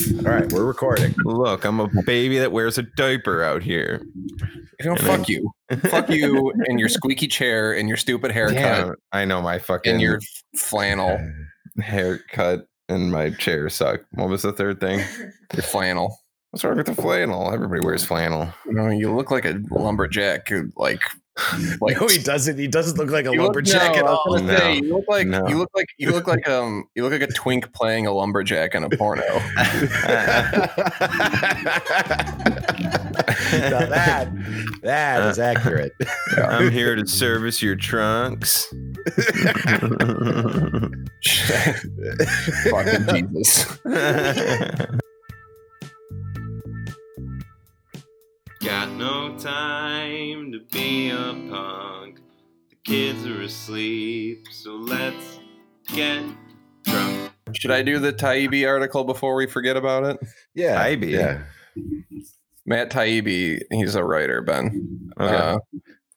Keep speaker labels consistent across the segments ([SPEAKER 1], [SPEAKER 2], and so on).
[SPEAKER 1] All right, we're recording.
[SPEAKER 2] Look, I'm a baby that wears a diaper out here.
[SPEAKER 3] You know, fuck you, fuck you, and your squeaky chair, and your stupid haircut,
[SPEAKER 2] Damn, I know my fucking
[SPEAKER 3] and your flannel,
[SPEAKER 2] haircut and my chair suck. What was the third thing?
[SPEAKER 3] your flannel.
[SPEAKER 2] What's wrong with the flannel? Everybody wears flannel.
[SPEAKER 3] You know, you look like a lumberjack. Like, like
[SPEAKER 1] No, he doesn't. He doesn't look like a
[SPEAKER 3] you look-
[SPEAKER 1] lumberjack
[SPEAKER 3] no,
[SPEAKER 1] at
[SPEAKER 3] I was
[SPEAKER 1] all.
[SPEAKER 3] gonna say, you look like
[SPEAKER 2] No.
[SPEAKER 3] you look like you look like um you look like a twink playing a lumberjack in a porno.
[SPEAKER 1] now that that is accurate.
[SPEAKER 2] I'm here to service your trunks.
[SPEAKER 3] Fucking Jesus.
[SPEAKER 2] Got no time to be a punk. The kids are asleep, so let's get drunk.
[SPEAKER 3] Should I do the Taibbi article before we forget about it?
[SPEAKER 1] Yeah,
[SPEAKER 2] Ivy.
[SPEAKER 1] Yeah,
[SPEAKER 3] Matt Taibbi, he's a writer, Ben.
[SPEAKER 2] Okay.
[SPEAKER 3] Uh,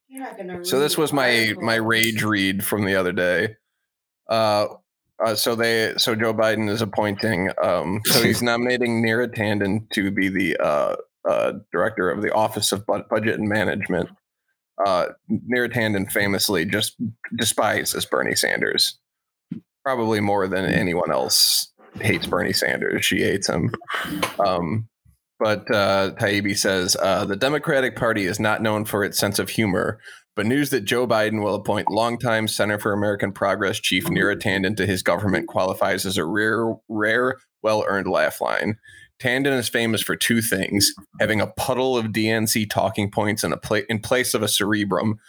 [SPEAKER 4] You're not gonna
[SPEAKER 3] so this was my my rage read from the other day. Uh, uh, so they so Joe Biden is appointing um, so he's nominating Neera Tanden to be the uh, uh, director of the Office of Budget and Management. Uh, Neera Tanden famously just despises Bernie Sanders, probably more than anyone else hates Bernie Sanders. She hates him. Um, but uh, Taibbi says uh, the Democratic Party is not known for its sense of humor, but news that Joe Biden will appoint longtime Center for American Progress chief Neera Tanden to his government qualifies as a rare, rare, well-earned laugh line. Tanden is famous for two things: having a puddle of DNC talking points in a pla- in place of a cerebrum,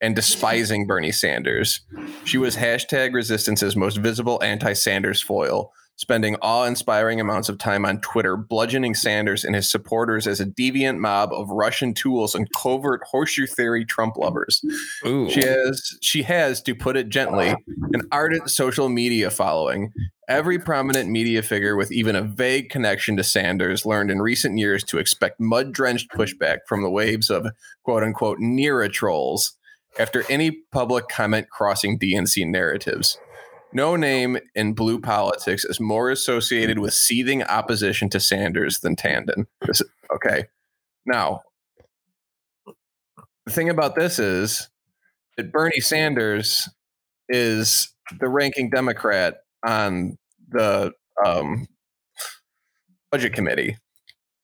[SPEAKER 3] and despising Bernie Sanders. She was hashtag Resistance's most visible anti-Sanders foil, spending awe-inspiring amounts of time on Twitter, bludgeoning Sanders and his supporters as a deviant mob of Russian tools and covert horseshoe theory Trump lovers.
[SPEAKER 2] Ooh.
[SPEAKER 3] She has, she has, to put it gently, an ardent social media following. Every prominent media figure with even a vague connection to Sanders learned in recent years to expect mud drenched pushback from the waves of quote unquote Neera trolls after any public comment crossing DNC narratives. No name in blue politics is more associated with seething opposition to Sanders than Tanden. Okay. Now, the thing about this is that Bernie Sanders is the ranking Democrat on the um, budget committee.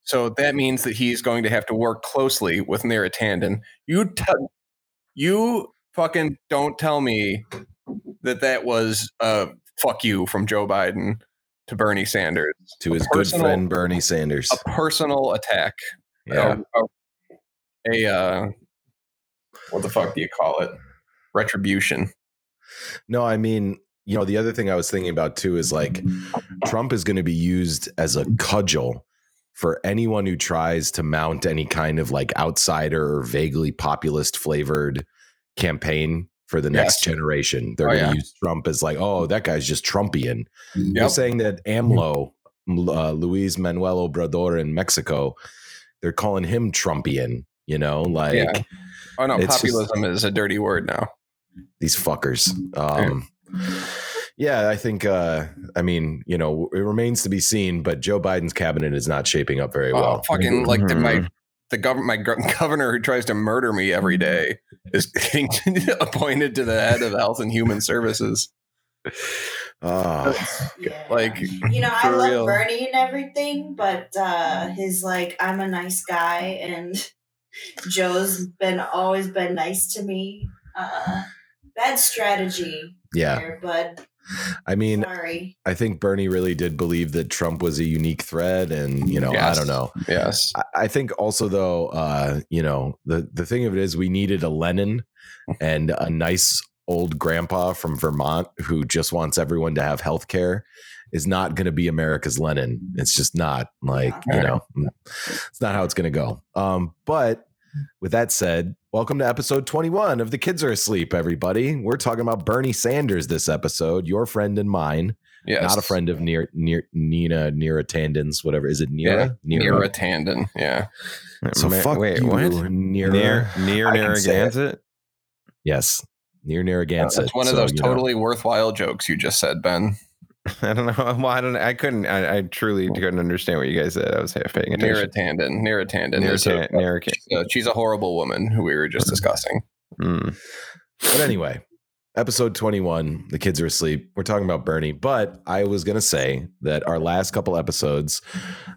[SPEAKER 3] So that means that he's going to have to work closely with Neera Tanden. You, t- you fucking don't tell me that that was a fuck you from Joe Biden to Bernie Sanders.
[SPEAKER 1] to his
[SPEAKER 3] Personal-
[SPEAKER 1] good friend Bernie Sanders.
[SPEAKER 3] A personal attack.
[SPEAKER 1] Yeah,
[SPEAKER 3] A, a, a, uh, what the fuck do you call it? Retribution.
[SPEAKER 1] no, I mean, you know, the other thing I was thinking about too is like Trump is going to be used as a cudgel for anyone who tries to mount any kind of like outsider or vaguely populist flavored campaign for the next generation. They're
[SPEAKER 3] Oh,
[SPEAKER 1] going to
[SPEAKER 3] yeah.
[SPEAKER 1] use Trump as like, oh, that guy's just Trumpian. They're saying that AMLO, uh, Luis Manuel Obrador in Mexico, they're calling him Trumpian. You know, like
[SPEAKER 3] Yeah. Oh no,
[SPEAKER 1] It's just-
[SPEAKER 3] populism is a dirty word now.
[SPEAKER 1] these fuckers. Um, yeah, I think. Uh, I mean, you know, it remains to be seen, but Joe Biden's cabinet is not shaping up very
[SPEAKER 3] Oh,
[SPEAKER 1] well.
[SPEAKER 3] fucking like the, my. The government, my gov- governor who tries to murder me every day is getting appointed to the head of Health and Human Services.
[SPEAKER 1] Oh,
[SPEAKER 4] Yeah.
[SPEAKER 3] Like,
[SPEAKER 4] you know, I love
[SPEAKER 3] real.
[SPEAKER 4] Bernie and everything, but uh his like I'm a nice guy and Joe's been always been nice to me. Uh bad strategy
[SPEAKER 1] yeah.
[SPEAKER 4] there, bud.
[SPEAKER 1] I mean,
[SPEAKER 4] Sorry.
[SPEAKER 1] I think Bernie really did believe that Trump was a unique threat, and you know, I don't know.
[SPEAKER 3] Yes.
[SPEAKER 1] I, I think also though, uh, you know, the the thing of it is, we needed a Lenin and a nice old grandpa from Vermont who just wants everyone to have health care is not going to be America's Lenin. It's just not like, you know, it's not how it's going to go. Um, but with that said, welcome to episode 21 of The Kids Are Asleep, everybody. We're talking about Bernie Sanders this episode, your friend and mine,
[SPEAKER 3] Yes.
[SPEAKER 1] not a friend of near, near Nina, Nira Tanden's, whatever. Is it Nira?
[SPEAKER 3] Nira Tanden. Yeah.
[SPEAKER 1] So
[SPEAKER 2] Ma-
[SPEAKER 1] fuck
[SPEAKER 2] wait,
[SPEAKER 1] you,
[SPEAKER 2] what?
[SPEAKER 1] Nira.
[SPEAKER 2] Near near
[SPEAKER 1] I it.
[SPEAKER 2] Narragansett?
[SPEAKER 1] Yes, near Narragansett.
[SPEAKER 3] That's one of
[SPEAKER 1] So,
[SPEAKER 3] those
[SPEAKER 1] you know,
[SPEAKER 3] totally worthwhile jokes you just said, Ben.
[SPEAKER 5] I don't know. Well, I don't. I couldn't. I, I truly couldn't understand what you guys said. I was half paying attention.
[SPEAKER 3] Neratandon. Neratandon. is a-
[SPEAKER 5] Narratan- Narracan-
[SPEAKER 3] she's a- she's a horrible woman who we were just discussing.
[SPEAKER 5] Mm.
[SPEAKER 1] But anyway, episode 21, the kids are asleep. We're talking about Bernie, but I was going to say that our last couple episodes,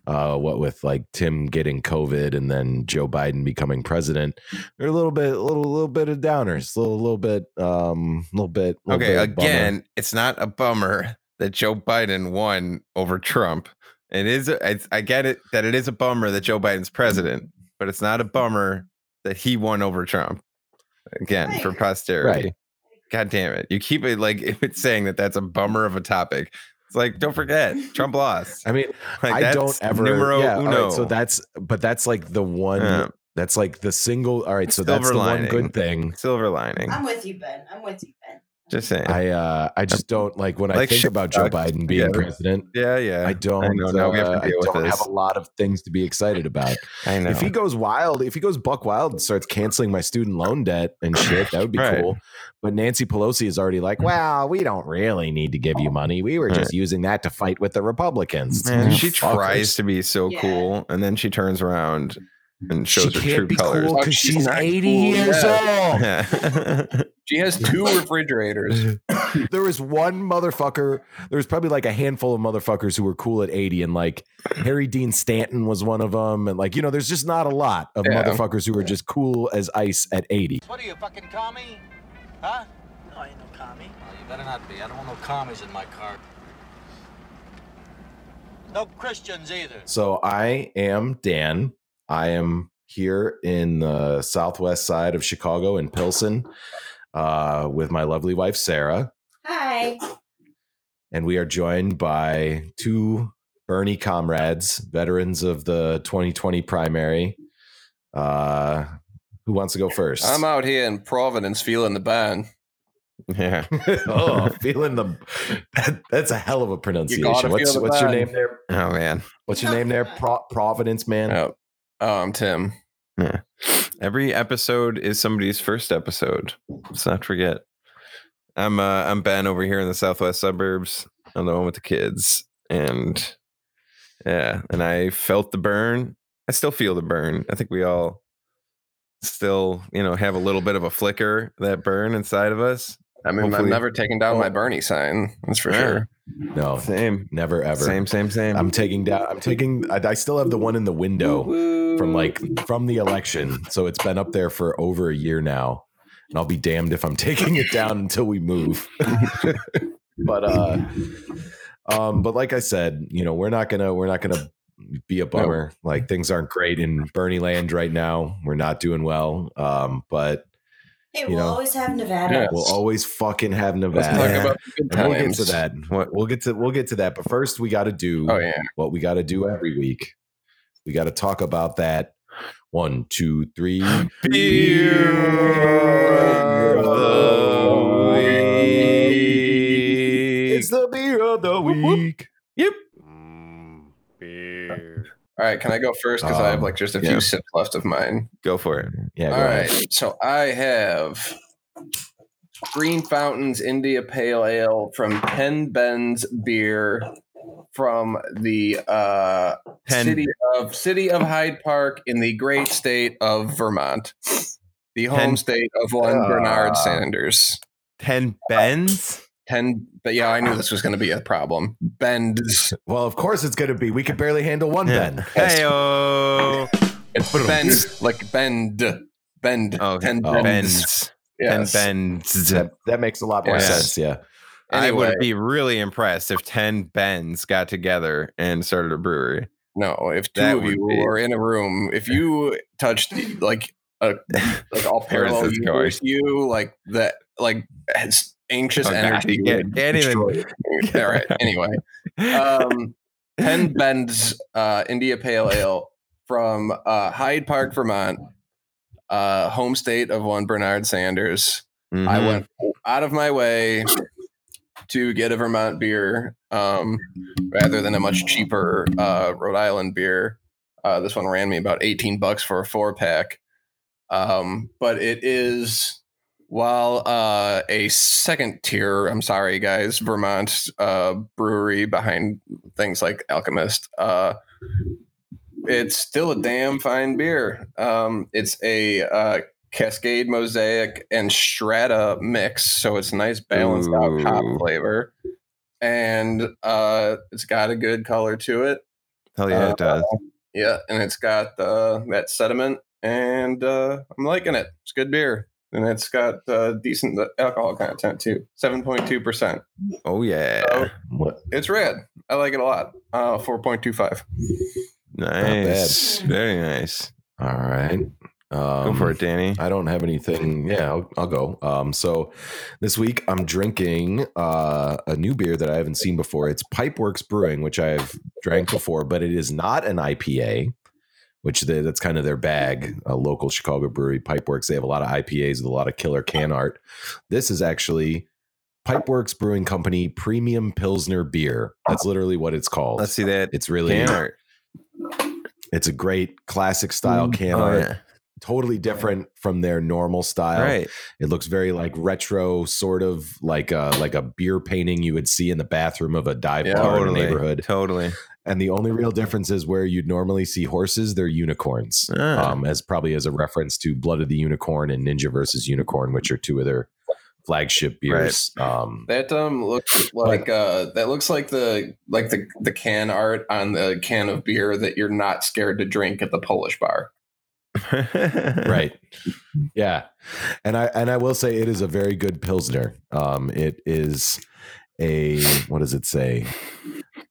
[SPEAKER 1] uh, what with like Tim getting COVID and then Joe Biden becoming president, they're a little bit, a little, little bit of downers, a little, little bit, um, little bit. little
[SPEAKER 5] Okay,
[SPEAKER 1] bit bummer.
[SPEAKER 5] again, it's not a bummer that Joe Biden won over Trump. And It is, I get it that it is a bummer that Joe Biden's president, mm-hmm. but it's not a bummer that he won over Trump. Again, for
[SPEAKER 4] Right.
[SPEAKER 5] posterity.
[SPEAKER 1] Right.
[SPEAKER 5] God damn it! You keep it like if it's saying that that's a bummer of a topic. It's like don't forget Trump lost.
[SPEAKER 1] I mean,
[SPEAKER 5] Like,
[SPEAKER 1] I
[SPEAKER 5] that's
[SPEAKER 1] don't ever.
[SPEAKER 5] numero
[SPEAKER 1] yeah, all right,
[SPEAKER 5] uno.
[SPEAKER 1] so that's, but that's like the one.
[SPEAKER 5] Yeah.
[SPEAKER 1] That's like the single. All right, so that's
[SPEAKER 5] Silver
[SPEAKER 1] the one good thing.
[SPEAKER 5] silver lining.
[SPEAKER 4] I'm with you, Ben. I'm with you, Ben.
[SPEAKER 5] Just saying.
[SPEAKER 1] I uh I just don't like when I think
[SPEAKER 5] shit
[SPEAKER 1] about Joe. Biden being
[SPEAKER 5] Yeah.
[SPEAKER 1] president.
[SPEAKER 5] yeah, yeah.
[SPEAKER 1] I don't.
[SPEAKER 5] know, now we have to
[SPEAKER 1] uh, I don't have
[SPEAKER 5] this.
[SPEAKER 1] a lot of things to be excited about.
[SPEAKER 5] I know.
[SPEAKER 1] If he goes wild, if he goes buck wild and starts canceling my student loan debt and shit, that would be
[SPEAKER 5] Right.
[SPEAKER 1] cool. But Nancy Pelosi is already like, well, we don't really need to give you money. We were just using that to fight with the Republicans. It's
[SPEAKER 5] Man, she tries to be so
[SPEAKER 4] Yeah.
[SPEAKER 5] cool, and then she turns around and
[SPEAKER 1] She
[SPEAKER 5] shows her
[SPEAKER 1] can't
[SPEAKER 5] true
[SPEAKER 1] be
[SPEAKER 5] colors.
[SPEAKER 1] cool
[SPEAKER 3] Oh,
[SPEAKER 1] because
[SPEAKER 3] she's
[SPEAKER 1] she's 80
[SPEAKER 3] cool,
[SPEAKER 1] years
[SPEAKER 3] yeah.
[SPEAKER 1] old.
[SPEAKER 3] She has two refrigerators.
[SPEAKER 1] there was one motherfucker. There was probably like a handful of motherfuckers who were cool at 80, and like Harry Dean Stanton was one of them. And like, you know, there's just not a lot of
[SPEAKER 3] Yeah.
[SPEAKER 1] motherfuckers who were just cool as ice at 80.
[SPEAKER 6] What are you, fucking commie? Huh? No, I ain't no commie. Well, you better not be. I don't want no commies in my car. No Christians either.
[SPEAKER 1] So I am Dan. I am here in the southwest side of Chicago in Pilsen uh, with my lovely wife, Sara.
[SPEAKER 4] Hi.
[SPEAKER 1] And we are joined by two Bernie comrades, veterans of the 2020 primary. Uh, who wants to go first?
[SPEAKER 3] I'm out here in Providence feeling the band.
[SPEAKER 5] yeah.
[SPEAKER 1] oh, feeling the that, that's a hell of a pronunciation.
[SPEAKER 3] gotta
[SPEAKER 1] What's what's your name there?
[SPEAKER 5] Oh man.
[SPEAKER 1] What's your name there? Pro- Providence man.
[SPEAKER 3] Oh, I'm Tim.
[SPEAKER 5] Yeah. Every episode is somebody's first episode. Let's not forget. I'm uh, I'm Ben over here in the southwest suburbs. I'm the one with the kids, and yeah, and I felt the burn. I still feel the burn. I think we all still, you know, have a little bit of a flicker that burn inside of us.
[SPEAKER 3] I mean,
[SPEAKER 5] Hopefully-
[SPEAKER 3] I've never taken down
[SPEAKER 5] Oh.
[SPEAKER 3] my Bernie sign. That's for
[SPEAKER 5] Yeah.
[SPEAKER 3] sure.
[SPEAKER 1] No,
[SPEAKER 5] Same,
[SPEAKER 1] never ever.
[SPEAKER 5] same, same, same.
[SPEAKER 1] I'm taking down. I'm taking. I, I still have the one in the window from like from the election, so it's been up there for over a year now, and I'll be damned if I'm taking it down until we move. but uh, um, but like I said, you know, we're not gonna we're not gonna be a bummer. Like things aren't great in Bernie land right now. We're not doing well. Um, but
[SPEAKER 4] Hey,
[SPEAKER 1] You
[SPEAKER 4] we'll
[SPEAKER 1] know.
[SPEAKER 4] always have Nevada.
[SPEAKER 3] Yeah.
[SPEAKER 1] we'll always fucking have
[SPEAKER 3] Let's
[SPEAKER 1] Nevada.
[SPEAKER 3] talk about good
[SPEAKER 1] And we'll get to that. We'll get to we'll get to that. But first, we got to do
[SPEAKER 3] Oh yeah.
[SPEAKER 1] what we got to do every week. We got to talk about that. One, two, three.
[SPEAKER 5] Beer of the week.
[SPEAKER 1] It's the beer of the week.
[SPEAKER 5] Yep.
[SPEAKER 3] Mm, All right. Can I go first? Because I have
[SPEAKER 1] Um,
[SPEAKER 3] like just a few sips left of mine.
[SPEAKER 5] Go for it.
[SPEAKER 1] Yeah. go
[SPEAKER 3] All
[SPEAKER 1] ahead.
[SPEAKER 3] So I have Green Fountains India Pale Ale from Ten Bends Beer from the uh, city of City of Hyde Park in the great state of Vermont, the home
[SPEAKER 5] Ten-
[SPEAKER 3] state of one
[SPEAKER 1] Ah.
[SPEAKER 3] Bernard Sanders.
[SPEAKER 5] Ten bends.
[SPEAKER 3] Ten, but yeah, I knew this was going to be a problem. Bends,
[SPEAKER 1] Well, of course it's going to be. We could barely handle one Ben.
[SPEAKER 5] Hey oh.
[SPEAKER 3] it's bend like bend, bend.
[SPEAKER 5] Oh,
[SPEAKER 3] ten
[SPEAKER 1] Oh.
[SPEAKER 3] bends.
[SPEAKER 5] bends.
[SPEAKER 3] Yes.
[SPEAKER 5] Ten bends.
[SPEAKER 1] That, that makes a lot more
[SPEAKER 3] Yes.
[SPEAKER 1] sense. Yeah.
[SPEAKER 5] I would be really impressed if ten bends got together and started a brewery.
[SPEAKER 3] No, if two
[SPEAKER 5] That
[SPEAKER 3] of you
[SPEAKER 5] be-
[SPEAKER 3] were in a room, if you touched like a like I'll
[SPEAKER 5] Where is
[SPEAKER 3] parallel
[SPEAKER 5] this
[SPEAKER 3] you you, like that, like has anxious
[SPEAKER 5] Oh,
[SPEAKER 3] energy.
[SPEAKER 5] you can't-
[SPEAKER 3] would
[SPEAKER 5] can't even-
[SPEAKER 3] destroy you. All right. Anyway, um, Ten Bends uh, India Pale Ale from uh, Hyde Park, Vermont, uh, home state of one Bernard Sanders. I
[SPEAKER 5] Mhm.
[SPEAKER 3] went out of my way to get a Vermont beer um, rather than a much cheaper uh, Rhode Island beer. Uh, this one ran me about 18 bucks for a four pack. Um, but it is While uh, a second tier, I'm sorry guys, Vermont uh, brewery behind things like Alchemist. Uh, it's still a damn fine beer. Um, it's a uh, Cascade Mosaic and Strata mix, so it's nice balanced out hop flavor, and uh, it's got a good color to it.
[SPEAKER 5] Hell yeah,
[SPEAKER 3] Uh,
[SPEAKER 5] it does.
[SPEAKER 3] Yeah, and it's got uh, that sediment, and uh, I'm liking it. It's good beer, and it's got uh, decent alcohol content too, seven point two percent.
[SPEAKER 5] Oh yeah.
[SPEAKER 1] What?
[SPEAKER 3] It's red. I like it a lot. Uh, four point two five.
[SPEAKER 5] nice, very nice.
[SPEAKER 1] All right. Um,
[SPEAKER 5] Go for it, Danny.
[SPEAKER 1] I don't have anything. Yeah, I'll, I'll go. Um, so this week I'm drinking uh, a new beer that I haven't seen before. It's Pipeworks Brewing, which I've drank before, but it is not an IPA, which they, that's kind of their bag. A local Chicago brewery, Pipeworks. They have a lot of IPAs with a lot of killer can art. This is actually Pipeworks Brewing Company Premium Pilsner Beer. That's literally what it's called.
[SPEAKER 5] Let's see that
[SPEAKER 1] It's really
[SPEAKER 5] can art.
[SPEAKER 1] it's a great classic style mm, can
[SPEAKER 5] Oh,
[SPEAKER 1] art.
[SPEAKER 5] yeah.
[SPEAKER 1] Totally different from their normal style.
[SPEAKER 5] Right.
[SPEAKER 1] It looks very like retro, sort of like a like a beer painting you would see in the bathroom of a dive
[SPEAKER 3] Yeah,
[SPEAKER 1] bar in a neighborhood.
[SPEAKER 5] Totally.
[SPEAKER 1] And the only real difference is where you'd normally see horses, they're unicorns.
[SPEAKER 5] Ah.
[SPEAKER 1] Um, as probably as a reference to Blood of the Unicorn and Ninja versus Unicorn, which are two of their flagship beers. Um,
[SPEAKER 3] That um looks like uh that looks like the like the the can art on the can of beer that you're not scared to drink at the Polish bar.
[SPEAKER 1] right yeah and i and i will say it is a very good pilsner um it is a what does it say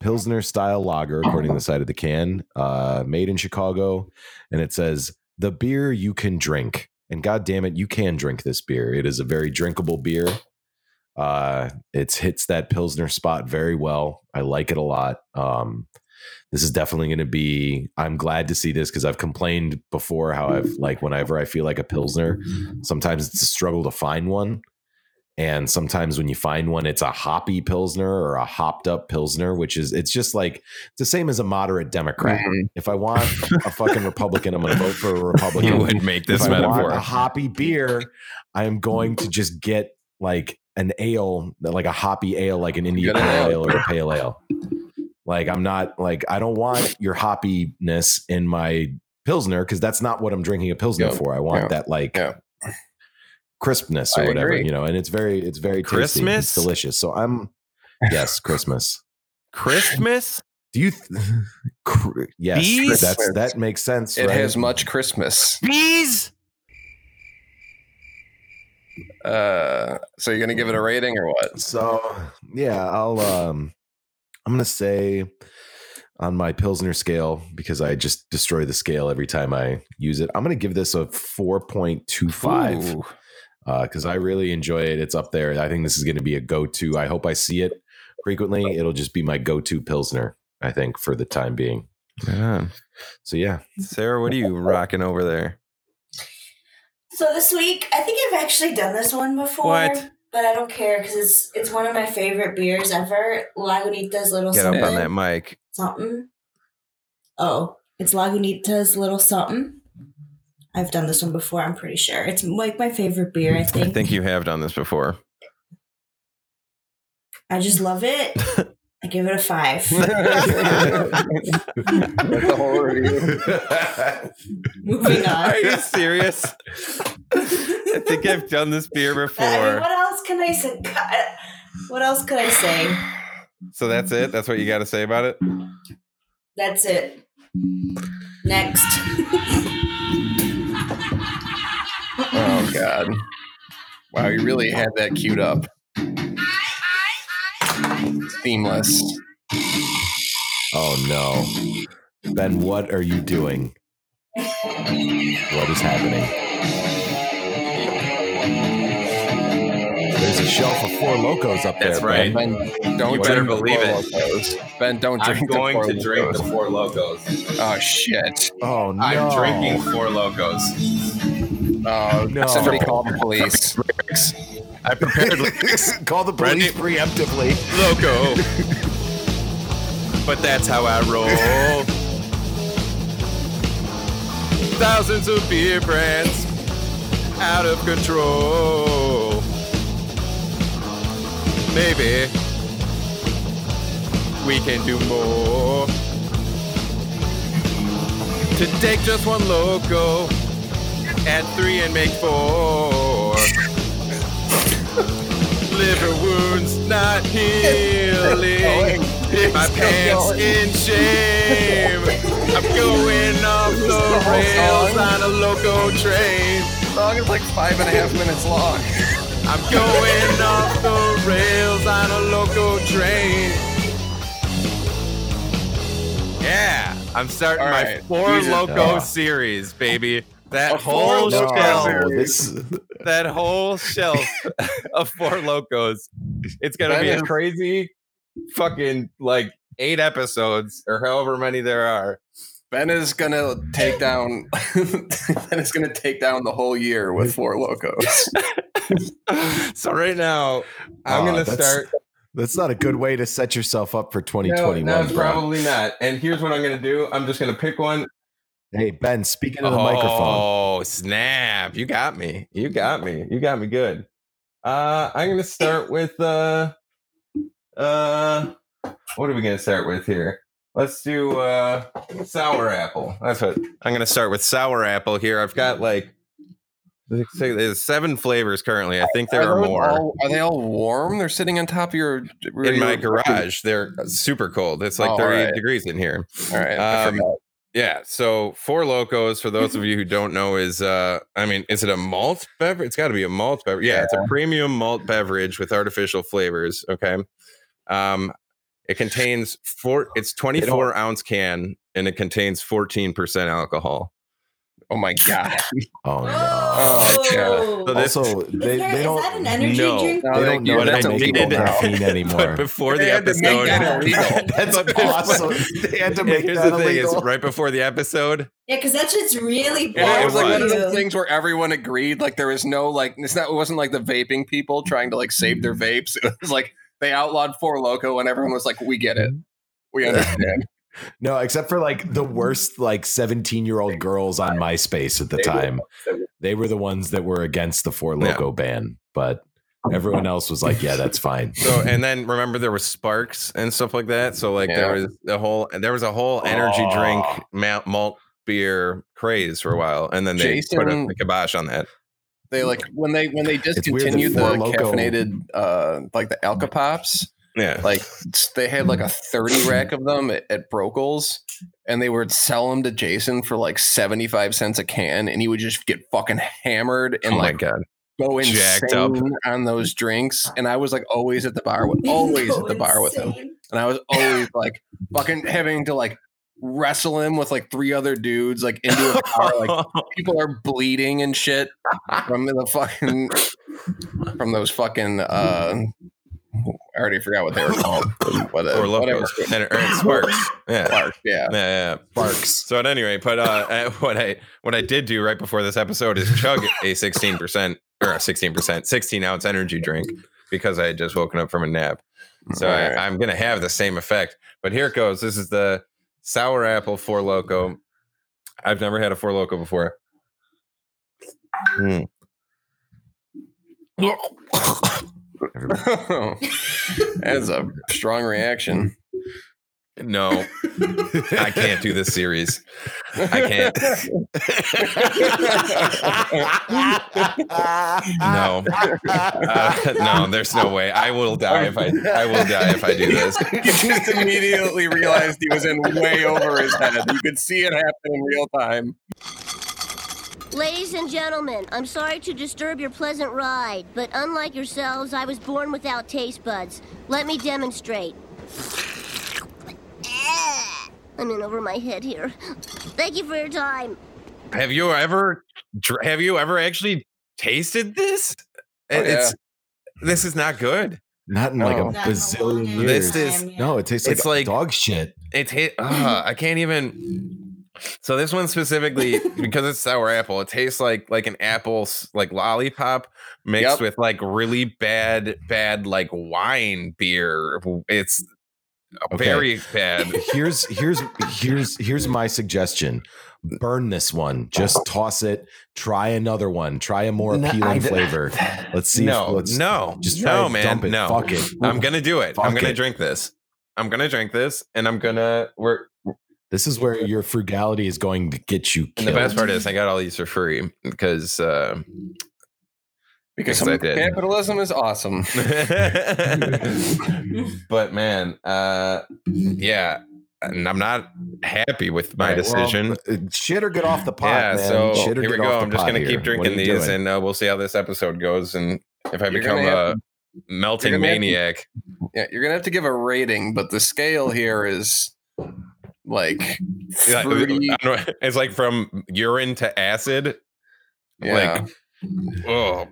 [SPEAKER 1] pilsner style lager according to the side of the can uh made in chicago. And it says the beer you can drink. And god damn it you can drink this beer. It is a very drinkable beer. Uh it hits that pilsner spot very well. I like it a lot. Um this is definitely going to be i'm glad to see this because i've complained before how i've like whenever i feel like a pilsner sometimes it's a struggle to find one and sometimes when you find one it's a hoppy pilsner or a hopped up pilsner which is it's just like it's the same as a moderate democrat
[SPEAKER 3] Mhm.
[SPEAKER 1] if i want a fucking republican i'm going to vote for a republican
[SPEAKER 5] you would make this
[SPEAKER 1] if I want
[SPEAKER 5] metaphor.
[SPEAKER 1] a hoppy beer, I am going to just get like an ale, like a hoppy ale, like an Indian pale
[SPEAKER 3] ale.
[SPEAKER 1] or a pale ale. Like I'm not like I don't want your hoppiness in my pilsner because that's not what I'm drinking a pilsner
[SPEAKER 3] Yeah.
[SPEAKER 1] for. I want
[SPEAKER 3] Yeah.
[SPEAKER 1] that like
[SPEAKER 3] Yeah.
[SPEAKER 1] Crispness or
[SPEAKER 3] I
[SPEAKER 1] whatever,
[SPEAKER 3] agree.
[SPEAKER 1] you know. And it's very, it's very tasty.
[SPEAKER 5] Christmas?
[SPEAKER 1] It's delicious. So I'm yes, Christmas.
[SPEAKER 5] Christmas?
[SPEAKER 1] Do you? Th- cr- yes,
[SPEAKER 5] Bees?
[SPEAKER 1] that's that makes sense.
[SPEAKER 3] It
[SPEAKER 1] right?
[SPEAKER 3] has much Christmas.
[SPEAKER 5] Bees?
[SPEAKER 3] Uh so you're gonna give it a rating or what?
[SPEAKER 1] So yeah, I'll um I'm gonna say on my Pilsner scale, because I just destroy the scale every time I use it, I'm gonna give this a 4.25
[SPEAKER 5] Ooh.
[SPEAKER 1] Uh, because I really enjoy it. It's up there. I think this is gonna be a go-to. I hope I see it frequently. It'll just be my go-to Pilsner, I think, for the time being.
[SPEAKER 5] Right on.
[SPEAKER 1] So yeah.
[SPEAKER 5] Sara, what are you rocking over there?
[SPEAKER 4] So this week, I think I've actually done this one before.
[SPEAKER 5] What?
[SPEAKER 4] But I don't care because it's it's one of my favorite beers ever. Lagunitas Little
[SPEAKER 5] Get up
[SPEAKER 4] Something.
[SPEAKER 5] on that mic.
[SPEAKER 4] something. Oh, it's Lagunitas Little Something. I've done this one before. I'm pretty sure it's like my favorite beer. I think.
[SPEAKER 5] I
[SPEAKER 4] think.
[SPEAKER 5] think you have done this before.
[SPEAKER 4] I just love it. I give it a five.
[SPEAKER 3] That's a whole review.
[SPEAKER 4] Moving on.
[SPEAKER 5] Are you serious? I think I've done this beer
[SPEAKER 4] I mean,
[SPEAKER 5] before.
[SPEAKER 4] what else can I say? What else could I say?
[SPEAKER 5] So that's it? That's what you got to say about it?
[SPEAKER 4] That's it. Next.
[SPEAKER 3] Oh god. Wow, you really had that queued up. Seamless.
[SPEAKER 1] oh no. Ben, what are you doing? What is happening? There's a shelf of Four Lokos up
[SPEAKER 2] That's
[SPEAKER 1] there.
[SPEAKER 2] right.
[SPEAKER 1] Ben.
[SPEAKER 3] Ben, don't
[SPEAKER 2] You better
[SPEAKER 3] drink the
[SPEAKER 2] believe
[SPEAKER 3] Four
[SPEAKER 2] it.
[SPEAKER 3] Locos. Ben, don't drink
[SPEAKER 2] I'm
[SPEAKER 3] drink the
[SPEAKER 2] going
[SPEAKER 3] Four
[SPEAKER 2] to drink
[SPEAKER 3] Locos.
[SPEAKER 2] the Four Lokos.
[SPEAKER 3] Oh shit.
[SPEAKER 1] Oh no!
[SPEAKER 2] I'm drinking Four Lokos.
[SPEAKER 3] Oh
[SPEAKER 1] No.
[SPEAKER 3] Somebody call the police.
[SPEAKER 2] I prepared
[SPEAKER 1] Call the police preemptively.
[SPEAKER 5] Loco. but that's how I roll. Thousands of beer brands out of control. maybe we can do more. To take just one loco, add three and make four. Liver wounds not healing. My pants in shame. I'm going off the rails on a loco train.
[SPEAKER 3] song is like five and a half minutes long.
[SPEAKER 5] I'm going off the rails on a loco train. Yeah, I'm starting
[SPEAKER 3] All
[SPEAKER 5] my
[SPEAKER 3] right,
[SPEAKER 5] four loco series, baby. That whole
[SPEAKER 3] Four Loko
[SPEAKER 5] shelf,
[SPEAKER 3] series.
[SPEAKER 1] this
[SPEAKER 5] that whole shelf of Four Lokos. It's gonna
[SPEAKER 3] That
[SPEAKER 5] be a crazy fucking like eight episodes or however many there are.
[SPEAKER 3] Ben is gonna take down. ben is gonna take down the whole year with Four Lokos.
[SPEAKER 5] so right now, I'm
[SPEAKER 1] Oh,
[SPEAKER 5] gonna
[SPEAKER 1] that's-
[SPEAKER 5] start.
[SPEAKER 1] that's not a good way to set yourself up for 2021.
[SPEAKER 5] no, it's
[SPEAKER 1] bro.
[SPEAKER 5] probably not. And here's what I'm gonna do. I'm just gonna pick one.
[SPEAKER 1] Hey Ben, speaking of the microphone,
[SPEAKER 5] Oh snap! You got me. You got me. You got me good. Uh, I'm gonna start with uh, uh, what are we gonna start with here? Let's do uh, sour apple. That's what I'm gonna start with. Sour apple here. I've got like there's seven flavors currently. I think there are
[SPEAKER 3] those
[SPEAKER 5] more
[SPEAKER 3] all- are they all warm? They're sitting on top of your
[SPEAKER 5] in my
[SPEAKER 3] your-
[SPEAKER 5] garage. They're super cold. It's like
[SPEAKER 3] Oh,
[SPEAKER 5] 30
[SPEAKER 3] alright.
[SPEAKER 5] degrees in here.
[SPEAKER 3] All right.
[SPEAKER 5] Um,
[SPEAKER 3] forgot.
[SPEAKER 5] Yeah. So Four Lokos for those of you who don't know is uh I mean, is it a malt beverage? It's got to be a malt beverage. Yeah, it's a premium malt beverage with artificial flavors. Okay. Um it contains four it's 24 ounce can and it contains 14% alcohol.
[SPEAKER 3] Oh my god.
[SPEAKER 1] oh no.
[SPEAKER 3] Oh,
[SPEAKER 4] Oh,
[SPEAKER 5] So this-
[SPEAKER 1] also,
[SPEAKER 4] Is
[SPEAKER 1] they,
[SPEAKER 4] there-
[SPEAKER 1] they don't
[SPEAKER 4] that an energy
[SPEAKER 5] No.
[SPEAKER 4] drink?
[SPEAKER 3] No,
[SPEAKER 1] they
[SPEAKER 3] they
[SPEAKER 1] don't know
[SPEAKER 5] But
[SPEAKER 1] how
[SPEAKER 5] I
[SPEAKER 1] to make it
[SPEAKER 5] did- But
[SPEAKER 1] anymore.
[SPEAKER 5] before
[SPEAKER 3] They
[SPEAKER 5] the
[SPEAKER 3] had to make
[SPEAKER 5] episode
[SPEAKER 3] that.
[SPEAKER 1] That's
[SPEAKER 5] but
[SPEAKER 1] awesome. They had to make
[SPEAKER 5] here's
[SPEAKER 1] that
[SPEAKER 5] the thing
[SPEAKER 1] illegal.
[SPEAKER 5] is right before the episode,
[SPEAKER 4] Yeah, because that shit's really
[SPEAKER 3] And
[SPEAKER 4] bad
[SPEAKER 3] it was like one of
[SPEAKER 4] for
[SPEAKER 3] those things where everyone agreed. Like there was no like it's not. It wasn't like the vaping people trying to like save their mm. vapes. It was like they outlawed Four Loko, and everyone was like, "We get it. We understand."
[SPEAKER 1] No, except for like the worst like 17 year old girls on MySpace at the time. They were the ones that were against the Four
[SPEAKER 5] Yeah.
[SPEAKER 1] Loco ban, but everyone else was like, yeah, that's fine.
[SPEAKER 5] So and then remember there was sparks and stuff like that. So like there was the whole there was a whole energy drink
[SPEAKER 1] Oh.
[SPEAKER 5] malt, malt beer craze for a while, and then they put a, the kibosh on that.
[SPEAKER 3] They like when they when they discontinued the
[SPEAKER 1] Four
[SPEAKER 3] caffeinated uh like the alcopops.
[SPEAKER 5] Yeah,
[SPEAKER 3] Like they had like a thirty rack of them at, at Brokel's, and they would sell them to Jason for like seventy five cents a can, and he would just get fucking hammered and
[SPEAKER 5] oh my
[SPEAKER 3] like
[SPEAKER 5] god,
[SPEAKER 3] go
[SPEAKER 5] Jacked
[SPEAKER 3] insane
[SPEAKER 5] up.
[SPEAKER 3] on those drinks. And I was like always at the bar with always at the bar with him. And I was always like fucking having to like wrestle him with like three other dudes like into a car. Like people are bleeding and shit from the fucking from those fucking uh I already forgot what they were called. What,
[SPEAKER 5] or
[SPEAKER 3] whatever.
[SPEAKER 5] locos and, or sparks. Yeah.
[SPEAKER 3] Clark, yeah.
[SPEAKER 5] Yeah, yeah.
[SPEAKER 1] Sparks.
[SPEAKER 5] So at any rate, but uh, what I what I did do right before this episode is chug a sixteen percent or a sixteen percent, sixteen ounce energy drink because I had just woken up from a nap. So
[SPEAKER 3] Right.
[SPEAKER 5] I, I'm gonna have the same effect. But here it goes. This is the sour apple Four Loko. I've never had a Four Loko before. Mm.
[SPEAKER 3] That's a strong reaction.
[SPEAKER 5] No, I can't do this series. I can't. No, uh, no. There's no way. I will die if I. I will die if I do this.
[SPEAKER 3] he just immediately realized he was in way over his head. You could see it happen in real time.
[SPEAKER 7] Ladies and gentlemen, I'm sorry to disturb your pleasant ride, but unlike yourselves, I was born without taste buds. Let me demonstrate. I'm in over my head here. Thank you for your time.
[SPEAKER 5] Have you ever? Have you ever actually tasted this?
[SPEAKER 3] Oh,
[SPEAKER 5] It- It's. This is not good.
[SPEAKER 1] Not in like
[SPEAKER 3] No.
[SPEAKER 1] a
[SPEAKER 4] Not a
[SPEAKER 1] bazillion years.
[SPEAKER 5] This is-
[SPEAKER 1] no, it tastes
[SPEAKER 5] It's
[SPEAKER 1] like,
[SPEAKER 5] like-
[SPEAKER 1] dog shit.
[SPEAKER 5] It ta- uh, I can't even. So this one specifically because it's sour apple, it tastes like like an apple like lollipop mixed
[SPEAKER 3] Yep.
[SPEAKER 5] with like really bad bad like wine beer. It's
[SPEAKER 1] Okay.
[SPEAKER 5] very bad.
[SPEAKER 1] here's here's here's here's my suggestion. Burn this one. Just toss it. Try another one. Try a more
[SPEAKER 5] No,
[SPEAKER 1] appealing
[SPEAKER 5] I-
[SPEAKER 1] flavor. Let's see.
[SPEAKER 5] no,
[SPEAKER 1] if, let's
[SPEAKER 5] no,
[SPEAKER 1] just try
[SPEAKER 5] no,
[SPEAKER 1] to
[SPEAKER 5] man,
[SPEAKER 1] dump it.
[SPEAKER 5] no.
[SPEAKER 1] Fuck it.
[SPEAKER 5] I'm gonna do it. I'm gonna
[SPEAKER 1] it.
[SPEAKER 5] drink this. I'm gonna drink this, and I'm gonna. We're
[SPEAKER 1] This is where your frugality is going to get you
[SPEAKER 5] and the best part is I got all these for free because. Uh,
[SPEAKER 3] Because
[SPEAKER 5] I did.
[SPEAKER 3] capitalism is awesome.
[SPEAKER 5] but man, uh, yeah, and I'm not happy with my
[SPEAKER 1] All right, well,
[SPEAKER 5] decision.
[SPEAKER 1] uh, shit or get off the pot,
[SPEAKER 5] yeah,
[SPEAKER 1] man.
[SPEAKER 5] so
[SPEAKER 1] Shit or
[SPEAKER 5] here we go. I'm just gonna
[SPEAKER 1] here.
[SPEAKER 5] keep drinking these,
[SPEAKER 1] doing?
[SPEAKER 5] and uh, we'll see how this episode goes, and if I
[SPEAKER 3] You're
[SPEAKER 5] become
[SPEAKER 3] gonna
[SPEAKER 5] a melting
[SPEAKER 3] you're gonna
[SPEAKER 5] maniac.
[SPEAKER 3] yeah, you're gonna have to give a rating, but the scale here is like
[SPEAKER 5] Yeah,
[SPEAKER 3] fruity.
[SPEAKER 5] I don't know, it's like from urine to acid.
[SPEAKER 3] Yeah.
[SPEAKER 5] Like, oh,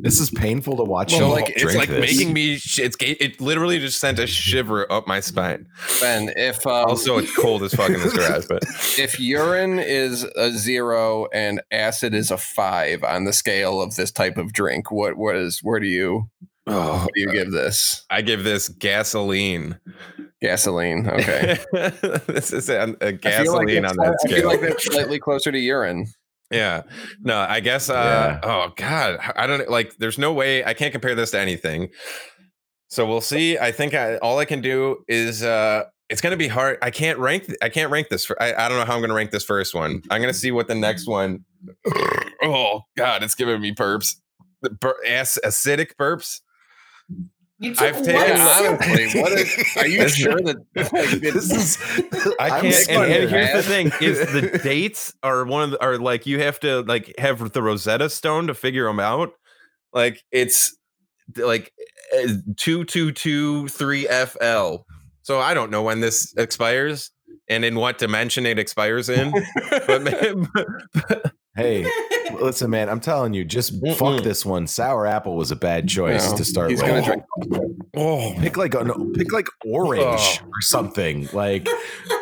[SPEAKER 1] This is painful to watch.
[SPEAKER 3] So, like,
[SPEAKER 5] it's like
[SPEAKER 1] this.
[SPEAKER 5] making me. sh- It's ga- it literally just sent a shiver up my spine.
[SPEAKER 3] And if um,
[SPEAKER 5] Also, it's cold as fuck in this garage, but
[SPEAKER 3] if urine is a zero and acid is a five on the scale of this type of drink, what what is where do you
[SPEAKER 5] oh,
[SPEAKER 3] what do you give this?
[SPEAKER 5] I give this gasoline.
[SPEAKER 3] Gasoline. Okay.
[SPEAKER 5] this is a
[SPEAKER 3] feel like
[SPEAKER 5] gasoline on
[SPEAKER 3] that's-
[SPEAKER 5] that
[SPEAKER 3] I feel
[SPEAKER 5] scale.
[SPEAKER 3] like that's slightly closer to urine.
[SPEAKER 5] yeah. No, I guess. Uh,
[SPEAKER 1] Yeah.
[SPEAKER 5] Oh God, I don't like. There's no way I can't compare this to anything. So we'll see. I think I, all I can do is. uh it's gonna be hard. I can't rank. I can't rank this. For, I, I don't know how I'm gonna rank this first one. I'm gonna see what the next one. Oh God, it's giving me burps. The bur- ass, acidic burps.
[SPEAKER 4] You took
[SPEAKER 5] I've
[SPEAKER 4] one
[SPEAKER 5] taken-
[SPEAKER 3] Yeah,
[SPEAKER 4] sip.
[SPEAKER 3] honestly, what is, are you
[SPEAKER 5] This-
[SPEAKER 3] sure that like,
[SPEAKER 1] this is.
[SPEAKER 5] I can't. And, and here's the thing: is the dates are one of the, are like you have to like have the Rosetta Stone to figure them out. Like it's like uh, two two two three FL. So I don't know when this expires and in what dimension it expires in. but, man,
[SPEAKER 1] Hey, listen, man. I'm telling you, just
[SPEAKER 5] Mm-mm.
[SPEAKER 1] fuck this one. Sour apple was a bad choice
[SPEAKER 3] No,
[SPEAKER 1] to start
[SPEAKER 3] he's
[SPEAKER 1] with.
[SPEAKER 3] gonna drink.
[SPEAKER 5] oh,
[SPEAKER 1] Pick like an pick like orange oh. or something. Like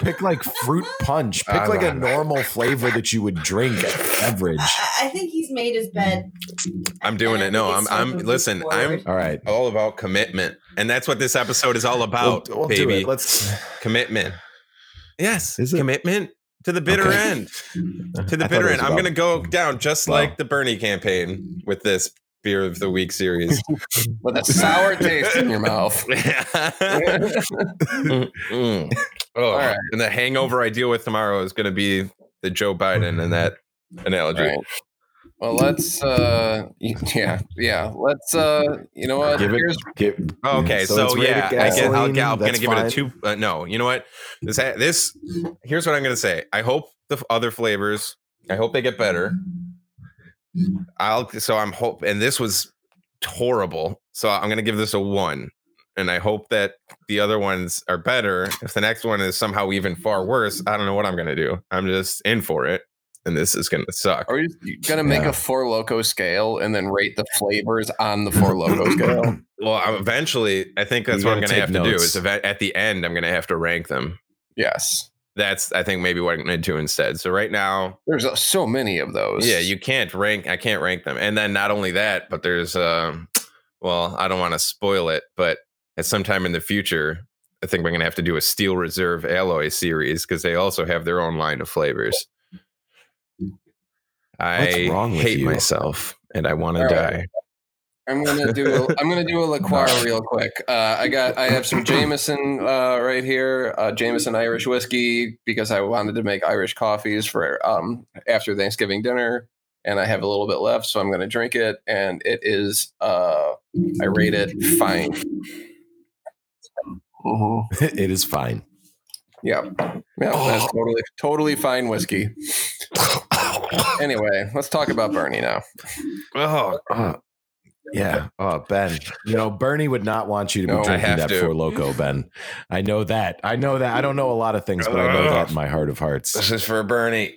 [SPEAKER 1] pick like fruit punch. Pick
[SPEAKER 5] I
[SPEAKER 1] like a
[SPEAKER 5] know.
[SPEAKER 1] normal flavor that you would drink as a beverage.
[SPEAKER 4] I, I think he's made his bed.
[SPEAKER 5] I'm doing it. No, I'm. I'm. Listen, I'm
[SPEAKER 1] All right.
[SPEAKER 5] all about commitment, and that's what this episode is all about,
[SPEAKER 1] We'll, we'll do
[SPEAKER 5] baby.
[SPEAKER 1] it. Let's.
[SPEAKER 5] commitment. Yes,
[SPEAKER 1] Is it?
[SPEAKER 5] commitment to the bitter
[SPEAKER 1] Okay.
[SPEAKER 5] end. To the bitter
[SPEAKER 1] it was
[SPEAKER 5] end. I'm going to go down just
[SPEAKER 1] Wow.
[SPEAKER 5] like the Bernie campaign with this beer of the week series.
[SPEAKER 3] with a sour taste in your mouth.
[SPEAKER 5] Mm, mm. Oh,
[SPEAKER 3] right.
[SPEAKER 5] and the hangover I deal with tomorrow is going to be the Joe Biden and that analogy.
[SPEAKER 3] Right. Well, let's uh yeah, yeah. Let's uh you know what?
[SPEAKER 1] Give it.
[SPEAKER 3] Here's
[SPEAKER 1] Give,
[SPEAKER 5] Oh, Okay,
[SPEAKER 1] So
[SPEAKER 5] so, yeah, I guess I'll,
[SPEAKER 1] gasoline,
[SPEAKER 5] I'm gonna give it a two. Uh, no, you know what? This this here's what I'm going to say. I hope the other flavors. I hope they get better. I'll so I'm hope and this was horrible. So I'm going to give this a one, and I hope that the other ones are better. If the next one is somehow even far worse, I don't know what I'm going to do. I'm just in for it, and this is going to suck.
[SPEAKER 3] are you gonna make
[SPEAKER 1] Yeah.
[SPEAKER 3] a Four Loko scale and then rate the flavors on the Four Loko scale?
[SPEAKER 5] Well, I'm- eventually, I think that's
[SPEAKER 1] You
[SPEAKER 5] what I'm going to have
[SPEAKER 1] take
[SPEAKER 5] to do. Is eva- at the end, I'm going to have to rank them.
[SPEAKER 3] Yes.
[SPEAKER 5] that's I think maybe what I'm gonna do instead. So right now,
[SPEAKER 3] There's uh, so many of those.
[SPEAKER 5] yeah, you can't rank. I can't rank them. And then not only that, but there's um, well, I don't want to spoil it, but at some time in the future, I think we're gonna have to do a Steel Reserve Alloy series because they also have their own line of flavors. I
[SPEAKER 1] wrong with
[SPEAKER 5] hate
[SPEAKER 1] you?
[SPEAKER 5] myself and I want to
[SPEAKER 3] All right.
[SPEAKER 5] die.
[SPEAKER 3] I'm gonna do. A, I'm gonna do a LaCroix real quick. Uh, I got. I have some Jameson uh, right here. Uh, Jameson Irish whiskey because I wanted to make Irish coffees for um, after Thanksgiving dinner, and I have a little bit left, so I'm gonna drink it. And it is. Uh, I rate it fine. Mhm.
[SPEAKER 1] it is fine.
[SPEAKER 3] Yeah, yeah, that's totally totally fine whiskey. Anyway, let's talk about Bernie now.
[SPEAKER 5] Oh,
[SPEAKER 1] Uh, yeah. Oh, Ben. You know, Bernie would not want you to be
[SPEAKER 3] No,
[SPEAKER 1] drinking that
[SPEAKER 5] to.
[SPEAKER 1] for loco, Ben. I know that. I know that. I don't know a lot of things, but I know that in my heart of hearts.
[SPEAKER 5] this is for Bernie.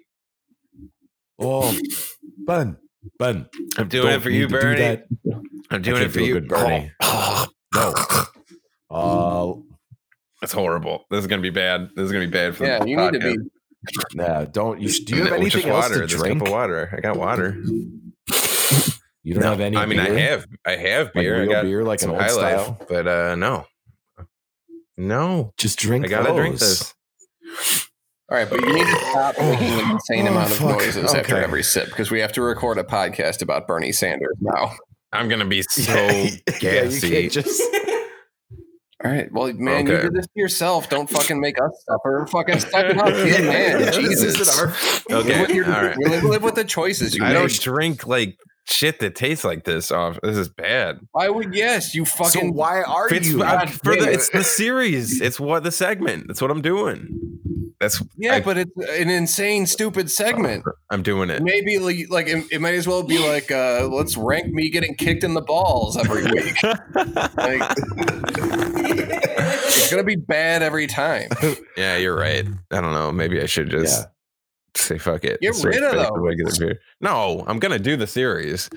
[SPEAKER 1] Oh, Ben. Ben.
[SPEAKER 5] I'm doing it for you,
[SPEAKER 1] to do
[SPEAKER 5] Bernie. I'm doing it for
[SPEAKER 1] feel
[SPEAKER 5] you,
[SPEAKER 1] good, Bernie. No. Uh,
[SPEAKER 5] That's horrible. This is gonna be bad. This is gonna be bad for the thing.
[SPEAKER 3] Yeah,
[SPEAKER 5] the
[SPEAKER 3] you need to be.
[SPEAKER 1] nah, don't. You, do you have anything
[SPEAKER 5] just
[SPEAKER 1] else
[SPEAKER 5] water.
[SPEAKER 1] to
[SPEAKER 5] This
[SPEAKER 1] drink?
[SPEAKER 5] cup of water. I got water.
[SPEAKER 1] You don't
[SPEAKER 5] No,
[SPEAKER 1] have any
[SPEAKER 5] I mean, I have, I have
[SPEAKER 1] Like
[SPEAKER 5] beer.
[SPEAKER 1] real
[SPEAKER 5] I got
[SPEAKER 1] beer, like an old
[SPEAKER 5] High Life,
[SPEAKER 1] style?
[SPEAKER 5] but uh, no, No,
[SPEAKER 1] Just drink.
[SPEAKER 5] I gotta drink this.
[SPEAKER 3] All right, but you need to stop making an insane
[SPEAKER 1] Oh,
[SPEAKER 3] amount of
[SPEAKER 1] fuck.
[SPEAKER 3] noises after every sip because we have to record a podcast about Bernie Sanders now.
[SPEAKER 5] I'm gonna be so
[SPEAKER 1] Yeah, you
[SPEAKER 5] gassy.
[SPEAKER 1] can't just.
[SPEAKER 3] All right, well, man, you
[SPEAKER 5] Okay.
[SPEAKER 3] did this to yourself. Don't fucking make us suffer. Fucking suck it up, kid, man.
[SPEAKER 1] Yeah,
[SPEAKER 3] Jesus.
[SPEAKER 1] isn't our-
[SPEAKER 3] Live with,
[SPEAKER 5] okay,
[SPEAKER 3] your-
[SPEAKER 5] all right.
[SPEAKER 3] live, live with the choices you
[SPEAKER 5] I
[SPEAKER 3] make.
[SPEAKER 5] don't drink like shit that tastes like this. Off. This is bad.
[SPEAKER 3] Why would yes? You
[SPEAKER 1] So
[SPEAKER 3] fucking
[SPEAKER 1] why are
[SPEAKER 5] It's,
[SPEAKER 1] you?
[SPEAKER 5] uh, for the, it's the series. It's what the segment. That's what I'm doing. That's
[SPEAKER 3] yeah,
[SPEAKER 5] I-
[SPEAKER 3] but it's an insane, stupid segment.
[SPEAKER 5] I'm doing it.
[SPEAKER 3] Maybe like, like it, it might as well be like, uh, let's rank me getting kicked in the balls every week. Like, it's gonna be bad every time.
[SPEAKER 5] yeah, you're right. I don't know. Maybe I should just
[SPEAKER 1] Yeah.
[SPEAKER 5] say fuck it.
[SPEAKER 3] Get rid of
[SPEAKER 5] back
[SPEAKER 3] those.
[SPEAKER 5] regular beer. No, I'm gonna do the series.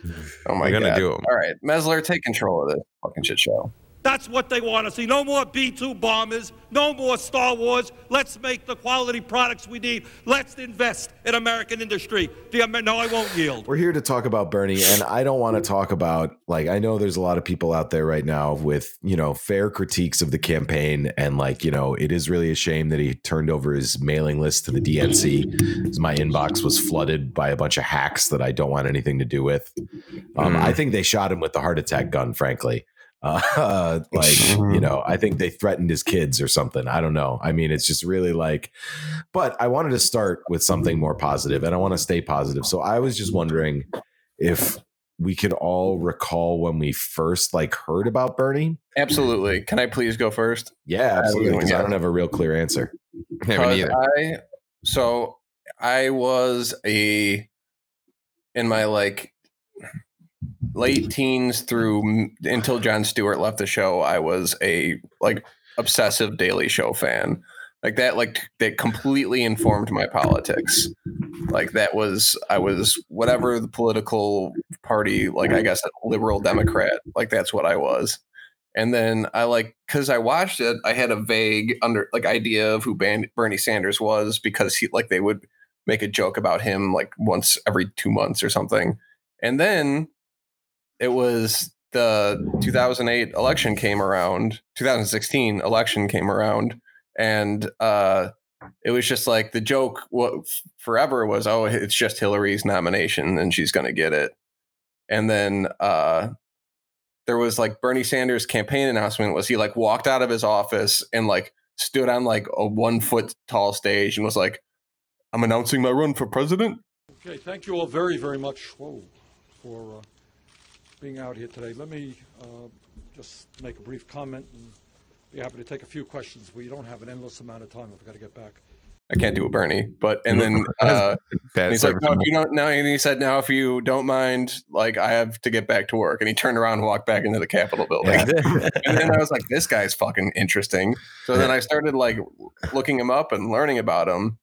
[SPEAKER 3] Oh my god.
[SPEAKER 5] I'm gonna
[SPEAKER 3] god!
[SPEAKER 5] do them.
[SPEAKER 3] All right, Mesler, take control of this fucking shit show.
[SPEAKER 8] That's what they want to see. No more B 2 bombers, no more Star Wars. Let's make the quality products we need. Let's invest in American industry. The no, I won't yield.
[SPEAKER 1] We're here to talk about Bernie, and I don't want to talk about like I know there's a lot of people out there right now with you know fair critiques of the campaign, and like you know it is really a shame that he turned over his mailing list to the DNC. My inbox was flooded by a bunch of hacks that I don't want anything to do with. Um,
[SPEAKER 5] Mm.
[SPEAKER 1] I think they shot him with the heart attack gun, frankly. Uh, like you know, I think they threatened his kids or something. I don't know. I mean, it's just really like. But I wanted to start with something more positive, and I want to stay positive. So I was just wondering if we could all recall when we first like heard about Bernie.
[SPEAKER 3] Absolutely. Can I please go first?
[SPEAKER 1] Yeah, absolutely. Because I don't have a real clear answer.
[SPEAKER 3] Because. I so I was a in my like late teens through until Jon Stewart left the show. I was a like obsessive Daily Show fan. Like that, like that completely informed my politics. Like that was I was whatever the political party, like I guess a liberal Democrat. Like that's what I was. And then I like because I watched it, I had a vague under like idea of who Bernie Sanders was because he like they would make a joke about him like once every two months or something. And then it was the 2008 election came around, 2016 election came around, and uh, it was just like the joke what forever was, oh, it's just Hillary's nomination and she's going to get it. And then uh, there was like Bernie Sanders' campaign announcement was he like walked out of his office and like stood on like a one foot tall stage and was like, I'm announcing my run for president.
[SPEAKER 8] Okay, thank you all very, very much whoa, for uh, being out here today. Let me uh, just make a brief comment and be happy to take a few questions. We don't have an endless amount of time. I've got to get back.
[SPEAKER 3] I can't do a Bernie, but and then uh, and he's like, no, if you don't now, and he said, now if you don't mind, like I have to get back to work, and he turned around and walked back into the Capitol building. and then I was like, this guy's fucking interesting. So then I started like looking him up and learning about him.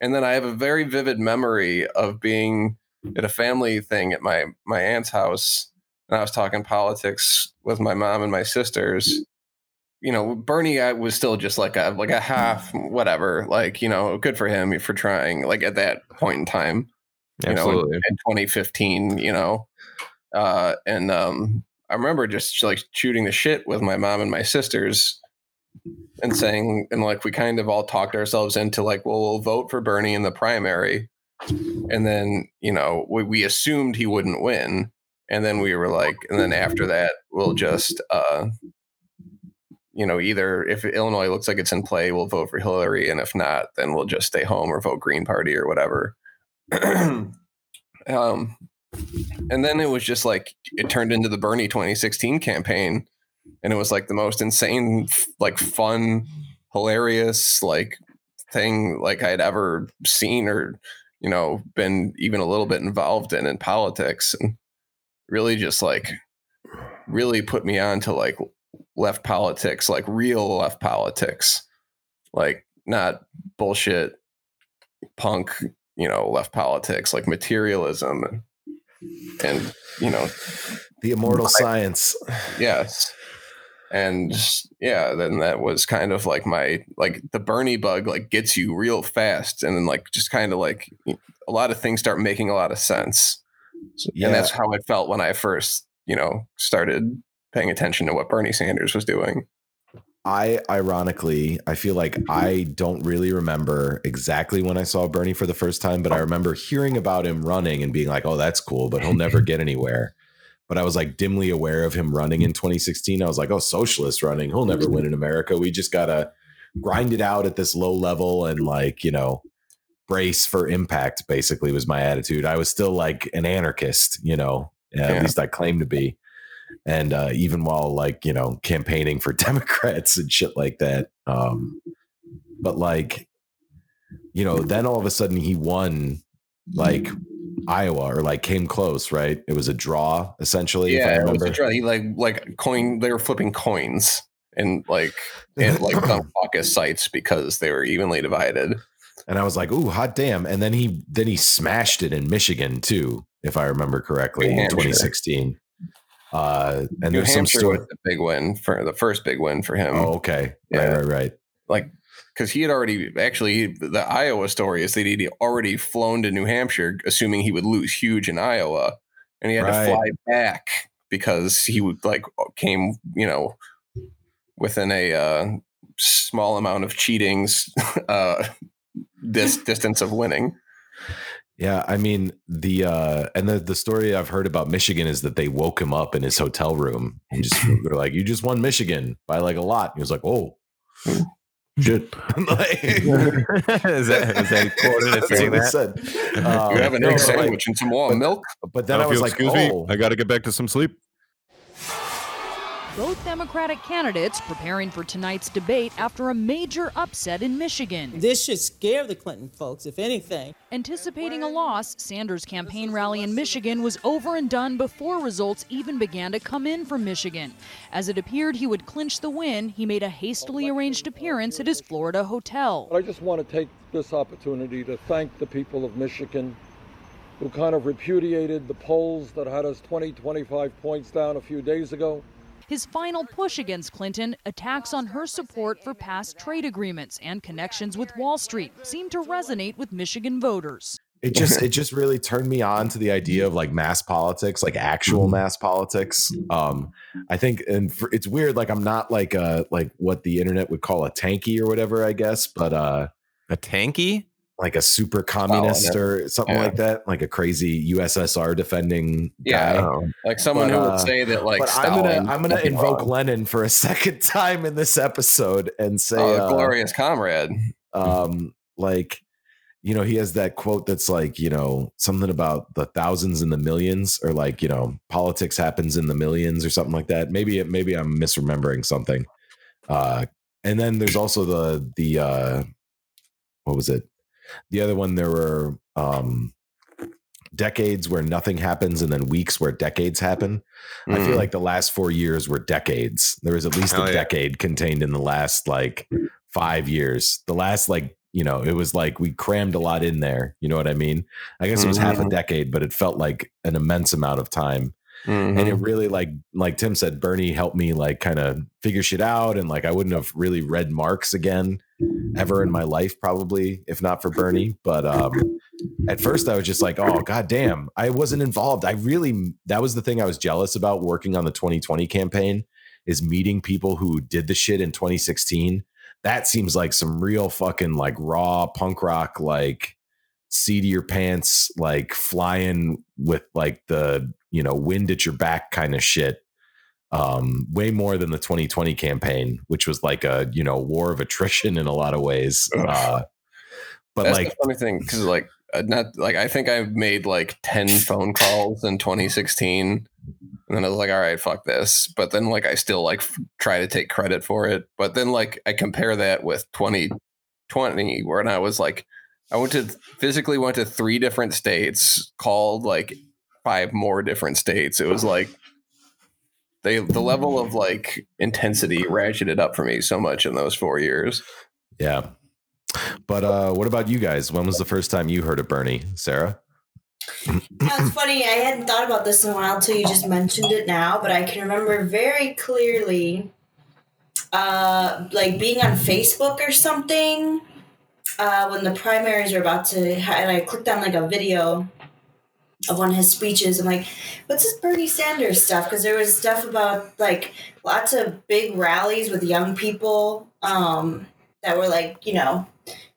[SPEAKER 3] And then I have a very vivid memory of being at a family thing at my my aunt's house, and I was talking politics with my mom and my sisters. You know, Bernie I was still just like a like a half whatever, like you know, good for him for trying. Like at that point in time, you know, in,
[SPEAKER 5] Absolutely.
[SPEAKER 3] in 2015, you know. Uh, and um, I remember just like shooting the shit with my mom and my sisters and saying, and like we kind of all talked ourselves into like, well, we'll vote for Bernie in the primary. And then, you know, we, we assumed he wouldn't win. And then we were like, and then after that, we'll just, uh, you know, either if Illinois looks like it's in play, we'll vote for Hillary. And if not, then we'll just stay home or vote Green Party or whatever. um, and then it was just like it turned into the Bernie 2016 campaign, and it was like the most insane, like fun, hilarious, like thing like I'd ever seen or you know been even a little bit involved in in politics, and really just like really put me on to like left politics, like real left politics, like not bullshit punk, you know, left politics, like materialism and and you know
[SPEAKER 1] The immortal science.
[SPEAKER 3] yes. And yeah then that was kind of like my like the bernie bug like gets you real fast and then like just kind of like a lot of things start making a lot of sense
[SPEAKER 1] Yeah.
[SPEAKER 3] and that's how it felt when i first you know started paying attention to what bernie sanders was doing
[SPEAKER 1] I ironically, I feel like I don't really remember exactly when I saw Bernie for the first time, but I remember hearing about him running and being like, "Oh, that's cool," but he'll never get anywhere. But I was like dimly aware of him running in 2016. I was like, "Oh, socialist running, he'll never mm-hmm. win in America. We just gotta grind it out at this low level and like you know." Brace for impact basically was my attitude. I was still like an anarchist you know at least i claim to be. And uh, even while like you know campaigning for democrats and shit like that um but like you know then all of a sudden he won like iowa or like came close right? It was a draw essentially
[SPEAKER 3] yeah, it was a try- he like like coin. They were flipping coins and like and like on caucus sites because they were evenly divided.
[SPEAKER 1] And i was like ooh hot damn and then he then he smashed it in michigan too if i remember correctly in 2016 uh and
[SPEAKER 3] New
[SPEAKER 1] there's some
[SPEAKER 3] Hampshire
[SPEAKER 1] story
[SPEAKER 3] was the big win for the first big win for him.
[SPEAKER 1] oh okay
[SPEAKER 3] Yeah.
[SPEAKER 1] right right right
[SPEAKER 3] like because he had already actually the Iowa story is that he'd already flown to New Hampshire, assuming he would lose huge in Iowa, and he had
[SPEAKER 1] Right.
[SPEAKER 3] to fly back because he would like came you know within a uh, small amount of cheatings uh, this distance of winning.
[SPEAKER 1] Yeah, I mean the uh and the the story I've heard about Michigan is that they woke him up in his hotel room and just they're like, "You just won Michigan by like a lot." And he was like, "Oh, shit!" Like-
[SPEAKER 5] is that is that quoted
[SPEAKER 1] That's what they said. Um,
[SPEAKER 3] you have an egg
[SPEAKER 1] but, like-
[SPEAKER 3] sandwich and some warm milk.
[SPEAKER 1] but then I was like, "Oh, I
[SPEAKER 5] got to get back to some sleep.
[SPEAKER 9] Both Democratic candidates preparing for tonight's debate after a major upset in Michigan.
[SPEAKER 10] This should scare the Clinton folks, if anything.
[SPEAKER 9] Anticipating a loss, Sanders' campaign rally in Michigan was over and done before results even began to come in from Michigan. As it appeared he would clinch the win, he made a hastily arranged appearance at his Florida hotel.
[SPEAKER 8] I just want to take this opportunity to thank the people of Michigan who kind of repudiated the polls that had us 20, 25 points down a few days ago.
[SPEAKER 9] His final push against Clinton, attacks on her support for past trade agreements and connections with Wall Street, seemed to resonate with Michigan voters.
[SPEAKER 1] it just it just really turned me on to the idea of like mass politics like actual mass politics um i think and for, it's weird like i'm not like uh like what the internet would call a tankie or whatever i guess but uh
[SPEAKER 5] A tankie?
[SPEAKER 1] Like a super communist
[SPEAKER 3] yeah.
[SPEAKER 1] or something
[SPEAKER 3] Yeah.
[SPEAKER 1] like that like a crazy ussr defending
[SPEAKER 3] Yeah,
[SPEAKER 1] guy
[SPEAKER 3] like someone
[SPEAKER 1] But,
[SPEAKER 3] who
[SPEAKER 1] uh,
[SPEAKER 3] would say that like
[SPEAKER 1] i'm gonna i'm gonna invoke
[SPEAKER 3] wrong.
[SPEAKER 1] lenin for a second time in this episode and say
[SPEAKER 3] Oh,
[SPEAKER 1] uh,
[SPEAKER 3] glorious comrade.
[SPEAKER 1] um like you know he has that quote that's like you know something about the thousands and the millions or like you know politics happens in the millions or something like that maybe it maybe i'm misremembering something uh and then there's also the the uh what was it the other one there were um decades where nothing happens and then weeks where decades happen i feel
[SPEAKER 3] Mm.
[SPEAKER 1] like the last four years were decades there was at least
[SPEAKER 5] Hell
[SPEAKER 1] a
[SPEAKER 5] yeah.
[SPEAKER 1] decade contained in the last like five years the last like you know it was like we crammed a lot in there you know what i mean i guess it was half a
[SPEAKER 3] Mhm.
[SPEAKER 1] decade but it felt like an immense amount of time
[SPEAKER 3] Mhm.
[SPEAKER 1] and it really like like tim said bernie helped me like kind of figure shit out and like i wouldn't have really read marx again ever in my life probably if not for bernie. But um at first i was just like oh god damn i wasn't involved. I really that was the thing i was jealous about working on the 2020 campaign is meeting people who did the shit in 2016 that seems like some real fucking like raw punk rock like seat of your pants like flying with like the you know wind at your back kind of shit um way more than the 2020 campaign which was like a you know war of attrition in a lot of ways uh but
[SPEAKER 3] That's
[SPEAKER 1] like
[SPEAKER 3] the funny thing because like uh, not like I think I've made like ten phone calls in 2016, and then I was like, all right, fuck this. But then like I still like f- try to take credit for it. But then like I compare that with 2020, where I was like, I went to physically went to three different states, called like five more different states. It was like they the level of like intensity ratcheted up for me so much in those four years.
[SPEAKER 1] yeah but uh what about you guys when was the first time you heard of bernie sarah
[SPEAKER 4] That's funny. I hadn't thought about this in a while until you just mentioned it now, but I can remember very clearly, uh, like being on Facebook or something, uh, when the primaries were about to, and I clicked on like a video, of one of his speeches. I'm like, what's this Bernie Sanders stuff? Because there was stuff about like lots of big rallies with young people um, that were like, you know,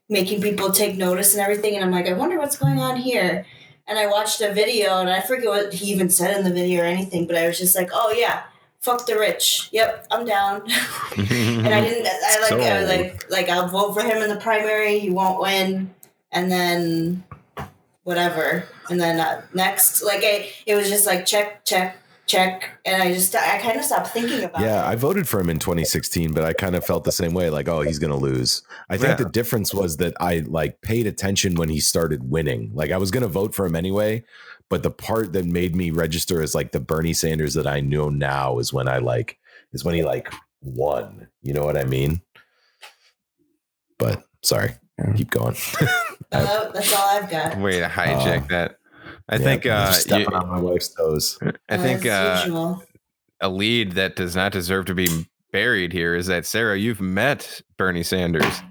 [SPEAKER 4] making people take notice and everything. And I'm like, I wonder what's going on here. And I watched a video, and I forget what he even said in the video or anything, but I was just like, oh yeah, fuck the rich. Yep, I'm down. and I didn't. I like. I was like, like I'll vote for him in the primary. He won't win, and then whatever. And then uh, next, like I, it was just like check, check, check, and I just I kind of stopped thinking about.
[SPEAKER 1] Yeah,
[SPEAKER 4] it.
[SPEAKER 1] I voted for him in 2016, but I kind of felt the same way. Like, oh, he's gonna lose. I think
[SPEAKER 5] Yeah.
[SPEAKER 1] the difference was that I like paid attention when he started winning. Like, I was gonna vote for him anyway, but the part that made me register as like the Bernie Sanders that I know now is when I like is when he like won. You know what I mean? But sorry, keep going.
[SPEAKER 4] Uh, that's all I've got.
[SPEAKER 5] Way to hijack
[SPEAKER 1] Uh,
[SPEAKER 5] that. I
[SPEAKER 1] Yeah,
[SPEAKER 5] think
[SPEAKER 1] you're
[SPEAKER 5] uh,
[SPEAKER 1] just
[SPEAKER 5] you-
[SPEAKER 1] stepping on my wife's toes.
[SPEAKER 5] I think
[SPEAKER 4] As
[SPEAKER 5] uh, a lead that does not deserve to be buried here is that Sarah, you've met Bernie Sanders.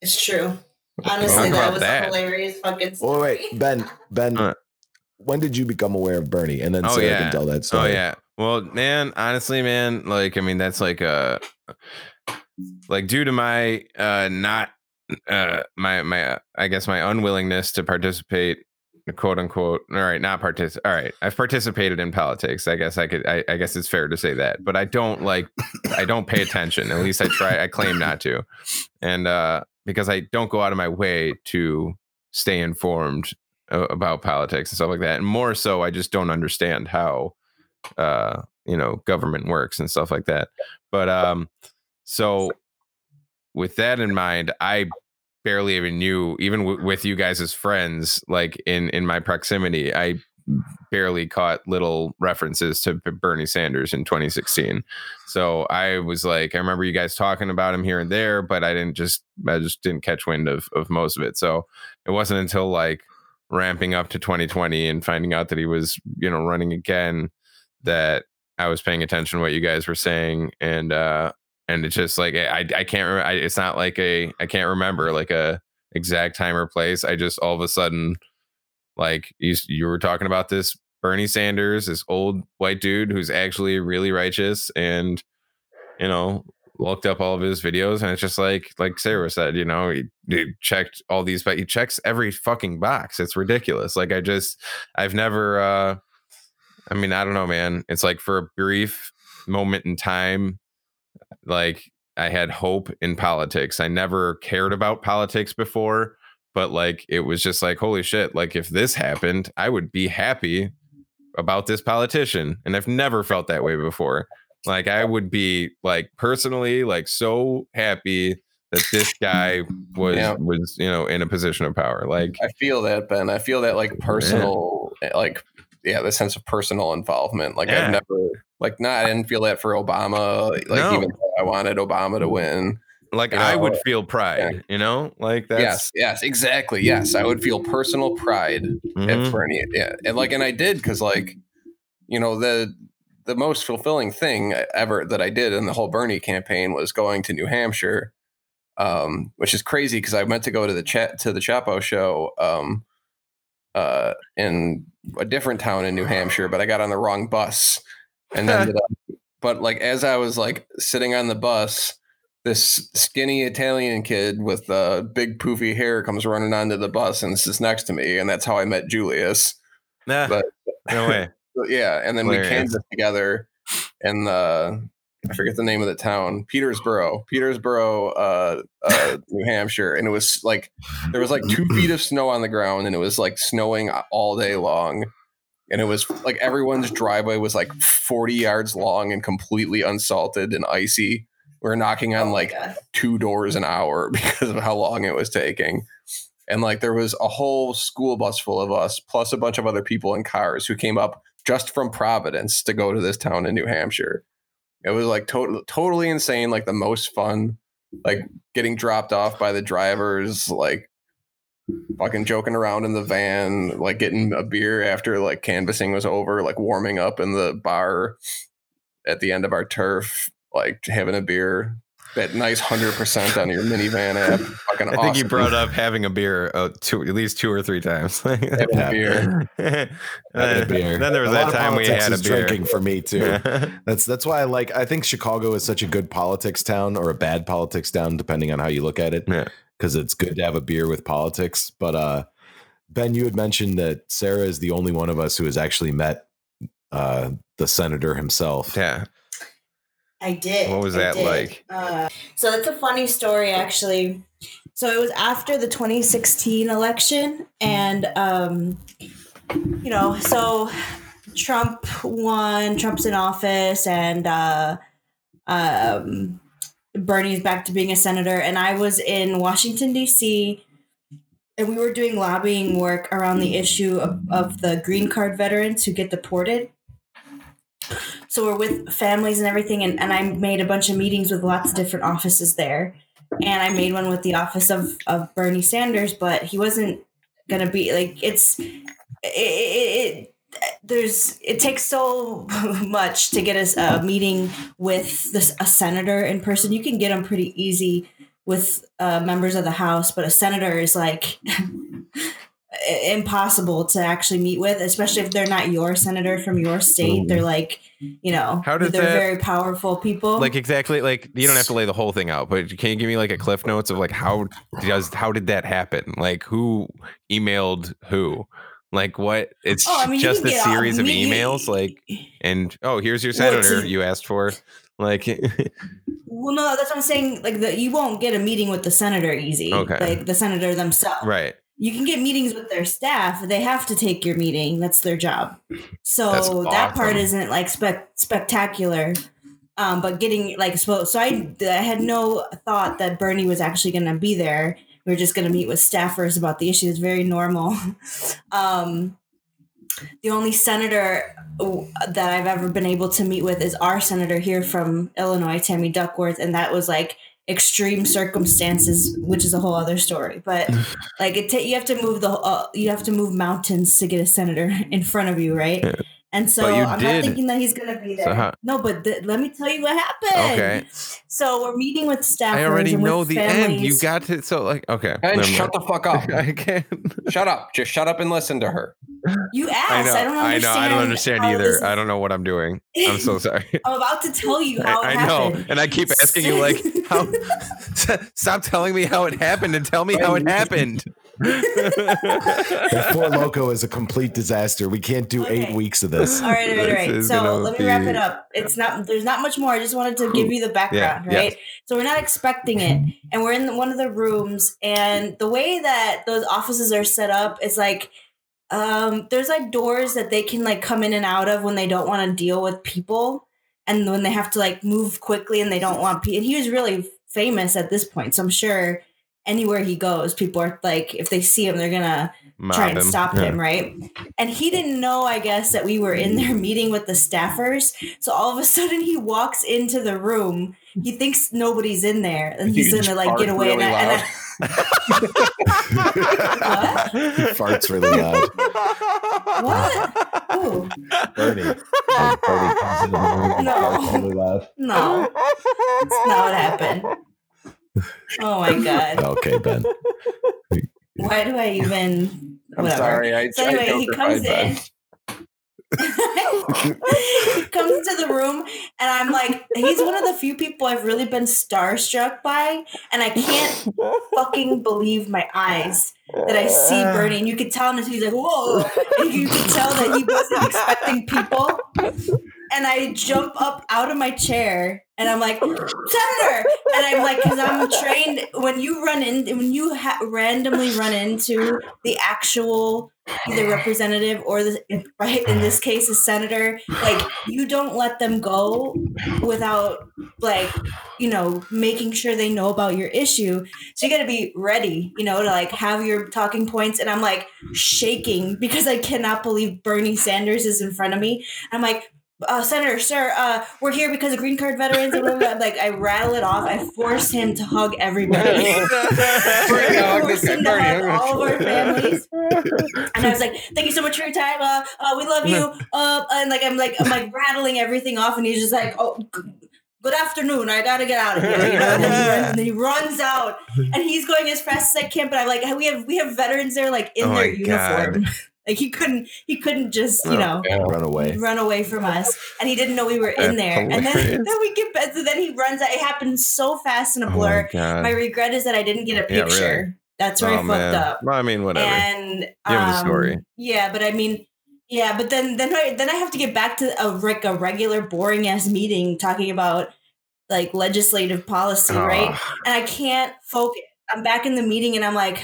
[SPEAKER 4] It's true. Honestly, that was
[SPEAKER 5] that.
[SPEAKER 4] hilarious fucking.
[SPEAKER 1] Oh wait, Ben, Ben,
[SPEAKER 5] Uh.
[SPEAKER 1] When did you become aware of Bernie? And then
[SPEAKER 5] Oh,
[SPEAKER 1] Sarah
[SPEAKER 5] yeah.
[SPEAKER 1] can tell that story.
[SPEAKER 5] Oh yeah. Well, man, honestly, man, like I mean, that's like uh like due to my uh not uh my my uh, I guess my unwillingness to participate quote unquote all right not partic all right i've participated in politics i guess i could I, I guess it's fair to say that but i don't like i don't pay attention at least i try i claim not to and uh because i don't go out of my way to stay informed about politics and stuff like that and more so i just don't understand how uh you know government works and stuff like that. But um so with that in mind i barely even knew even w- with you guys as friends like in in my proximity i barely caught little references to bernie sanders in 2016 so i was like i remember you guys talking about him here and there but i didn't just i just didn't catch wind of of most of it. So it wasn't until like ramping up to 2020 and finding out that he was you know running again that I was paying attention to what you guys were saying, and uh, and it's just like I I can't re- I, it's not like a I can't remember like a exact time or place. I just all of a sudden like you you were talking about this Bernie Sanders, this old white dude who's actually really righteous, and you know looked up all of his videos, and it's just like like Sarah said, you know he, he checked all these, but he checks every fucking box. It's ridiculous. Like I just I've never. uh I mean, I don't know, man. It's like for a brief moment in time, like I had hope in politics. I never cared about politics before, but like it was just like, holy shit, like if this happened, I would be happy about this politician. And I've never felt that way before. Like I would be like personally like so happy that this guy was
[SPEAKER 3] Yeah.
[SPEAKER 5] was, you know, in a position of power. Mm, like
[SPEAKER 3] I feel that, Ben. I feel that like personal, eh, like yeah, the sense of personal involvement. Like
[SPEAKER 5] Yeah.
[SPEAKER 3] I've never, like, not. I didn't feel that for Obama. Eh, like
[SPEAKER 5] No.
[SPEAKER 3] even though I wanted Obama to mm. win.
[SPEAKER 5] like
[SPEAKER 3] You
[SPEAKER 5] I would
[SPEAKER 3] eh,
[SPEAKER 5] feel pride, you know? Like that.
[SPEAKER 3] yes, yes, exactly. Yes, I would feel personal pride
[SPEAKER 5] Mhm.
[SPEAKER 3] at mm-hmm. Bernie. Yeah, and like, and I did because like, you know, the the most fulfilling thing ever that I did in the whole Bernie campaign was going to New Hampshire, um, which is crazy because I meant to go to the chat to the Chapo show um, uh, in a different town in New Hampshire, but I got on the wrong bus and up. But like as I was like sitting on the bus, this skinny Italian kid with uh, big poofy hair comes running onto the bus and sits next to me, and that's how I met Julius.
[SPEAKER 5] Nah,
[SPEAKER 3] But
[SPEAKER 5] no way.
[SPEAKER 3] But yeah, and then we
[SPEAKER 5] Hilarious.
[SPEAKER 3] canvassed together in the I forget the name of the town, Petersboro, Petersboro, uh, uh, New Hampshire, and it was like there was like two feet of snow on the ground, and it was like snowing all day long, and it was like everyone's driveway was like forty yards long and completely unsalted and icy. We were knocking on
[SPEAKER 4] Oh
[SPEAKER 3] like
[SPEAKER 4] God.
[SPEAKER 3] two doors an hour because of how long it was taking. And like there was a whole school bus full of us, plus a bunch of other people in cars who came up just from Providence to go to this town in New Hampshire. It was like totally totally insane, like the most fun, like getting dropped off by the drivers, like fucking joking around in the van, like getting a beer after like canvassing was over, like warming up in the bar at the end of our turf, like having a beer. That nice hundred percent on your minivan app. Fucking
[SPEAKER 5] I think you brought up having a beer uh, two, at least two or three times.
[SPEAKER 3] Having a beer.
[SPEAKER 1] Having a
[SPEAKER 5] then,
[SPEAKER 1] beer.
[SPEAKER 5] then there was
[SPEAKER 1] A
[SPEAKER 5] that time we
[SPEAKER 1] politics
[SPEAKER 5] had a
[SPEAKER 1] is
[SPEAKER 5] beer.
[SPEAKER 1] drinking for me too. That's that's why I like. I think Chicago is such a good politics town or a bad politics town, depending on how you look at it.
[SPEAKER 5] Yeah.
[SPEAKER 1] Because it's good to have a beer with politics. But uh, Ben, you had mentioned that Sarah is the only one of us who has actually met uh, the senator himself.
[SPEAKER 5] Yeah.
[SPEAKER 4] I did.
[SPEAKER 5] What was
[SPEAKER 4] I
[SPEAKER 5] that
[SPEAKER 4] did.
[SPEAKER 5] like?
[SPEAKER 4] Uh, so that's a funny story, actually. So it was after the 2016 election, and um, you know, so Trump won. Trump's in office, and uh, um, Bernie's back to being a senator. And I was in Washington D.C. And we were doing lobbying work around the issue of, of the green card veterans who get deported so we're with families and everything and, and i made a bunch of meetings with lots of different offices there. And i made one with the office of, of bernie sanders but he wasn't gonna be like it's it, it, it there's it takes so much to get us a meeting with this a senator in person. You can get them pretty easy with uh, members of the house but a senator is like impossible to actually meet with, especially if they're not your senator from your state. They're mm-hmm. like, you know,
[SPEAKER 5] How did
[SPEAKER 4] they're
[SPEAKER 5] that-
[SPEAKER 4] very powerful people.
[SPEAKER 5] Like exactly like you don't have to lay the whole thing out, but can you give me like a cliff notes of like how does how did that happen? Like who emailed who? Like what? It's
[SPEAKER 4] Oh, I mean,
[SPEAKER 5] just a series of emails. Like and oh, here's your senator you asked for. Like
[SPEAKER 4] well, no, that's what I'm saying. Like, the, you won't get a meeting with the senator easy.
[SPEAKER 5] Okay.
[SPEAKER 4] Like the senator themselves.
[SPEAKER 5] right.
[SPEAKER 4] You can get meetings with their staff. They have to take your meeting. That's their job. So
[SPEAKER 5] That's
[SPEAKER 4] that part isn't like spec- spectacular. Um, but getting like so, so I, I had no thought that Bernie was actually going to be there. We were just going to meet with staffers about the issue. It's very normal. um, the only senator that I've ever been able to meet with is our senator here from Illinois, Tammy Duckworth, and that was like extreme circumstances, which is a whole other story. But like it, ta- you have to move the uh, you have to move mountains to get a senator in front of you, right? And so
[SPEAKER 5] you
[SPEAKER 4] I'm
[SPEAKER 5] did.
[SPEAKER 4] not thinking that he's gonna be
[SPEAKER 5] So
[SPEAKER 4] there.
[SPEAKER 5] how-
[SPEAKER 4] no, but th- let me tell you what happened.
[SPEAKER 5] Okay.
[SPEAKER 4] So we're meeting with staff.
[SPEAKER 5] I already know the end. You got to so like okay.
[SPEAKER 3] And shut
[SPEAKER 5] mind.
[SPEAKER 3] the fuck up.
[SPEAKER 5] I can't.
[SPEAKER 3] shut up. Just shut up and listen to her.
[SPEAKER 4] You
[SPEAKER 5] I
[SPEAKER 4] asked.
[SPEAKER 5] know.
[SPEAKER 4] I, don't
[SPEAKER 5] I know. I don't understand either.
[SPEAKER 4] this
[SPEAKER 5] I don't know what I'm doing. I'm so sorry.
[SPEAKER 4] I'm about to tell you how
[SPEAKER 5] I,
[SPEAKER 4] it
[SPEAKER 5] I know, and I keep asking you like, how? Stop telling me how it happened and tell me how it happened.
[SPEAKER 1] That Four Loko is a complete disaster. We can't do eight weeks of this.
[SPEAKER 4] All right, all right, all
[SPEAKER 5] This
[SPEAKER 4] right.
[SPEAKER 5] is
[SPEAKER 4] So let me wrap it up. It's not. There's not much more. I just wanted to give you the background,
[SPEAKER 5] Yeah,
[SPEAKER 4] right? So we're not expecting it, and we're in one of the rooms, and the way that those offices are set up is like, um, there's like doors that they can like come in and out of when they don't want to deal with people, and when they have to like move quickly and they don't want people. And he was really famous at this point, so I'm sure anywhere he goes, people are like, if they see him, they're gonna
[SPEAKER 5] Mob
[SPEAKER 4] try and
[SPEAKER 5] him.
[SPEAKER 4] stop
[SPEAKER 5] Yeah.
[SPEAKER 4] him, right? And he didn't know, I guess, that we were in there mm. meeting with the staffers. So all of a sudden, he walks into the room. He thinks nobody's in there, and he's
[SPEAKER 3] You
[SPEAKER 4] gonna like get away.
[SPEAKER 3] really
[SPEAKER 4] and I, and
[SPEAKER 3] loud.
[SPEAKER 4] I,
[SPEAKER 1] He farts really loud.
[SPEAKER 4] what? Ooh,
[SPEAKER 1] Bernie. Like, Bernie comes in the room
[SPEAKER 4] No.
[SPEAKER 1] farts really loud.
[SPEAKER 4] no, that's not what happened. Oh my god!
[SPEAKER 1] Okay, Ben.
[SPEAKER 4] Why do I even?
[SPEAKER 3] I'm
[SPEAKER 4] Whatever.
[SPEAKER 3] sorry. I,
[SPEAKER 4] So
[SPEAKER 3] I
[SPEAKER 4] anyway, he comes
[SPEAKER 3] fight
[SPEAKER 4] in. he comes into the room and I'm like, he's one of the few people I've really been starstruck by, and I can't fucking believe my eyes that I see Bernie. And you could tell him as he's like, whoa, and you could tell that he wasn't expecting people. And I jump up out of my chair and I'm like, Senator! And I'm like, because I'm trained when you run in, when you ha- randomly run into the actual either representative or the right in this case a senator like you don't let them go without like you know making sure they know about your issue so you got to be ready you know to like have your talking points and i'm like shaking because i cannot believe bernie sanders is in front of me i'm like uh, Senator, sir, uh, we're here because of green card veterans. And like I rattle it off. I force him to hug everybody.
[SPEAKER 3] Bernie, hug this
[SPEAKER 4] force him to hug
[SPEAKER 3] hug
[SPEAKER 4] all of our families. And I was like, "Thank you so much for your time. Uh, uh we love you." Uh, and like I'm like I'm like rattling everything off, and he's just like, "Oh." g- good afternoon. I gotta get out of here. You know? and, then he runs, and then he runs out, and he's going as fast as I can. But I'm like, we have we have veterans there, like in
[SPEAKER 5] Oh
[SPEAKER 4] their
[SPEAKER 5] my
[SPEAKER 4] uniform. Like he couldn't he couldn't just you
[SPEAKER 5] Oh,
[SPEAKER 4] know
[SPEAKER 1] Run away.
[SPEAKER 4] run away from us, and he didn't know we were in
[SPEAKER 5] That's
[SPEAKER 4] there. And then then we get back. So then he runs out. It happened so fast in a
[SPEAKER 5] Oh my
[SPEAKER 4] blur.
[SPEAKER 5] God.
[SPEAKER 4] my regret is that I didn't get a
[SPEAKER 5] Yeah, really.
[SPEAKER 4] picture. That's where I
[SPEAKER 5] Oh,
[SPEAKER 4] fucked
[SPEAKER 5] man.
[SPEAKER 4] up.
[SPEAKER 5] Well, I mean, whatever.
[SPEAKER 4] And
[SPEAKER 5] You have the
[SPEAKER 4] um,
[SPEAKER 5] story.
[SPEAKER 4] Yeah, but I mean, yeah, but then then I then I have to get back to a like a regular boring ass meeting talking about like legislative policy, right?
[SPEAKER 5] Ah.
[SPEAKER 4] And I can't focus. I'm back in the meeting and I'm like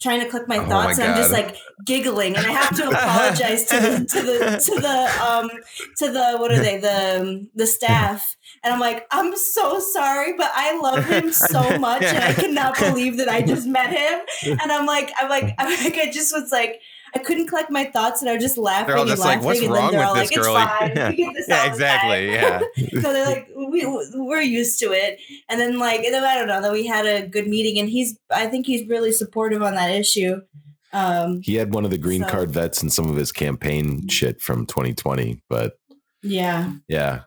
[SPEAKER 4] trying to click my
[SPEAKER 5] Oh my
[SPEAKER 4] thoughts and I'm just like giggling and I have to apologize to the to the to the um to the what are they? The the staff. And I'm like I'm so sorry but I love him so much and I cannot believe that I just met him. And I'm like I'm like I'm like I just was like I couldn't collect my thoughts and I was just laughing
[SPEAKER 5] They're all
[SPEAKER 4] and
[SPEAKER 5] just like,
[SPEAKER 4] laughing
[SPEAKER 5] "What's
[SPEAKER 4] and
[SPEAKER 5] wrong
[SPEAKER 4] then they're
[SPEAKER 5] with
[SPEAKER 4] all
[SPEAKER 5] this
[SPEAKER 4] like,
[SPEAKER 5] girl?"
[SPEAKER 4] It's fine. We get this
[SPEAKER 5] yeah, exactly. Yeah.
[SPEAKER 4] so they're like we we're used to it and then like and then i don't know then we had a good meeting and he's i think he's really supportive on that issue um
[SPEAKER 1] He had one of the green
[SPEAKER 4] So-
[SPEAKER 1] card vets in some of his campaign shit from 2020, but
[SPEAKER 4] yeah
[SPEAKER 1] yeah,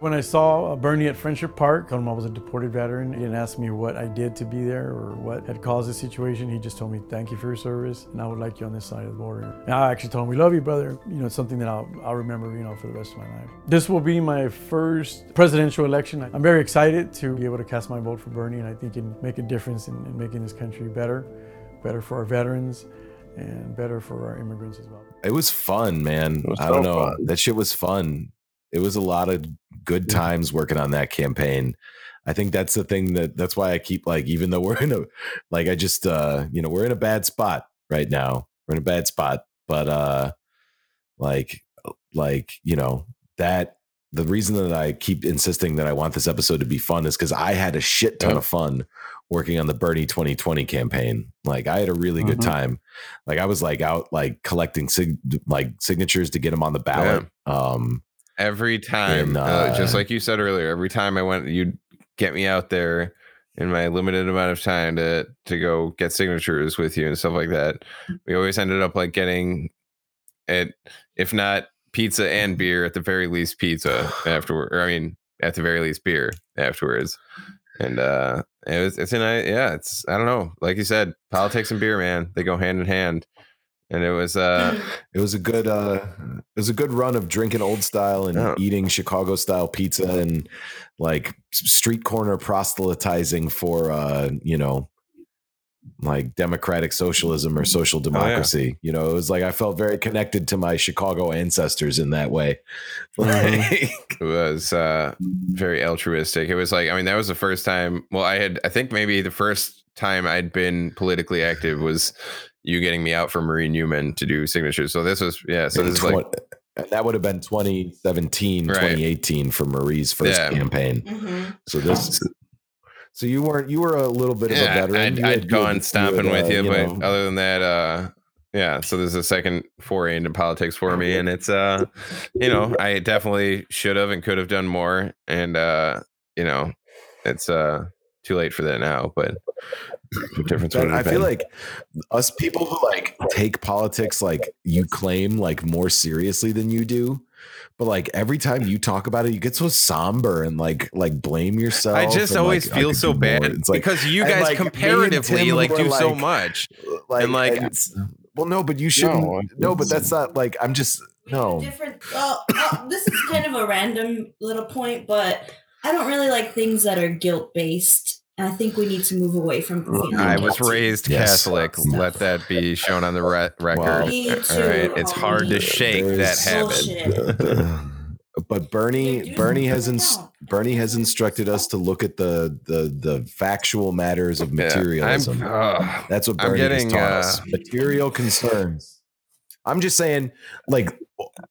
[SPEAKER 11] When I saw uh, Bernie at Friendship Park, told him I was a deported veteran. He didn't ask me what I did to be there or what had caused the situation. He just told me, "Thank you for your service, and I would like you on this side of the border." And I actually told him, "We love you, brother." You know, it's something that I'll, I'll remember, you know, for the rest of my life. This will be my first presidential election. I'm very excited to be able to cast my vote for Bernie, and I think it can make a difference in, in making this country better, better for our veterans, and better for our immigrants as well.
[SPEAKER 1] it was fun, man.
[SPEAKER 3] was
[SPEAKER 1] I don't know.
[SPEAKER 3] fun.
[SPEAKER 1] That shit was fun. It was a lot of good times working on that campaign. I think that's the thing that that's why I keep like, even though we're in a like I just uh you know, we're in a bad spot right now. We're in a bad spot. But uh like like, you know, that the reason that I keep insisting that I want this episode to be fun is because I had a shit ton
[SPEAKER 3] Yeah.
[SPEAKER 1] of fun working on the Bernie 2020 campaign. Like I had a really good
[SPEAKER 3] Mhm.
[SPEAKER 1] time. Like I was like out like collecting sig- like signatures to get them on the ballot. Um
[SPEAKER 5] Every time, uh, just like you said earlier, every time I went, you'd get me out there in my limited amount of time to to go get signatures with you and stuff like that. We always ended up like getting it, if not pizza and beer, at the very least pizza afterward. Or I mean, at the very least beer afterwards. And uh it was it's an yeah, it's I don't know. Like you said, politics and beer, man, they go hand in hand. And it was uh
[SPEAKER 1] it was a good uh it was a good run of drinking old style and
[SPEAKER 5] Yeah.
[SPEAKER 1] eating Chicago style pizza and like street corner proselytizing for uh you know like democratic socialism or social democracy. You know, it was like I felt very connected to my Chicago ancestors in that way. Like,
[SPEAKER 5] it was uh very altruistic it was like i mean that was the first time well i had i think maybe the first time i'd been politically active was you getting me out for Marie Newman to do signatures so this was yeah so this is like
[SPEAKER 1] that would have been 2017,
[SPEAKER 5] Right.
[SPEAKER 1] 2018 for Marie's first
[SPEAKER 5] Yeah.
[SPEAKER 1] campaign.
[SPEAKER 4] Mhm.
[SPEAKER 1] So this so you weren't you were a little bit of a veteran.
[SPEAKER 5] I'd,
[SPEAKER 1] You
[SPEAKER 5] I'd
[SPEAKER 1] had-
[SPEAKER 5] gone
[SPEAKER 1] had- you
[SPEAKER 5] stomping
[SPEAKER 1] had,
[SPEAKER 5] with
[SPEAKER 1] uh,
[SPEAKER 5] you, but
[SPEAKER 1] know,
[SPEAKER 5] other than that uh yeah so this is a second foray into politics for me and it's uh you know i definitely should have and could have done more and uh you know it's uh too late for that now but difference
[SPEAKER 1] But I
[SPEAKER 5] have
[SPEAKER 1] feel like us people who like take politics like you claim like more seriously than you do. But like every time you talk about it, you get so somber and like like blame yourself.
[SPEAKER 5] I just
[SPEAKER 1] and,
[SPEAKER 5] always
[SPEAKER 1] like,
[SPEAKER 5] feel so bad
[SPEAKER 1] It's like
[SPEAKER 5] because you
[SPEAKER 1] and,
[SPEAKER 5] guys
[SPEAKER 1] like,
[SPEAKER 5] comparatively like
[SPEAKER 1] were,
[SPEAKER 5] do so much.
[SPEAKER 1] like,
[SPEAKER 5] and like
[SPEAKER 1] it's- well, no, but you shouldn't.
[SPEAKER 3] No,
[SPEAKER 1] No, but that's not like I'm just no.
[SPEAKER 4] different well, well this is kind of a random little point but i don't really like things that are guilt based and i think we need to move away from feeling
[SPEAKER 5] I was
[SPEAKER 4] guilty.
[SPEAKER 5] raised
[SPEAKER 1] Yes.
[SPEAKER 5] Catholic. Let that be shown on the re- record.
[SPEAKER 4] Me
[SPEAKER 5] All
[SPEAKER 4] too.
[SPEAKER 5] right, it's hard to shake that habit.
[SPEAKER 1] But Bernie Bernie has ins- Bernie has instructed us to look at the the the factual matters of
[SPEAKER 5] Yeah, I'm-
[SPEAKER 1] materialism. That's what
[SPEAKER 5] I'm
[SPEAKER 1] Bernie
[SPEAKER 5] getting,
[SPEAKER 1] has taught
[SPEAKER 5] uh,
[SPEAKER 1] us. Material concerns. I'm just saying, like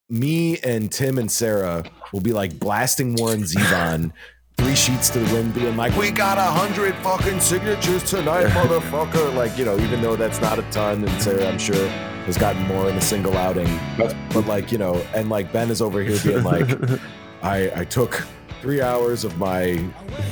[SPEAKER 1] me and Tim and Sarah will be like blasting Warren Zevon, three sheets to the wind, being like, "We got a hundred fucking signatures tonight, motherfucker!" Like you know, even though that's not a ton, and Sarah, I'm sure, has gotten more in a single outing. But, but like you know, and like Ben is over here being like, I I took three hours of my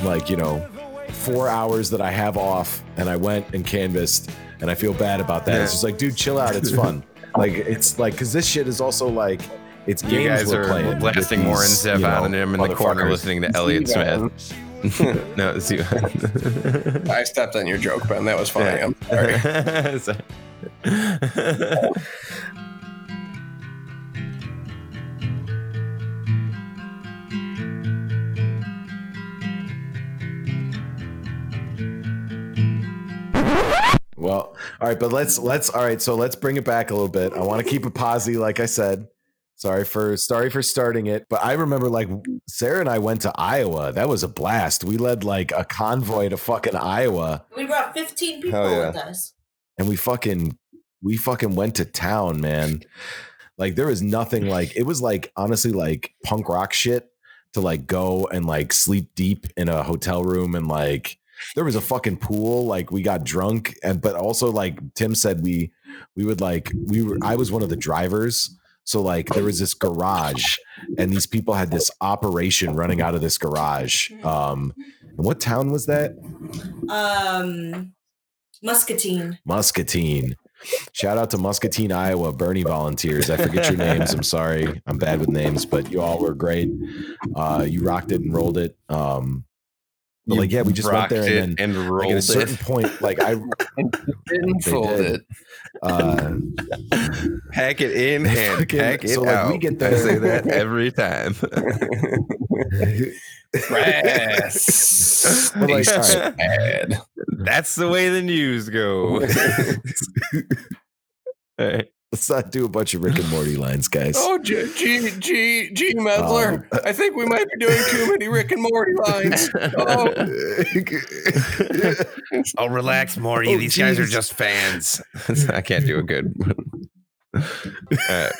[SPEAKER 1] like you know four hours that I have off, and I went and canvassed, and I feel bad about that. It's just like, dude, chill out. It's fun. like it's like because this shit is also like It's
[SPEAKER 5] You
[SPEAKER 1] games
[SPEAKER 5] guys
[SPEAKER 1] we're
[SPEAKER 5] are
[SPEAKER 1] playing with
[SPEAKER 5] blasting Warren
[SPEAKER 1] these, you
[SPEAKER 5] Zevon
[SPEAKER 1] know,
[SPEAKER 5] and him in the corner listening to Elliott Smith. no, it's you.
[SPEAKER 3] I stepped on your joke, Ben. That was funny. I'm sorry.
[SPEAKER 5] Sorry.
[SPEAKER 1] Well, all right, but let's let's all right. So let's bring it back a little bit. I want to keep it posy, like I said. Sorry for sorry for starting it, but I remember like Sarah and I went to Iowa. That was a blast. We led like a convoy to fucking Iowa,
[SPEAKER 4] We brought 15 people
[SPEAKER 5] yeah.
[SPEAKER 4] with us.
[SPEAKER 1] and we fucking we fucking went to town, man. Like there was nothing like it was like honestly like punk rock shit to like go and like sleep deep in a hotel room and like there was a fucking pool like we got drunk and but also like Tim said we we would like we were I was one of the drivers so like there was this garage and these people had this operation running out of this garage um and what town was that
[SPEAKER 4] Um, Muscatine.
[SPEAKER 1] Muscatine. Shout out to Muscatine, Iowa, Bernie volunteers. I forget your names. I'm sorry. I'm bad with names, but you all were great. Uh, you rocked it and rolled it. Um, but
[SPEAKER 5] You
[SPEAKER 1] like, yeah, we just went there and then
[SPEAKER 5] and
[SPEAKER 1] like, at a certain
[SPEAKER 5] it.
[SPEAKER 1] point, like I
[SPEAKER 3] Didn't
[SPEAKER 1] They
[SPEAKER 3] fold
[SPEAKER 1] did.
[SPEAKER 3] it.
[SPEAKER 1] uh,
[SPEAKER 5] Pack it in and
[SPEAKER 1] Fucking-
[SPEAKER 5] pack it
[SPEAKER 1] so, like,
[SPEAKER 5] out.
[SPEAKER 1] we get
[SPEAKER 5] I say that every time.
[SPEAKER 3] Press.
[SPEAKER 1] But, like,
[SPEAKER 3] Tastes
[SPEAKER 1] all right.
[SPEAKER 3] bad.
[SPEAKER 5] That's the way the news go. Hey.
[SPEAKER 1] Let's not do a bunch of Rick and Morty lines, guys.
[SPEAKER 3] Oh, G, G, G, G Medler. I think we might be doing too many Rick and Morty lines. Oh,
[SPEAKER 5] Oh, relax, Morty.
[SPEAKER 1] Oh,
[SPEAKER 5] These guys are just fans. I can't do a good. Uh,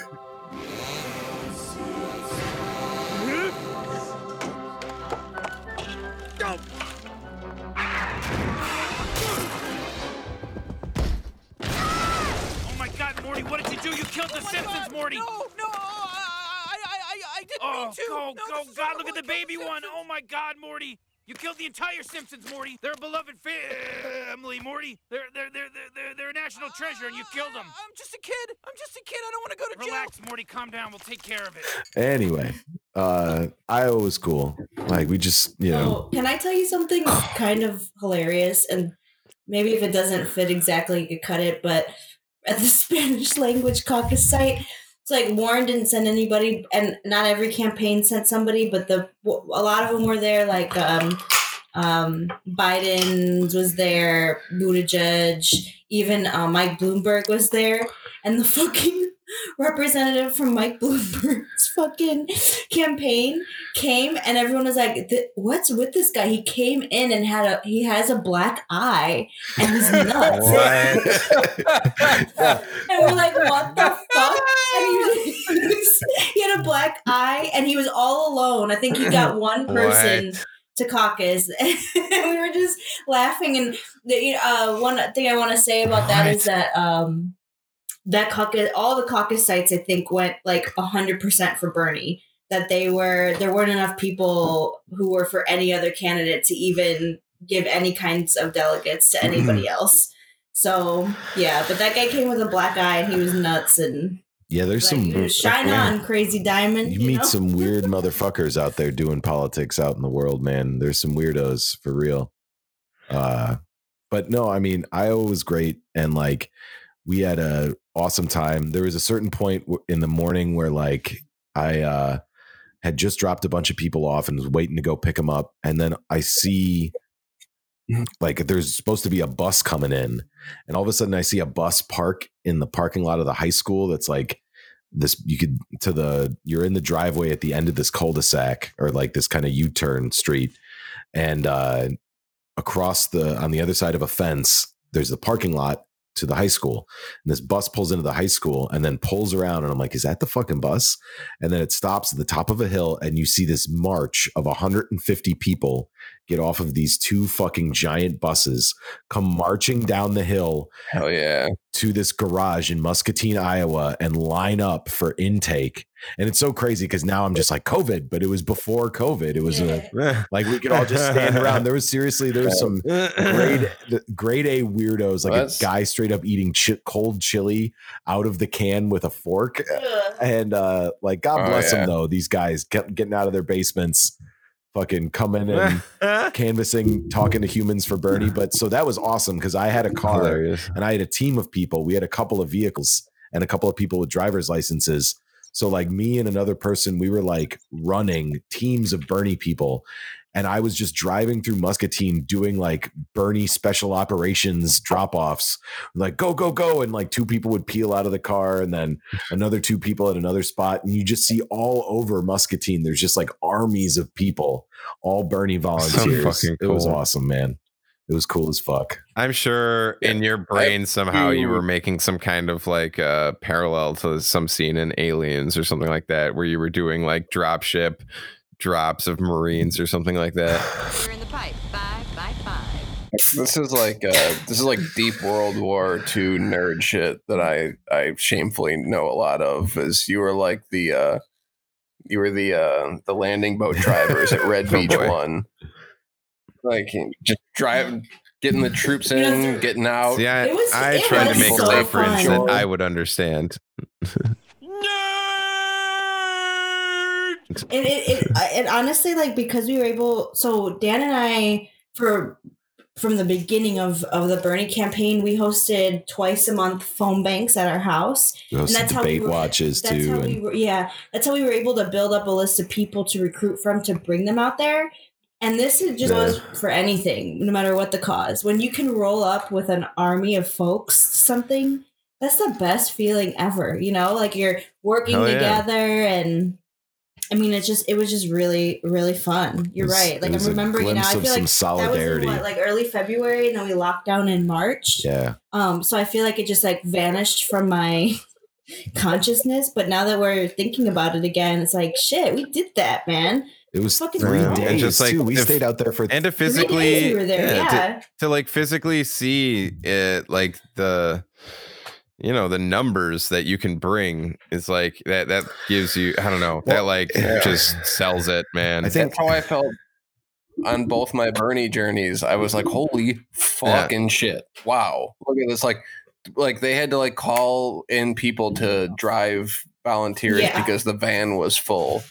[SPEAKER 6] do? You killed the Simpsons, Morty!
[SPEAKER 12] No, no, I, I, I, I didn't
[SPEAKER 6] Oh,
[SPEAKER 12] mean to.
[SPEAKER 6] go,
[SPEAKER 12] No,
[SPEAKER 6] go,
[SPEAKER 12] this
[SPEAKER 6] God, look at the
[SPEAKER 12] what killed
[SPEAKER 6] baby one. Oh my God, Morty. You killed the entire Simpsons, Morty. They're a beloved family, Morty. They're they're they're they're they're, they're a national treasure, and you killed them.
[SPEAKER 12] I'm just a kid. I'm just a kid. I don't want to go to jail.
[SPEAKER 6] Relax, Morty. Calm down. We'll take care of it.
[SPEAKER 1] Anyway, uh, Iowa was cool. Like we just, you know,
[SPEAKER 4] Oh, can I tell you something kind of hilarious? And maybe if it doesn't fit exactly, you could cut it. But at the Spanish language caucus site, it's like Warren didn't send anybody, and not every campaign sent somebody, but the a lot of them were there. Like um, um, Biden's was there, Buttigieg, even uh, Mike Bloomberg was there, and the fucking representative from Mike Bloomberg's fucking campaign came and everyone was like what's with this guy? He came in and had a he has a black eye and he's nuts. And we're like what the fuck? And he, was, he, had a black eye and he was all alone. I think he got one person
[SPEAKER 5] What?
[SPEAKER 4] to caucus. And we were just laughing. And the, uh, one thing i want to say about that is that um that caucus all the caucus sites i think went like 100% for bernie that they were there weren't enough people who were for any other candidate to even give any kinds of delegates to anybody else so yeah but that guy came with a black eye and he was nuts and
[SPEAKER 1] yeah. There's
[SPEAKER 4] like,
[SPEAKER 1] some
[SPEAKER 4] shine on crazy diamond
[SPEAKER 1] you
[SPEAKER 4] you,
[SPEAKER 1] meet
[SPEAKER 4] know?
[SPEAKER 1] some weird motherfuckers out there doing politics out in the world, man. There's some weirdos for real. Uh, but no, I mean Iowa was great, and like we had a awesome time. There was a certain point in the morning where like I uh, had just dropped a bunch of people off and was waiting to go pick them up, and then I see like there's supposed to be a bus coming in, and all of a sudden I see a bus park in the parking lot of the high school. That's like this you could to the you're in the driveway at the end of this cul-de-sac or like this kind of u-turn street and uh across the on the other side of a fence there's the parking lot to the high school. And this bus pulls into the high school and then pulls around and i'm like is that the fucking bus? And then it stops at the top of a hill and you see this march of 150 people get off of these two fucking giant buses come marching down the hill
[SPEAKER 3] hell yeah.
[SPEAKER 1] to this garage in Muscatine, Iowa, and line up for intake. And it's so crazy because now I'm just like COVID, but it was before COVID. It was a, like we could all just stand around. There was seriously there was some grade grade A weirdos, like
[SPEAKER 3] That's-
[SPEAKER 1] a guy straight up eating chi- cold chili out of the can with a fork, and uh like God
[SPEAKER 3] Oh,
[SPEAKER 1] bless
[SPEAKER 3] yeah.
[SPEAKER 1] them though. These guys get, getting out of their basements, fucking coming and canvassing, talking to humans for Bernie. But so that was awesome because I had a car
[SPEAKER 5] Hilarious.
[SPEAKER 1] and I had a team of people. We had a couple of vehicles and a couple of people with driver's licenses. So like me and another person, we were like running teams of Bernie people. And I was just driving through Muscatine doing like Bernie special operations drop offs, like go, go, go. And like two people would peel out of the car and then another two people at another spot. And you just see all over Muscatine, there's just like armies of people, all Bernie volunteers.
[SPEAKER 5] fucking
[SPEAKER 1] It was awesome, man. It was cool as fuck.
[SPEAKER 5] I'm sure in your brain somehow you were making some kind of like uh parallel to some scene in Aliens or something like that, where you were doing like drop ship drops of Marines or something like that.
[SPEAKER 13] You're in the pipe. Five by five.
[SPEAKER 3] This is like uh, this is like deep World War II nerd shit that I I shamefully know a lot of. Is you were like the uh, you were the uh, the landing boat drivers at Red
[SPEAKER 5] Oh,
[SPEAKER 3] Beach
[SPEAKER 5] boy.
[SPEAKER 3] One, like just driving, getting the troops in, getting out.
[SPEAKER 5] Yeah, I,
[SPEAKER 4] was-
[SPEAKER 5] I tried to make a reference
[SPEAKER 4] fun.
[SPEAKER 5] that I would understand.
[SPEAKER 4] And it, it, it honestly, like, because we were able, so Dan and I, for from the beginning of, of the Bernie campaign, we hosted twice a month phone banks at our house.
[SPEAKER 1] We hosted
[SPEAKER 4] how we
[SPEAKER 1] debate
[SPEAKER 4] were-
[SPEAKER 1] watches,
[SPEAKER 4] that's
[SPEAKER 1] too,
[SPEAKER 4] How we were, yeah, that's how we were able to build up a list of people to recruit from to bring them out there. And this is just
[SPEAKER 1] Yeah.
[SPEAKER 4] for anything, no matter what the cause. When you can roll up with an army of folks, something that's the best feeling ever. You know, like you're working
[SPEAKER 1] Hell yeah.
[SPEAKER 4] together, and I mean, it's just it was just really really fun. You're
[SPEAKER 1] was-
[SPEAKER 4] right. Like I'm
[SPEAKER 1] a
[SPEAKER 4] remembering now.
[SPEAKER 1] glimpse
[SPEAKER 4] I
[SPEAKER 1] of
[SPEAKER 4] feel
[SPEAKER 1] some
[SPEAKER 4] like
[SPEAKER 1] solidarity.
[SPEAKER 4] That was in, what, like early February, and then we locked down in March.
[SPEAKER 1] Yeah.
[SPEAKER 4] Um, so I feel like it just like vanished from my consciousness. But now that we're thinking about it again, it's like shit, we did that, man.
[SPEAKER 1] It was
[SPEAKER 4] Fucking
[SPEAKER 1] three
[SPEAKER 4] cool.
[SPEAKER 1] days
[SPEAKER 5] And just like
[SPEAKER 1] too. We
[SPEAKER 5] if-
[SPEAKER 1] stayed out there for
[SPEAKER 5] and to
[SPEAKER 4] Three days
[SPEAKER 5] physically
[SPEAKER 4] we were there,
[SPEAKER 5] to-
[SPEAKER 4] yeah.
[SPEAKER 5] to, like physically see it like the you know the numbers that you can bring is like that that gives you i don't know that like
[SPEAKER 3] yeah.
[SPEAKER 5] just sells it man
[SPEAKER 1] I think
[SPEAKER 3] That's how I felt on both my Bernie journeys. I was like, holy fucking shit. Wow. Look at this. Like, like they had to like call in people to drive volunteers
[SPEAKER 4] Yeah.
[SPEAKER 3] because the van was full.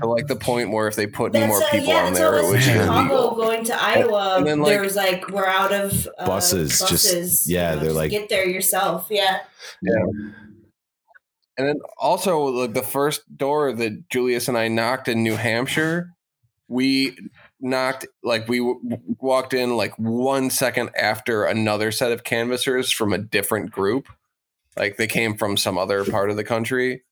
[SPEAKER 3] To like the point where if they put any
[SPEAKER 4] That's
[SPEAKER 3] more
[SPEAKER 4] uh,
[SPEAKER 3] people
[SPEAKER 4] yeah,
[SPEAKER 3] on there,
[SPEAKER 4] what
[SPEAKER 3] it
[SPEAKER 4] it was
[SPEAKER 3] was
[SPEAKER 4] Chicago going to Iowa.
[SPEAKER 3] And then,
[SPEAKER 4] there
[SPEAKER 3] like-
[SPEAKER 4] was like we're out of uh,
[SPEAKER 1] Buses, just-
[SPEAKER 4] buses.
[SPEAKER 1] yeah,
[SPEAKER 4] You know,
[SPEAKER 1] they're
[SPEAKER 4] just
[SPEAKER 1] like-
[SPEAKER 4] get there yourself. Yeah.
[SPEAKER 3] Yeah. And then also like the first door that Julius and I knocked in New Hampshire, we knocked like we w- walked in like one second after another set of canvassers from a different group. Like they came from some other part of the country.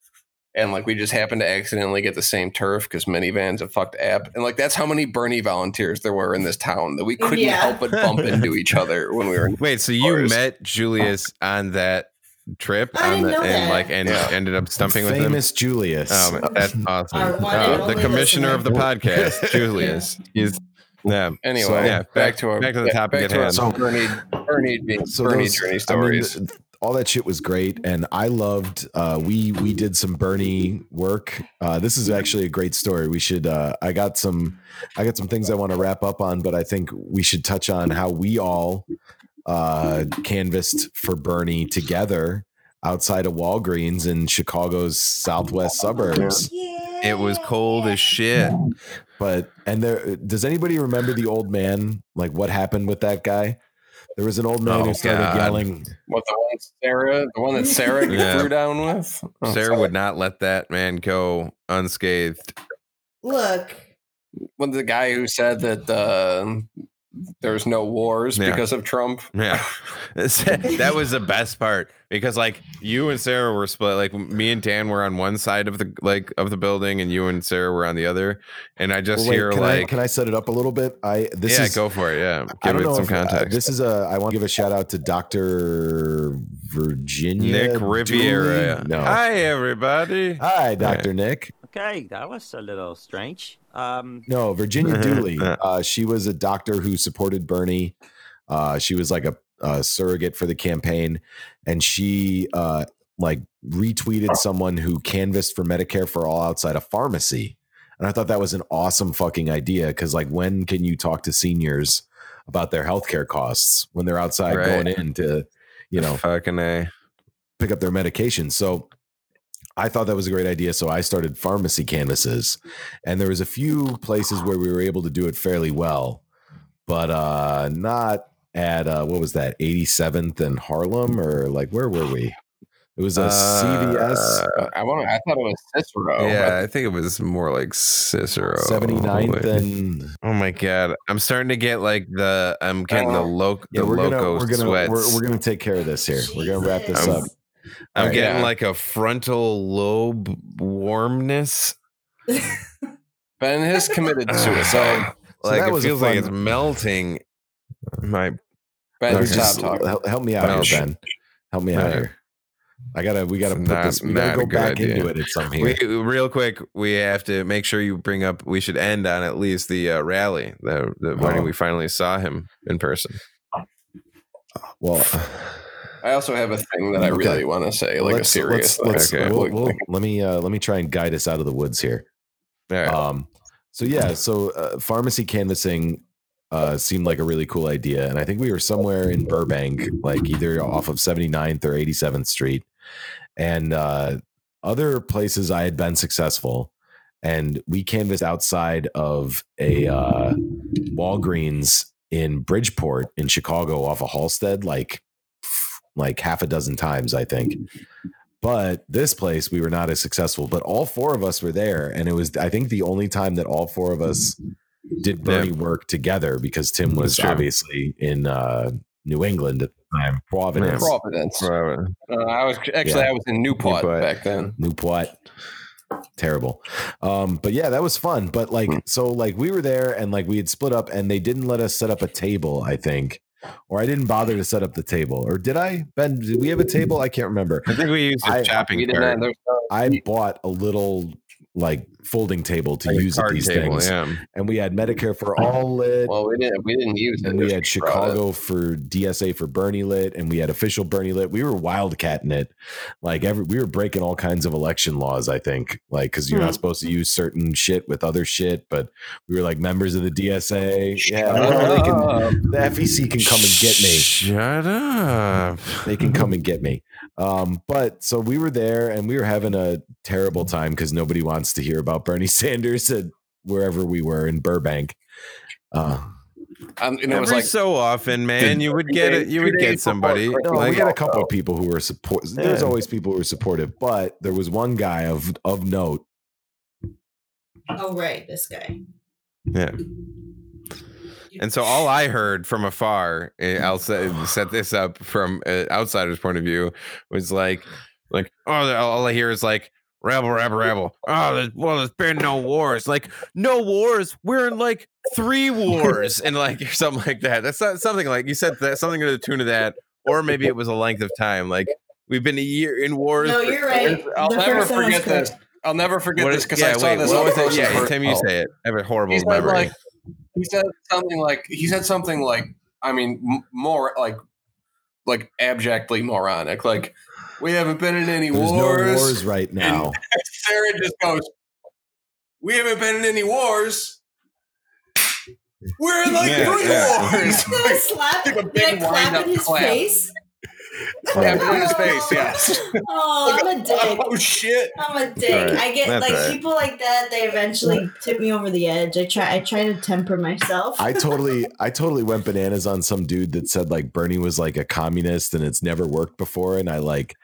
[SPEAKER 3] And like we just happened to accidentally get the same turf because minivans have fucked app. And like that's how many Bernie volunteers there were in this town that we couldn't
[SPEAKER 4] Yeah.
[SPEAKER 3] help but bump into each other when we were in
[SPEAKER 5] wait so you
[SPEAKER 3] Cars.
[SPEAKER 5] met julius on that trip
[SPEAKER 4] I
[SPEAKER 5] on
[SPEAKER 4] didn't
[SPEAKER 5] the,
[SPEAKER 4] know
[SPEAKER 5] and
[SPEAKER 4] that.
[SPEAKER 5] like and
[SPEAKER 3] Yeah.
[SPEAKER 5] ended up stumping with him
[SPEAKER 1] famous Julius.
[SPEAKER 5] oh man, that's awesome
[SPEAKER 4] Our
[SPEAKER 5] Uh, the commissioner of the podcast julius he's yeah
[SPEAKER 3] Anyway,
[SPEAKER 1] So-
[SPEAKER 5] yeah
[SPEAKER 3] back, to our
[SPEAKER 5] back to the
[SPEAKER 3] yeah,
[SPEAKER 5] topic
[SPEAKER 3] back
[SPEAKER 5] at
[SPEAKER 3] to our
[SPEAKER 5] hand.
[SPEAKER 1] So-
[SPEAKER 3] Bernie, Bernie, being-
[SPEAKER 1] so
[SPEAKER 3] Bernie
[SPEAKER 1] those-
[SPEAKER 3] journey
[SPEAKER 1] I mean,
[SPEAKER 3] stories.
[SPEAKER 1] th- all that shit was great, and I loved. Uh, we we did some Bernie work. Uh, this is actually a great story. We should. Uh, I got some. I got some things I want to wrap up on, but I think we should touch on how we all uh, canvassed for Bernie together outside of Walgreens in Chicago's southwest suburbs.
[SPEAKER 5] it was cold as shit
[SPEAKER 1] But and there does anybody remember the old man? Like what happened with that guy? There was an old man
[SPEAKER 5] Oh,
[SPEAKER 1] who started
[SPEAKER 5] God.
[SPEAKER 1] yelling.
[SPEAKER 3] what the one Sarah, the one that Sarah
[SPEAKER 5] Yeah.
[SPEAKER 3] threw down with? Oh,
[SPEAKER 5] sarah
[SPEAKER 3] sorry.
[SPEAKER 5] would not let that man go unscathed
[SPEAKER 4] Look,
[SPEAKER 3] When the guy who said that uh, there's no wars
[SPEAKER 5] Yeah.
[SPEAKER 3] because of Trump.
[SPEAKER 5] Yeah, that was the best part because like you and Sarah were split. Like me and Dan were on one side of the like of the building, and you and Sarah were on the other. And I just
[SPEAKER 1] Well, wait,
[SPEAKER 5] hear
[SPEAKER 1] can, I,
[SPEAKER 5] like,
[SPEAKER 1] can I set it up a little bit? I this
[SPEAKER 5] yeah,
[SPEAKER 1] is
[SPEAKER 5] go for it. Yeah, give
[SPEAKER 1] don't
[SPEAKER 5] it some
[SPEAKER 1] if, uh, this is a. I want to give a shout out to Doctor Virginia
[SPEAKER 5] Nick Riviera.
[SPEAKER 1] Dooley? No.
[SPEAKER 5] Hi, everybody.
[SPEAKER 1] Hi, Doctor Nick.
[SPEAKER 14] Okay, that was a little strange. Um,
[SPEAKER 1] No, Virginia Dooley. Uh, she was a doctor who supported Bernie. Uh, she was like a, uh, surrogate for the campaign, and she uh, like retweeted someone who canvassed for Medicare for all outside a pharmacy. And I thought that was an awesome fucking idea because, like, when can you talk to seniors about their healthcare costs when they're outside
[SPEAKER 5] Right.
[SPEAKER 1] going in to, you know,
[SPEAKER 5] fucking a
[SPEAKER 1] pick up their medication? So I thought that was a great idea. So I started pharmacy canvases, and there was a few places where we were able to do it fairly well, but uh not at uh what was that 87th and Harlem or like where were we? It was a CVS.
[SPEAKER 5] Uh,
[SPEAKER 3] I want. I thought it was Cicero.
[SPEAKER 5] yeah, I think it was more like Cicero.
[SPEAKER 1] 79th
[SPEAKER 5] Wait.
[SPEAKER 1] and
[SPEAKER 5] Oh my god, I'm starting to get like the I'm getting the
[SPEAKER 3] Oh.
[SPEAKER 5] loc
[SPEAKER 1] yeah,
[SPEAKER 5] the
[SPEAKER 1] we're gonna we're gonna
[SPEAKER 5] sweats.
[SPEAKER 1] we're, we're gonna take care of this here. We're gonna wrap this
[SPEAKER 5] I'm-
[SPEAKER 1] up.
[SPEAKER 5] I'm
[SPEAKER 1] Alright,
[SPEAKER 5] getting
[SPEAKER 3] yeah.
[SPEAKER 5] like a frontal lobe warmness.
[SPEAKER 3] Ben has committed suicide.
[SPEAKER 1] So
[SPEAKER 5] like
[SPEAKER 1] that
[SPEAKER 5] it
[SPEAKER 1] was a
[SPEAKER 5] feels like
[SPEAKER 1] fun-
[SPEAKER 5] it's melting. My
[SPEAKER 3] Ben,
[SPEAKER 1] Okay,
[SPEAKER 3] stop talking.
[SPEAKER 1] help, help me out
[SPEAKER 5] No.
[SPEAKER 1] here, Ben. Help me out
[SPEAKER 5] No.
[SPEAKER 1] here. I gotta we gotta
[SPEAKER 5] It's
[SPEAKER 1] put
[SPEAKER 5] not-
[SPEAKER 1] this we gotta go back
[SPEAKER 5] idea.
[SPEAKER 1] into it at some here.
[SPEAKER 5] we, real quick, we have to make sure you bring up. We should end on at least the uh, rally, the, the when
[SPEAKER 1] Oh.
[SPEAKER 5] we finally saw him in person.
[SPEAKER 1] well
[SPEAKER 3] I also have a thing that I
[SPEAKER 1] Okay.
[SPEAKER 3] really want to say, like a
[SPEAKER 1] let's,
[SPEAKER 3] serious
[SPEAKER 1] let's, let's,
[SPEAKER 5] Okay.
[SPEAKER 1] we'll-
[SPEAKER 3] Like-
[SPEAKER 1] we'll- let me uh let me try and guide us out of the woods here.
[SPEAKER 5] All right.
[SPEAKER 1] Um, so yeah, so uh, pharmacy canvassing uh, seemed like a really cool idea, and I think we were somewhere in Burbank, like either off of 79th or 87th Street, and uh, other places I had been successful, and we canvassed outside of a uh, Walgreens in Bridgeport in Chicago off of Halsted, like like half a dozen times, I think. But this place, we were not as successful. But all four of us were there, and it was, I think, the only time that all four of us did Bernie work together because Tim was obviously in uh, New England at the time, Providence,
[SPEAKER 3] Providence.
[SPEAKER 5] Right.
[SPEAKER 3] Uh, I was actually
[SPEAKER 1] Yeah.
[SPEAKER 3] I was in Newport,
[SPEAKER 5] Newport.
[SPEAKER 3] back then.
[SPEAKER 1] Newport. Terrible. Um, but yeah, that was fun. But like, so like we were there and like we had split up and they didn't let us set up a table, I think. Or I didn't bother to set up the table. Or did I? Ben, did we have a table? I can't remember.
[SPEAKER 5] I think we used a
[SPEAKER 1] I-
[SPEAKER 5] chopping
[SPEAKER 3] We didn't
[SPEAKER 5] cart.
[SPEAKER 3] have, there's no-
[SPEAKER 1] I bought a little like folding table to
[SPEAKER 5] like
[SPEAKER 1] use at these
[SPEAKER 5] table,
[SPEAKER 1] things.
[SPEAKER 5] yeah.
[SPEAKER 1] And we had Medicare for all lit.
[SPEAKER 3] well, we didn't we didn't use it.
[SPEAKER 1] and we had
[SPEAKER 3] brought it.
[SPEAKER 1] Chicago for DSA for Bernie lit, and we had official Bernie lit. We were wildcatting it, like every we were breaking all kinds of election laws. I think, like because you're
[SPEAKER 3] Hmm.
[SPEAKER 1] not supposed to use certain shit with other shit, but we were like members of the DSA. Yeah, well, they can, the FEC can come and get me.
[SPEAKER 5] Shut up.
[SPEAKER 1] They can come and get me. Um, but so we were there, and we were having a terrible time because nobody wants to hear about Bernie Sanders at wherever we were in Burbank. Uh,
[SPEAKER 3] Um, and it
[SPEAKER 5] Every
[SPEAKER 3] was like
[SPEAKER 5] so often, man, you would get it. You would get somebody.
[SPEAKER 3] Christmas.
[SPEAKER 1] No,
[SPEAKER 5] like,
[SPEAKER 1] we had a couple of people who were support. There's always people who were supportive, but there was one guy of of note.
[SPEAKER 4] Oh right, this guy.
[SPEAKER 5] Yeah. And so all I heard from afar, eh, I'll set, set this up from an outsider's point of view, was like, like, oh, all I hear is like, rebel, rebel, rebel. Oh, there's, well, there's been no wars. Like, no wars. We're in like three wars, and like something like that. That's not something like you said that something to the tune of that, or maybe it was a length of time. Like we've been a year in wars.
[SPEAKER 4] No, you're right.
[SPEAKER 3] I'll
[SPEAKER 4] The
[SPEAKER 3] never
[SPEAKER 4] first one was
[SPEAKER 3] forget this. I'll never forget
[SPEAKER 5] What
[SPEAKER 3] this because
[SPEAKER 5] yeah,
[SPEAKER 3] I saw
[SPEAKER 5] wait,
[SPEAKER 3] this.
[SPEAKER 5] what
[SPEAKER 3] on
[SPEAKER 5] was it? Yeah,
[SPEAKER 3] first.
[SPEAKER 5] Tim, you
[SPEAKER 3] Oh.
[SPEAKER 5] say it. I have a horrible
[SPEAKER 3] He said
[SPEAKER 5] memory.
[SPEAKER 3] like he said something like he said something like I mean m- more like like abjectly moronic. Like we haven't been in any
[SPEAKER 1] There's no
[SPEAKER 3] wars.
[SPEAKER 1] wars right now.
[SPEAKER 3] Sara just goes, "We haven't been in any wars. We're in like
[SPEAKER 5] Yeah,
[SPEAKER 3] three
[SPEAKER 5] yeah.
[SPEAKER 3] wars."
[SPEAKER 4] Did I slap?
[SPEAKER 3] Like a big
[SPEAKER 4] I clap
[SPEAKER 3] wind-up
[SPEAKER 4] in his
[SPEAKER 3] clap.
[SPEAKER 4] face?
[SPEAKER 3] Slapped him in his oh. face. Yes.
[SPEAKER 4] Oh, I'm a dick.
[SPEAKER 3] Oh shit!
[SPEAKER 4] I'm a dick.
[SPEAKER 5] All right.
[SPEAKER 4] I get
[SPEAKER 5] That's
[SPEAKER 4] like
[SPEAKER 5] all right.
[SPEAKER 4] people like that. They eventually tip me over the edge. I try. I try to temper myself.
[SPEAKER 1] I totally, I totally went bananas on some dude that said like Bernie was like a communist and it's never worked before, and I like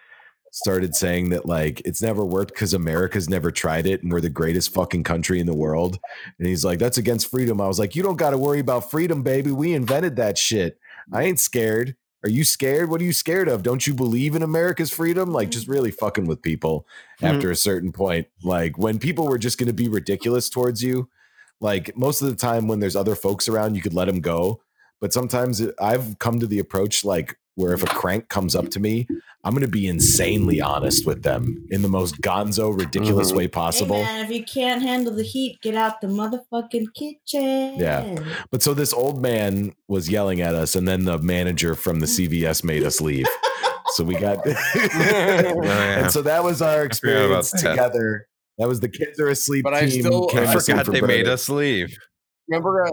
[SPEAKER 1] started saying that like it's never worked because America's never tried it and we're the greatest fucking country in the world. And he's like, that's against freedom. I was like, you don't got to worry about freedom, baby. We invented that shit. I ain't scared. Are you scared? What are you scared of? Don't you believe in America's freedom? Like just mm-hmm. really fucking with people mm-hmm. after a certain point. Like when people were just going to be ridiculous towards you, like most of the time when there's other folks around, you could let them go. But sometimes it, I've come to the approach like where if a crank comes up to me, I'm going to be insanely honest with them in the most gonzo, ridiculous
[SPEAKER 3] Mhm.
[SPEAKER 1] way
[SPEAKER 4] Hey
[SPEAKER 1] possible.
[SPEAKER 4] man, if you can't handle the heat, get out the motherfucking kitchen.
[SPEAKER 1] Yeah. But so this old man was yelling at us, and then the manager from the CVS made us leave. So we got, and so that was our
[SPEAKER 5] Oh, I forgot about
[SPEAKER 1] experience together. That was the kids are asleep.
[SPEAKER 3] But I still- I
[SPEAKER 5] forgot
[SPEAKER 1] for
[SPEAKER 5] they made us leave.
[SPEAKER 3] Remember, uh,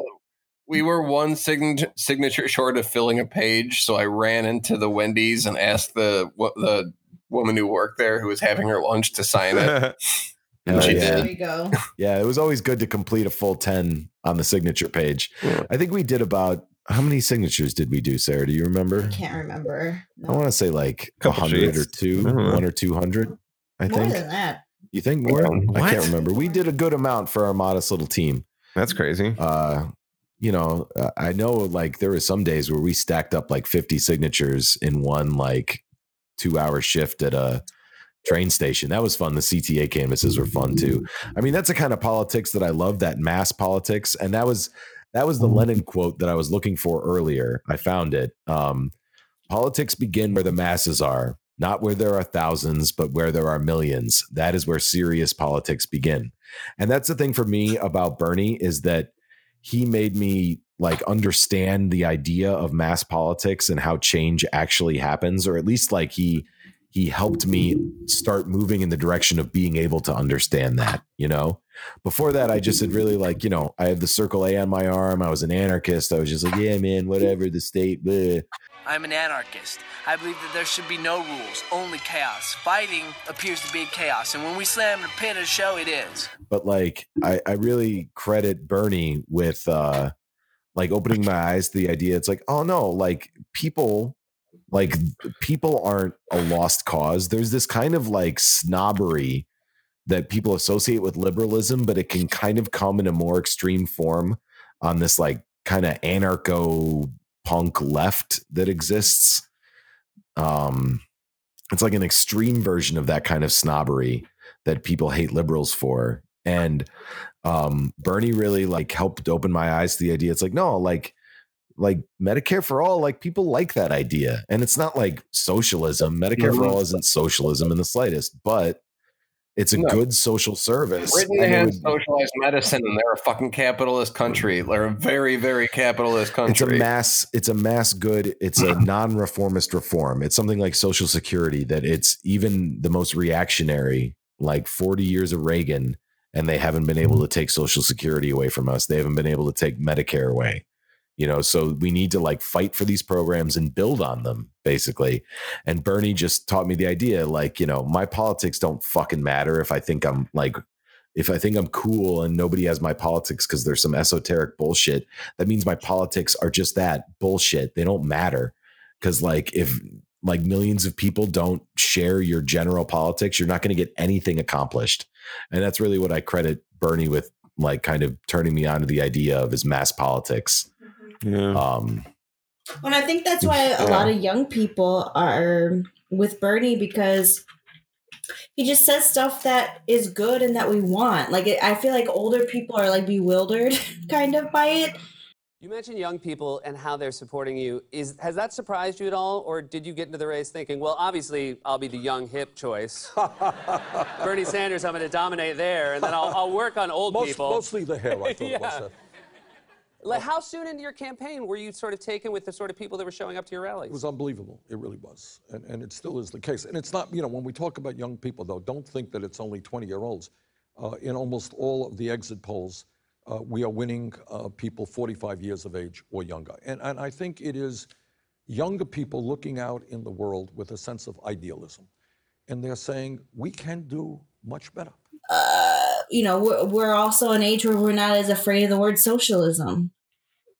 [SPEAKER 3] we were one signature signature short of filling a page, so I ran into the Wendy's and asked the what the woman who worked there who was having her lunch to sign it.
[SPEAKER 1] Hell
[SPEAKER 3] she
[SPEAKER 1] yeah.
[SPEAKER 4] There we go.
[SPEAKER 1] Yeah, it was always good to complete a full 10 on the signature page.
[SPEAKER 3] Yeah.
[SPEAKER 1] I think we did about how many signatures did we do, Sara? Do you remember?
[SPEAKER 4] I can't remember.
[SPEAKER 1] I want to say like a
[SPEAKER 5] Couple
[SPEAKER 1] hundred or two,
[SPEAKER 5] I don't know.
[SPEAKER 1] one or two hundred. I think
[SPEAKER 4] More
[SPEAKER 1] think.
[SPEAKER 4] than that.
[SPEAKER 1] You think more? I can't remember. We did a good amount for our modest little team.
[SPEAKER 5] That's crazy.
[SPEAKER 1] Uh, you know, uh, I know like there were some days where we stacked up like 50 signatures in one like two hour shift at a train station. That was fun. The CTA canvases were fun too. I mean, that's the kind of politics that I love, that mass politics. And that was that was the Lenin quote that I was looking for earlier. I found it. Um, politics begin where the masses are, not where there are thousands, but where there are millions. That is where serious politics begin. And that's the thing for me about Bernie is that he made me like understand the idea of mass politics and how change actually happens or at least like he he helped me start moving in the direction of being able to understand that you know before that i just had really like you know i had the circle a on my arm i was an anarchist i was just like yeah man whatever the state bleh.
[SPEAKER 15] I'm an anarchist. I believe that there should be no rules, only chaos. Fighting appears to be chaos, and when we slam the pin of show, it is.
[SPEAKER 1] but like I, I really credit Bernie with uh like opening my eyes to the idea. It's like, oh no, like people like people aren't a lost cause. There's this kind of like snobbery that people associate with liberalism, but it can kind of come in a more extreme form on this like kind of anarcho punk left that exists. Um it's like an extreme version of that kind of snobbery that people hate liberals for and um bernie really like helped open my eyes to the idea it's like no like like medicare for all like people like that idea and it's not like socialism medicare for
[SPEAKER 3] Mhm.
[SPEAKER 1] all isn't socialism in the slightest but it's a
[SPEAKER 3] No.
[SPEAKER 1] good social service
[SPEAKER 3] Britain
[SPEAKER 1] and
[SPEAKER 3] has
[SPEAKER 1] would-
[SPEAKER 3] socialized medicine, and they're a fucking capitalist country. They're a very, very capitalist country.
[SPEAKER 1] it's a mass it's a mass good it's a non-reformist reform it's something like social security that it's even the most reactionary like 40 years of reagan and they haven't been able mm-hmm. to take social security away from us they haven't been able to take medicare away you know so we need to like fight for these programs and build on them basically. And bernie just taught me the idea like you know my politics don't fucking matter if i think i'm like if i think i'm cool and nobody has my politics because there's some esoteric bullshit that means my politics are just that bullshit. They don't matter. Because like if like millions of people don't share your general politics you're not going to get anything accomplished. And that's really what i credit bernie with like kind of turning me on to the idea of his mass politics
[SPEAKER 5] yeah
[SPEAKER 1] um
[SPEAKER 4] And I think that's why a lot of young people are with Bernie because he just says stuff that is good and that we want. Like it, I feel like older people are like bewildered kind of by it.
[SPEAKER 16] You mentioned young people and how they're supporting you. Is has that surprised you at all, or did you get into the race thinking, well, obviously I'll be the young hip choice, Bernie Sanders, I'm going to dominate there, and then I'll, I'll work on old
[SPEAKER 8] Most-
[SPEAKER 16] people.
[SPEAKER 8] mostly the hair, I thought it was,
[SPEAKER 16] yeah.
[SPEAKER 8] Uh,
[SPEAKER 16] Like, how soon into your campaign were you sort of taken with the sort of people that were showing up to your rallies?
[SPEAKER 8] It was unbelievable. It really was. And, and it still is the case. And it's not, you know, when we talk about young people, though, don't think that it's only 20 year olds. Uh, in almost all of the exit polls, uh, we are winning uh, people 45 years of age or younger. And, and I think it is younger people looking out in the world with a sense of idealism. And they're saying, we can do much better.
[SPEAKER 4] Uh, you know, we're, we're also an age where we're not as afraid of the word socialism.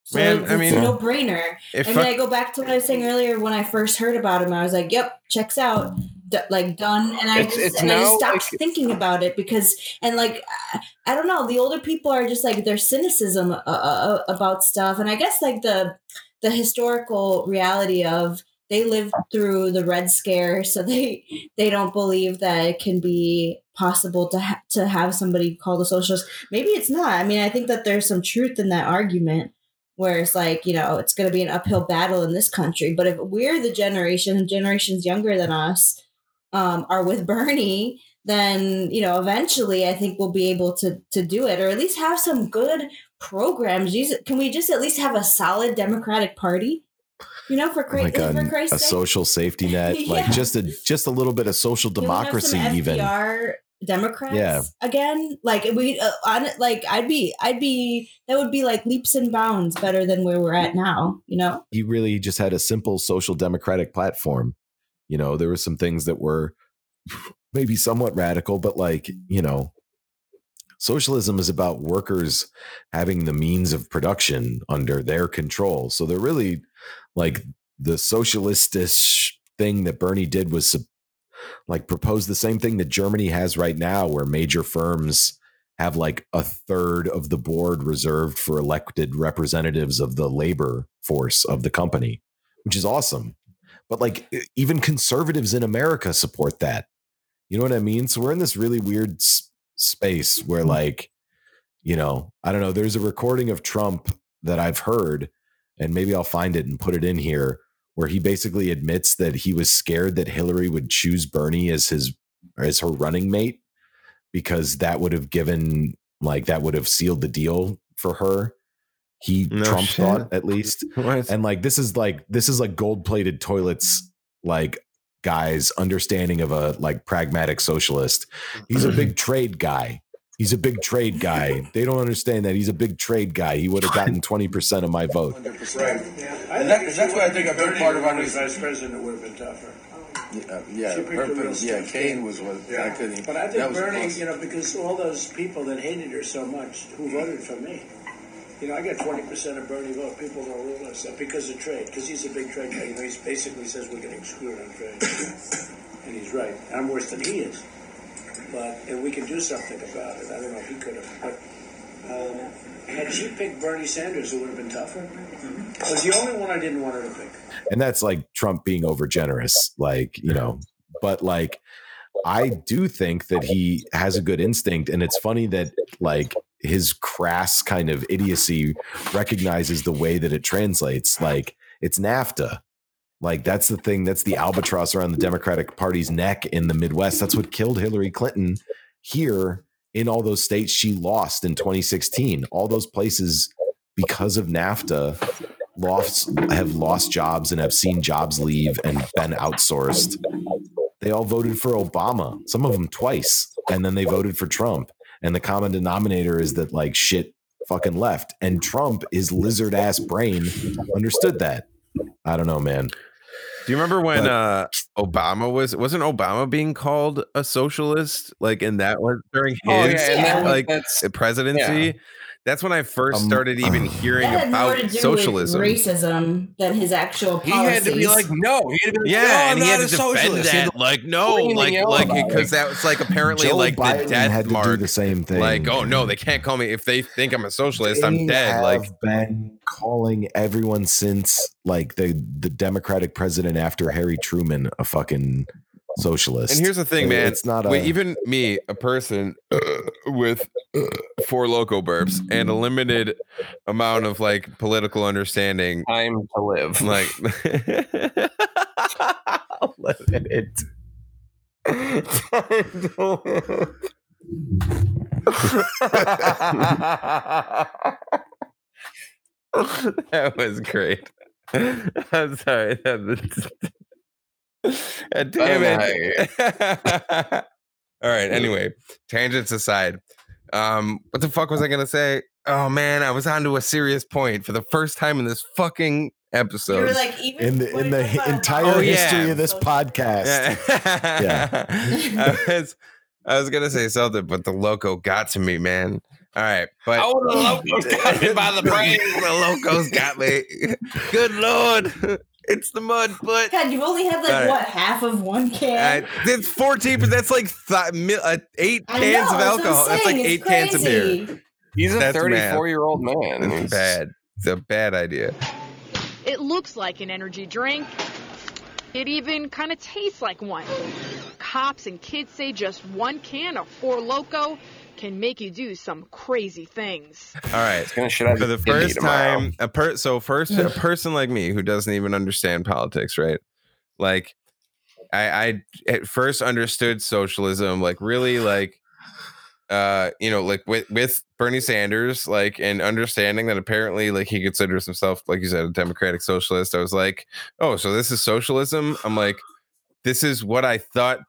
[SPEAKER 4] So
[SPEAKER 5] Man,
[SPEAKER 4] it's,
[SPEAKER 5] I mean,
[SPEAKER 4] a no-brainer.
[SPEAKER 5] if
[SPEAKER 4] and then
[SPEAKER 5] I-
[SPEAKER 4] I go back to what I was saying earlier when I first heard about him. I was like, "Yep, checks out." D- like done, and I
[SPEAKER 3] It's-
[SPEAKER 4] just
[SPEAKER 3] it's
[SPEAKER 4] and I just stopped thinking about it because and like I- I don't know, the older people are just like their cynicism uh, uh, about stuff, and I guess like the the historical reality of they lived through the Red Scare, so they they don't believe that it can be possible to ha- to have somebody called a socialist. Maybe it's not. I mean, I think that there's some truth in that argument. where it's like you know it's going to be an uphill battle in this country. But if we're the generation, generations younger than us, um, are with Bernie, then you know eventually I think we'll be able to to do it, or at least have some good programs. Can we just at least have a solid Democratic Party? You know, for, cra-
[SPEAKER 1] like a,
[SPEAKER 4] for
[SPEAKER 1] a
[SPEAKER 4] Christ's sake.
[SPEAKER 1] social safety net, like just a just a little bit of social
[SPEAKER 4] Can we have
[SPEAKER 1] democracy, even.
[SPEAKER 4] FDR Democrats
[SPEAKER 1] Yeah.
[SPEAKER 4] again. Like we uh, on it, like I'd be, I'd be that would be like leaps and bounds better than where we're at now. You know,
[SPEAKER 1] he really just had a simple social democratic platform. You know, there were some things that were maybe somewhat radical, but like, you know, socialism is about workers having the means of production under their control. So they're really like the socialistish thing that Bernie did was like propose the same thing that Germany has right now, where major firms have like a third of the board reserved for elected representatives of the labor force of the company, which is awesome. But like even conservatives in America support that. You know what I mean? So we're in this really weird s- space where mm-hmm. like, you know, I don't know, there's a recording of Trump that I've heard and maybe I'll find it and put it in here where he basically admits that he was scared that Hillary would choose Bernie as his as her running mate because that would have given like that would have sealed the deal for her. He
[SPEAKER 5] No
[SPEAKER 1] Trump
[SPEAKER 5] shit.
[SPEAKER 1] thought at least. And like this is like this is like gold plated toilets like guys understanding of a like pragmatic socialist. He's a big trade guy. He's a big trade guy. They don't understand that he's a big trade guy. He would have gotten 20% of my vote.
[SPEAKER 17] Right. And that, that's why I think a big part of our vice president would have been tougher.
[SPEAKER 18] Yeah, yeah,
[SPEAKER 17] She picked
[SPEAKER 18] her-
[SPEAKER 17] a real
[SPEAKER 18] yeah,
[SPEAKER 17] stiff Kaine
[SPEAKER 18] was what
[SPEAKER 17] Yeah.
[SPEAKER 18] I couldn't.
[SPEAKER 17] But I
[SPEAKER 18] that
[SPEAKER 17] think
[SPEAKER 18] was
[SPEAKER 17] Bernie,
[SPEAKER 18] close.
[SPEAKER 17] you know, because all those people that hated her so much who voted for me, you know, I got twenty percent of Bernie vote. People don't realize that because of trade, because he's a big trade guy. You know, he basically says we're getting screwed on trade, and he's right. I'm worse than he is, but and we can do something about it. I don't know if he could have, but. Um, had she picked Bernie Sanders, it would have been tougher. Mm-hmm. It was the only one I didn't want her to pick.
[SPEAKER 1] and that's like Trump being over generous, like you know. But like, I do think that he has a good instinct, and it's funny that like his crass kind of idiocy recognizes the way that it translates. Like it's NAFTA. Like that's the thing. That's the albatross around the Democratic Party's neck in the Midwest. That's what killed Hillary Clinton here in all those states she lost in 2016. All those places because of NAFTA lost have lost jobs and have seen jobs leave and been outsourced. They all voted for Obama, some of them twice, and then they voted for Trump. And the common denominator is that like shit fucking left. And Trump, his lizard ass brain, understood that. I don't know, man.
[SPEAKER 5] Do you remember when uh Obama was wasn't Obama being called a socialist like and that was during his
[SPEAKER 3] Oh, yeah, and that
[SPEAKER 5] like presidency?
[SPEAKER 3] yeah.
[SPEAKER 5] That's when I first
[SPEAKER 1] Um,
[SPEAKER 5] started even hearing
[SPEAKER 4] that had more
[SPEAKER 5] about
[SPEAKER 4] to do
[SPEAKER 5] socialism.
[SPEAKER 4] with racism than his actual
[SPEAKER 3] He had to be like, no. He had to be like,
[SPEAKER 5] Yeah,
[SPEAKER 3] no,
[SPEAKER 5] and
[SPEAKER 3] I'm
[SPEAKER 5] he
[SPEAKER 3] not
[SPEAKER 5] had
[SPEAKER 3] a
[SPEAKER 5] to defend
[SPEAKER 3] socialist.
[SPEAKER 5] That, like no, like like because that was like apparently
[SPEAKER 1] Joe
[SPEAKER 5] like
[SPEAKER 1] Biden
[SPEAKER 5] the death
[SPEAKER 1] had to
[SPEAKER 5] mark.
[SPEAKER 1] do the same thing.
[SPEAKER 5] Like, oh no, they can't call me if they think I'm a socialist. I'm dead.
[SPEAKER 1] have
[SPEAKER 5] Like,
[SPEAKER 1] been calling everyone since like the the Democratic president after Harry Truman a fucking socialist.
[SPEAKER 5] and here's the thing, man.
[SPEAKER 1] It's not a
[SPEAKER 5] Wait, even me, a person uh, with uh, Four Loko burps and a limited amount of like political understanding.
[SPEAKER 3] Time to live.
[SPEAKER 5] Like, limited. time to live. that was great. I'm sorry. That was- Damn it. All right. Anyway, tangents aside. Um, what the fuck was I gonna say? Oh man, I was onto a serious point for the first time in this fucking episode.
[SPEAKER 4] You were like, even
[SPEAKER 1] in the in the hi- entire
[SPEAKER 5] Oh, yeah.
[SPEAKER 1] history of this podcast.
[SPEAKER 5] Yeah. I was I was gonna say something, but the Loko got to me, man. All right, but
[SPEAKER 3] Oh, the Lokos got me by the brain.
[SPEAKER 5] the Lokos got me. Good lord, it's the mud but
[SPEAKER 4] God, you've only had like
[SPEAKER 5] All right.
[SPEAKER 4] what half of one can.
[SPEAKER 5] Uh, it's 14, but that's like th- mi- uh, eight cans
[SPEAKER 4] know,
[SPEAKER 5] of
[SPEAKER 4] that's what I'm
[SPEAKER 5] alcohol. That's like
[SPEAKER 4] saying,
[SPEAKER 5] eight
[SPEAKER 4] it's
[SPEAKER 5] cans of beer.
[SPEAKER 4] crazy.
[SPEAKER 3] He's a thirty-four-year-old man.
[SPEAKER 5] It's bad. It's a bad idea.
[SPEAKER 9] It looks like an energy drink. It even kind of tastes like one. Cops and kids say just one can of Four Loko
[SPEAKER 18] can make you do some crazy things.
[SPEAKER 5] All right.
[SPEAKER 3] gonna shit out
[SPEAKER 5] For the first time, a per so first a person like me who doesn't even understand politics, right? Like, I I at first understood socialism, like really, like, uh, you know, like with with Bernie Sanders, like, and understanding that apparently, like, he considers himself, like you said, a democratic socialist. I was like, oh, so this is socialism. I'm like, this is what I thought,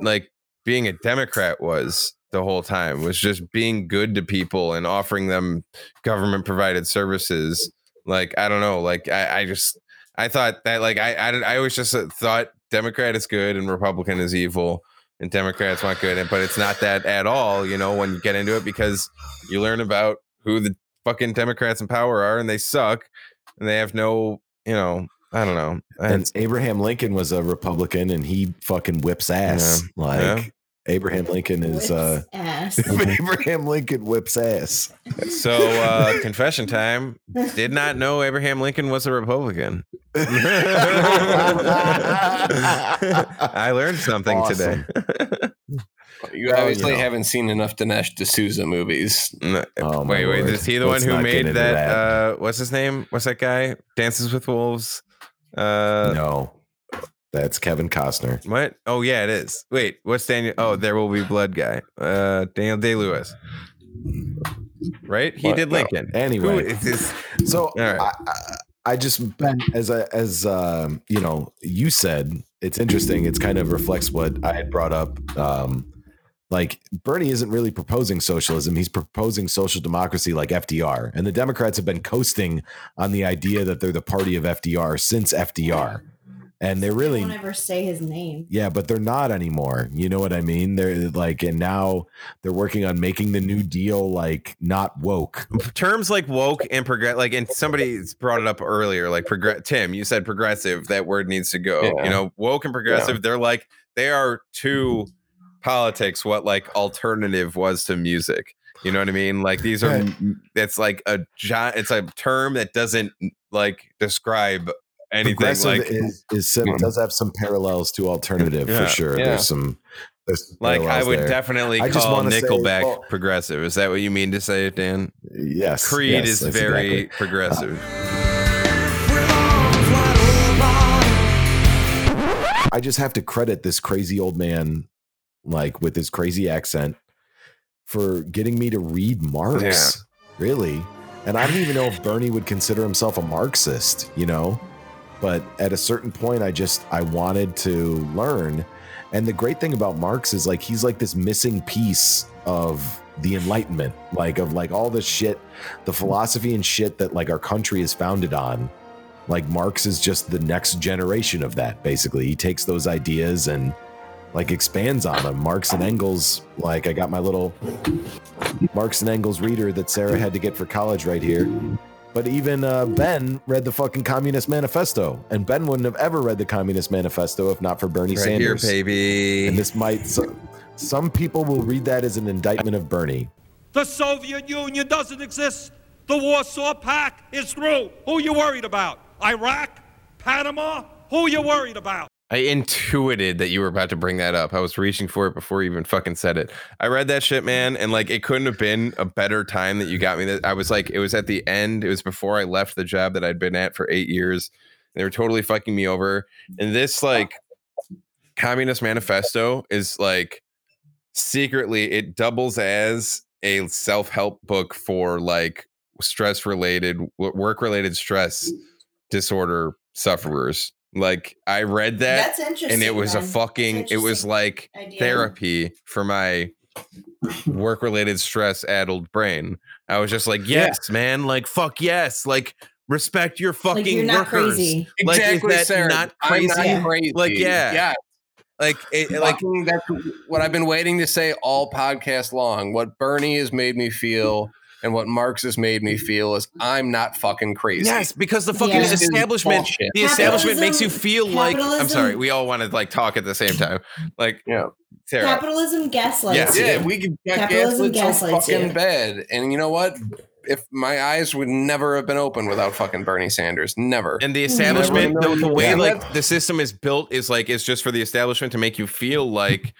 [SPEAKER 5] like, being a Democrat was the whole time was just being good to people and offering them government provided services. Like I don't know, like I, I just I thought that like I, I I always just uh, thought Democrat is good and Republican is evil and Democrats want good, but it's not that at all. You know when you get into it because you learn about who the fucking Democrats in power are and they suck and they have no you know I don't know
[SPEAKER 1] And Abraham Lincoln was a Republican, and he fucking whips ass.
[SPEAKER 5] Yeah.
[SPEAKER 1] Like
[SPEAKER 5] Yeah.
[SPEAKER 1] Abraham Lincoln is uh,
[SPEAKER 4] ass.
[SPEAKER 1] Abraham Lincoln whips ass.
[SPEAKER 5] So, uh, confession time. Did not know Abraham Lincoln was a Republican. I learned something today.
[SPEAKER 3] You obviously haven't seen enough Dinesh D'Souza movies.
[SPEAKER 1] Oh, my
[SPEAKER 5] wait, wait.
[SPEAKER 1] lord.
[SPEAKER 5] Is he the
[SPEAKER 1] Let's
[SPEAKER 5] one who made
[SPEAKER 1] into
[SPEAKER 5] that, Uh, what's his name? What's that guy? Dances with Wolves. Uh,
[SPEAKER 1] no, that's Kevin Costner.
[SPEAKER 5] What? Oh yeah, it is. Wait, what's Daniel? Oh, there will be blood guy. Uh, Daniel Day Lewis. Right? He
[SPEAKER 1] What?
[SPEAKER 5] did
[SPEAKER 1] No.
[SPEAKER 5] Lincoln.
[SPEAKER 1] Anyway.
[SPEAKER 5] Who is this?
[SPEAKER 1] So
[SPEAKER 5] All right.
[SPEAKER 1] I, I, I just Ben, as a, as um, you know, you said it's interesting. It's kind of reflects what I had brought up. Um, like Bernie isn't really proposing socialism; he's proposing social democracy, like FDR. And the Democrats have been coasting on the idea that they're the party of FDR since FDR, and they're really
[SPEAKER 4] Don't ever say his name.
[SPEAKER 1] yeah, but they're not anymore. You know what I mean? They're like, and now they're working on making the New Deal like not woke.
[SPEAKER 5] terms like woke and progress like and somebody brought it up earlier like progress tim you said progressive that word needs to go
[SPEAKER 3] Yeah.
[SPEAKER 5] you know woke and progressive they're like they are to politics what like alternative was to music you know what i mean like these are
[SPEAKER 1] Right.
[SPEAKER 5] it's like a giant it's a term that doesn't like describe anything
[SPEAKER 1] Progressive
[SPEAKER 5] like
[SPEAKER 1] is, is sim- does have some parallels to alternative
[SPEAKER 5] Yeah.
[SPEAKER 1] for sure.
[SPEAKER 5] Yeah.
[SPEAKER 1] There's some. There's some
[SPEAKER 5] like I would
[SPEAKER 1] there.
[SPEAKER 5] definitely
[SPEAKER 1] I
[SPEAKER 5] call
[SPEAKER 1] wanna say-
[SPEAKER 5] Nickelback
[SPEAKER 1] well,
[SPEAKER 5] progressive. Is that what you mean to say, Dan?
[SPEAKER 1] Yes.
[SPEAKER 5] Creed
[SPEAKER 1] yes,
[SPEAKER 5] is very
[SPEAKER 1] exactly.
[SPEAKER 5] progressive.
[SPEAKER 1] I just have to credit this crazy old man, like with his crazy accent, for getting me to read Marx. Really. And I don't even know if Bernie would consider himself a Marxist, you know? But at a certain point, I just I wanted to learn. And the great thing about Marx is like he's like this missing piece of the enlightenment, like of like all the shit, the philosophy and shit that like our country is founded on. Like Marx is just the next generation of that basically. He takes those ideas and like expands on them. Marx and Engels like I got my little Marx and Engels reader that Sara had to get for college right here but even uh, Ben read the fucking Communist Manifesto and Ben wouldn't have ever read the Communist Manifesto if not for Bernie
[SPEAKER 5] Right here,
[SPEAKER 1] Sanders
[SPEAKER 5] baby.
[SPEAKER 1] and this might so, some people will read that as an indictment of Bernie
[SPEAKER 19] The Soviet Union doesn't exist. The Warsaw Pact is through. Who you worried about? Iraq? Panama? Who you worried about?
[SPEAKER 5] I intuited that you were about to bring that up. I was reaching for it before you even fucking said it. I read that shit, man, and like it couldn't have been a better time that you got me. That I was like, it was at the end. It was before I left the job that I'd been at for eight years. They were totally fucking me over. And this like Communist Manifesto is like secretly it doubles as a self-help book for like stress related work related stress disorder sufferers like i read that
[SPEAKER 4] That's
[SPEAKER 5] and it
[SPEAKER 4] interesting,
[SPEAKER 5] was a fucking it was like
[SPEAKER 4] idea.
[SPEAKER 5] therapy for my work related stress addled brain i was just like
[SPEAKER 3] Yeah.
[SPEAKER 5] yes man like fuck yes like respect your fucking like
[SPEAKER 4] you're not
[SPEAKER 5] workers
[SPEAKER 4] crazy.
[SPEAKER 5] like
[SPEAKER 3] Exactly,
[SPEAKER 5] is that
[SPEAKER 3] Sara.
[SPEAKER 5] not
[SPEAKER 3] I'm
[SPEAKER 5] crazy
[SPEAKER 3] not crazy.
[SPEAKER 5] like yeah
[SPEAKER 3] Yeah.
[SPEAKER 5] like it, like
[SPEAKER 3] that's what I've been waiting to say all podcast long. What Bernie has made me feel and what Marx has made me mm-hmm. feel is I'm not fucking crazy.
[SPEAKER 5] Yes, because the fucking
[SPEAKER 4] Yeah.
[SPEAKER 5] establishment,
[SPEAKER 3] Bullshit.
[SPEAKER 5] the establishment makes you feel like. I'm sorry, we all want to like talk at the same time. Like,
[SPEAKER 3] Yeah.
[SPEAKER 5] Sara,
[SPEAKER 4] Capitalism gaslights
[SPEAKER 5] Yes.
[SPEAKER 3] Yeah, we can get
[SPEAKER 4] Capitalism
[SPEAKER 3] gaslit so
[SPEAKER 4] gaslights
[SPEAKER 3] fucking
[SPEAKER 4] you.
[SPEAKER 3] bad. And you know what? If my eyes would never have been open without fucking Bernie Sanders. Never.
[SPEAKER 5] and the establishment, the, the way
[SPEAKER 3] million-
[SPEAKER 5] like the system is built is like it's just for the establishment to make you feel like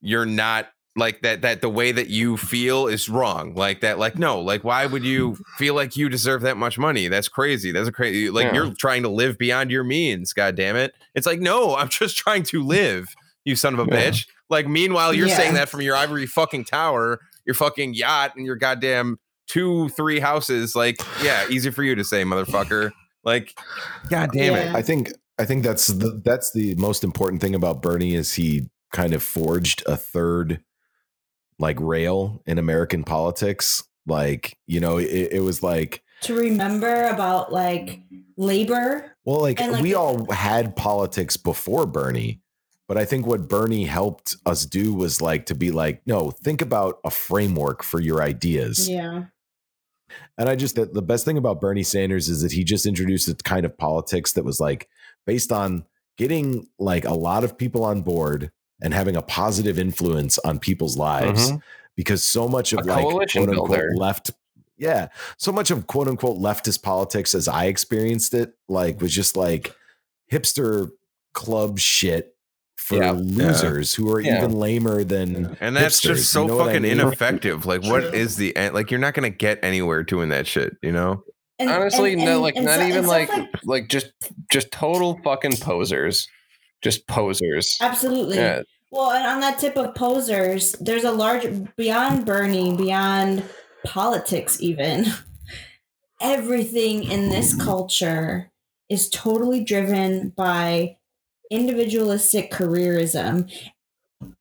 [SPEAKER 5] you're not like that that the way that you feel is wrong like that like no like why would you feel like you deserve that much money? That's crazy. That's a crazy like
[SPEAKER 3] Yeah.
[SPEAKER 5] you're trying to live beyond your means god damn it it's like no i'm just trying to live you son of a
[SPEAKER 3] Yeah.
[SPEAKER 5] bitch. Like meanwhile you're saying that from your ivory fucking tower your fucking yacht and your goddamn two three houses like yeah easy for you to say motherfucker. Like god damn it
[SPEAKER 1] I think I think that's the that's the most important thing about Bernie is he kind of forged a third like rail in American politics. Like, you know, it, it was like
[SPEAKER 4] to remember about like labor.
[SPEAKER 1] well, like,
[SPEAKER 4] And, like,
[SPEAKER 1] we all had politics before Bernie, but I think what Bernie helped us do was like to be like, no, think about a framework for your ideas.
[SPEAKER 4] Yeah.
[SPEAKER 1] And I just the, the best thing about Bernie Sanders is that he just introduced a kind of politics that was like based on getting like a lot of people on board and having a positive influence on people's lives
[SPEAKER 3] Mhm.
[SPEAKER 1] because so much of
[SPEAKER 3] A
[SPEAKER 1] like quote unquote
[SPEAKER 3] builder.
[SPEAKER 1] left yeah so much of quote unquote leftist politics as i experienced it like was just like hipster club shit for
[SPEAKER 3] Yeah.
[SPEAKER 1] losers who are
[SPEAKER 3] Yeah.
[SPEAKER 1] even lamer than
[SPEAKER 5] and that's
[SPEAKER 1] hipsters,
[SPEAKER 5] just so
[SPEAKER 1] you know what I
[SPEAKER 5] fucking
[SPEAKER 1] mean?
[SPEAKER 5] ineffective like what is the end like you're not gonna get anywhere doing that shit you know
[SPEAKER 4] And,
[SPEAKER 3] Honestly,
[SPEAKER 4] and-
[SPEAKER 3] no,
[SPEAKER 4] and-
[SPEAKER 3] like
[SPEAKER 4] and
[SPEAKER 3] not
[SPEAKER 4] so-
[SPEAKER 3] even
[SPEAKER 4] stuff
[SPEAKER 3] like, like just just total fucking posers, just posers.
[SPEAKER 4] Absolutely.
[SPEAKER 3] Yeah.
[SPEAKER 4] Well, and on that tip of posers, there's a large beyond Bernie, beyond politics, even everything in this culture is totally driven by individualistic careerism.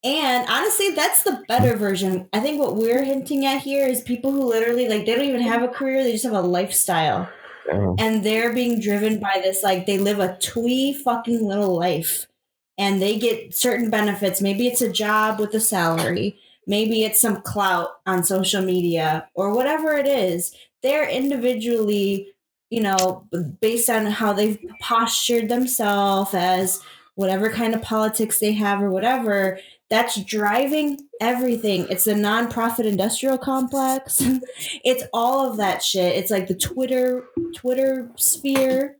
[SPEAKER 4] And honestly, that's the better version. I think what we're hinting at here is people who literally like they don't even have a career, they just have a lifestyle. And they're being driven by this like they live a twee fucking little life and they get certain benefits. Maybe it's a job with a salary, maybe it's some clout on social media or whatever it is. They're individually, you know, based on how they've postured themselves as whatever kind of politics they have or whatever, that's driving everything. It's the nonprofit industrial complex. it's all of that shit. It's like the Twitter Twitter sphere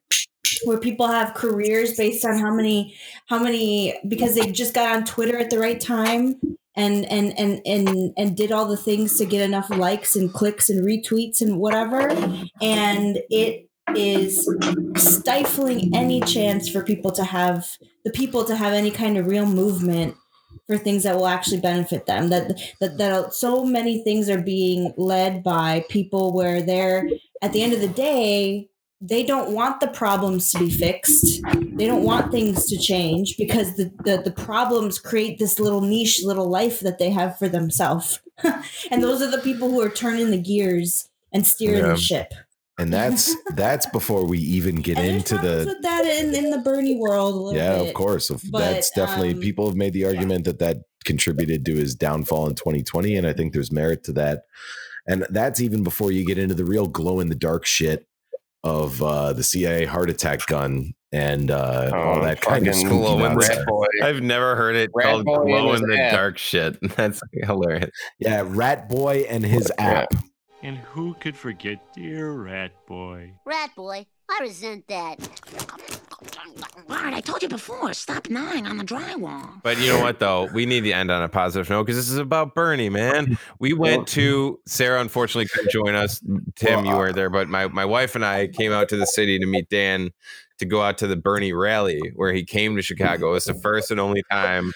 [SPEAKER 4] where people have careers based on how many how many because they just got on Twitter at the right time and and and and and did all the things to get enough likes and clicks and retweets and whatever and it is stifling any chance for people to have the people to have any kind of real movement for things that will actually benefit them. That that that so many things are being led by people where they're at the end of the day they don't want the problems to be fixed. They don't want things to change because the the, the problems create this little niche little life that they have for themselves. And those are the people who are turning the gears and steering
[SPEAKER 1] Yeah.
[SPEAKER 4] the ship
[SPEAKER 1] and that's that's before we even get into the
[SPEAKER 4] put that in in the bernie world a little
[SPEAKER 1] yeah
[SPEAKER 4] bit.
[SPEAKER 1] of course
[SPEAKER 4] But,
[SPEAKER 1] that's definitely
[SPEAKER 4] um,
[SPEAKER 1] people have made the argument that that contributed to his downfall in 2020 and i think there's merit to that and that's even before you get into the real glow in the dark shit of uh the cia heart attack gun and uh all
[SPEAKER 3] Oh,
[SPEAKER 1] that kind of
[SPEAKER 5] glow in the
[SPEAKER 1] nonsense.
[SPEAKER 3] boy.
[SPEAKER 5] i've never heard it
[SPEAKER 3] Rat
[SPEAKER 5] called glow in the
[SPEAKER 3] app.
[SPEAKER 5] dark shit that's hilarious
[SPEAKER 1] yeah rat boy and his app
[SPEAKER 20] And who could forget dear Rat Boy?
[SPEAKER 7] Rat boy, I resent that.
[SPEAKER 21] Bart, I told you before, stop gnawing on the drywall.
[SPEAKER 5] But you know what, though? We need to end on a positive note because this is about Bernie, man. We went to Sara. Unfortunately, couldn't join us. Tim, you were there, but my my wife and I came out to the city to meet Dan to go out to the Bernie rally where he came to Chicago. It's the first and only time.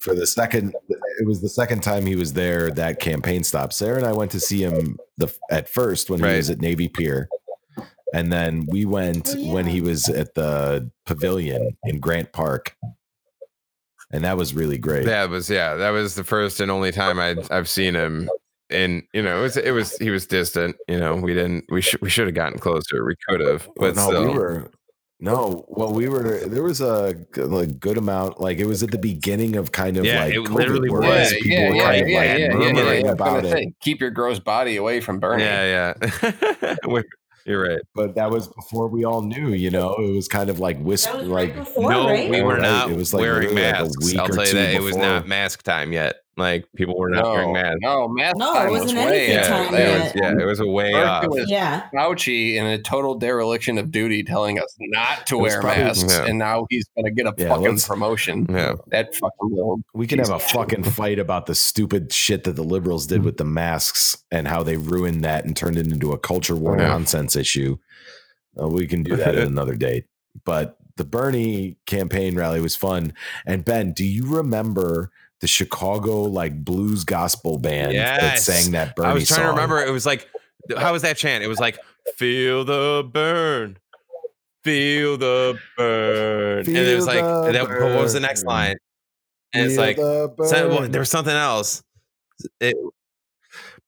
[SPEAKER 1] For the second it was the second time he was there that campaign stop sara and i went to see him the at first when he was at navy pier and then we went oh, when he was at the pavilion in grant park and that was really great
[SPEAKER 5] That was yeah, that was the first and only time I'd I've seen him. And you know, it was it was he was distant. You know, we didn't we should we should have gotten closer. We could have, but
[SPEAKER 1] no
[SPEAKER 5] still.
[SPEAKER 1] we were no well we were there was a like good amount like it was at the beginning of kind of
[SPEAKER 5] Yeah,
[SPEAKER 1] like
[SPEAKER 5] it
[SPEAKER 1] COVID,
[SPEAKER 5] literally
[SPEAKER 1] where
[SPEAKER 5] was.
[SPEAKER 1] people
[SPEAKER 3] yeah,
[SPEAKER 1] were
[SPEAKER 3] yeah,
[SPEAKER 1] kind of
[SPEAKER 3] yeah,
[SPEAKER 1] like
[SPEAKER 3] yeah, yeah, yeah, yeah, I was gonna
[SPEAKER 1] about it
[SPEAKER 3] say, keep your gross body away from Bernie.
[SPEAKER 5] Yeah, yeah. You're right.
[SPEAKER 1] but that was before we all knew, you know. It was kind of like whisper, like
[SPEAKER 5] no, we were not
[SPEAKER 1] It was like
[SPEAKER 5] wearing
[SPEAKER 1] literally like a
[SPEAKER 5] masks.
[SPEAKER 1] week
[SPEAKER 5] I'll
[SPEAKER 1] or
[SPEAKER 5] tell you
[SPEAKER 1] two
[SPEAKER 5] that it was not mask time yet. Like people were not wearing masks.
[SPEAKER 3] No, mask
[SPEAKER 4] No, it
[SPEAKER 3] time was
[SPEAKER 4] wasn't
[SPEAKER 3] way
[SPEAKER 4] anything
[SPEAKER 3] up
[SPEAKER 4] time
[SPEAKER 3] there.
[SPEAKER 5] It was, yeah, it was a way off.
[SPEAKER 3] was
[SPEAKER 4] Yeah.
[SPEAKER 3] Fauci in a total dereliction of duty telling us not to wear
[SPEAKER 1] probably-
[SPEAKER 3] masks,
[SPEAKER 5] Yeah.
[SPEAKER 3] and now he's going to get a
[SPEAKER 1] Yeah,
[SPEAKER 3] fucking promotion.
[SPEAKER 5] Yeah.
[SPEAKER 3] That fucking little.
[SPEAKER 1] We can have a fucking fight about the stupid shit that the liberals did with the masks and how they ruined that and turned it into a culture war
[SPEAKER 5] Yeah.
[SPEAKER 1] nonsense issue. Uh, we can do that at another date. But the Bernie campaign rally was fun. And Ben, do you remember the Chicago like blues gospel band that sang that Bernie
[SPEAKER 5] I was trying
[SPEAKER 1] song?
[SPEAKER 5] to remember. It was like, how was that chant? It was like, "Feel the burn, feel the burn," and it was like, that, what was the next line? And it's like,
[SPEAKER 1] the
[SPEAKER 5] well, there was something else. It,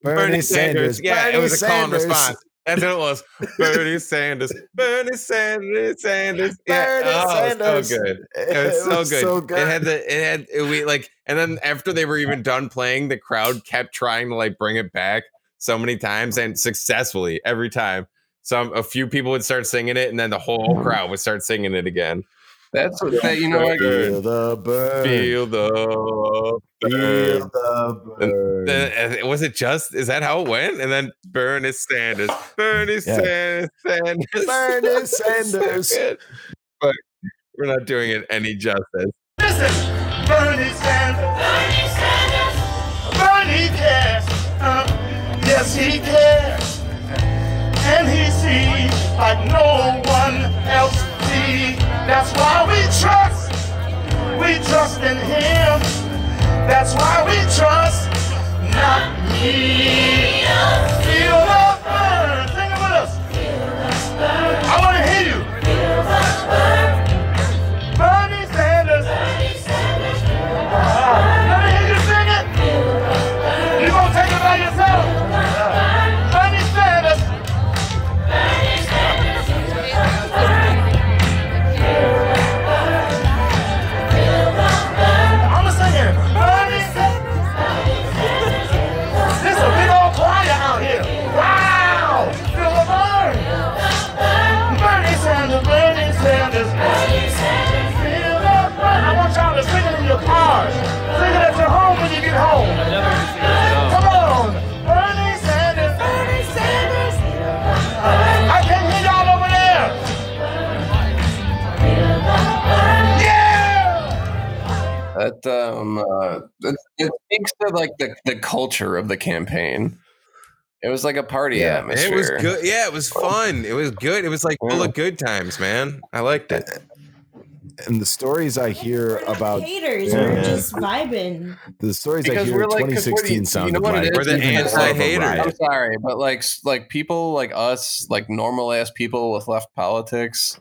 [SPEAKER 1] Bernie Sanders,
[SPEAKER 5] Yeah,
[SPEAKER 1] Bernie
[SPEAKER 5] it was a call and response. That's what it was. Bernie Sanders, Bernie Sanders, Sanders. Yeah,
[SPEAKER 1] Bernie
[SPEAKER 5] oh,
[SPEAKER 1] Sanders.
[SPEAKER 5] so good. It was,
[SPEAKER 1] It
[SPEAKER 5] so,
[SPEAKER 1] was
[SPEAKER 5] good.
[SPEAKER 1] so
[SPEAKER 5] It had the it had it, we like, and then after they were even done playing, the crowd kept trying to like bring it back so many times and successfully every time. Some a few people would start singing it, and then the whole mm-hmm. crowd would start singing it again.
[SPEAKER 3] That's what that, you know. What,
[SPEAKER 1] Feel the burn.
[SPEAKER 5] Feel the burn.
[SPEAKER 1] Feel the burn.
[SPEAKER 5] Uh, uh, was it just? Is that how it went? And then Bernie Sanders, Bernie Sanders, Sanders,
[SPEAKER 1] Bernie Sanders.
[SPEAKER 5] good. But we're not doing it any justice.
[SPEAKER 19] Listen, Bernie Sanders. Bernie Sanders. Bernie cares. Uh, yes, he cares. And he sees like no one else sees. That's why we trust. We trust in him. That's why we trust. Not me. Feel home when you get home. Come on. Bernie Sanders. Bernie Sanders. I can hear y'all over there. Yeah.
[SPEAKER 3] That um, uh, it, it speaks to like the, the culture of the campaign. It was like a party
[SPEAKER 5] Yeah,
[SPEAKER 3] atmosphere.
[SPEAKER 5] it was good. Yeah, it was fun. It was good. It was like full of good times, man. I liked it.
[SPEAKER 1] And the stories I hear about
[SPEAKER 4] Haters
[SPEAKER 1] Yeah.
[SPEAKER 4] are just vibing.
[SPEAKER 1] the stories I hear
[SPEAKER 3] we're
[SPEAKER 1] in
[SPEAKER 3] like, 'cause what do
[SPEAKER 1] 2016
[SPEAKER 3] you, you know what
[SPEAKER 1] like
[SPEAKER 3] it is?
[SPEAKER 5] We're the
[SPEAKER 3] Even more of a
[SPEAKER 5] anti-haters. I'm
[SPEAKER 3] I'm sorry, but like like people like us, like normal ass people with left politics,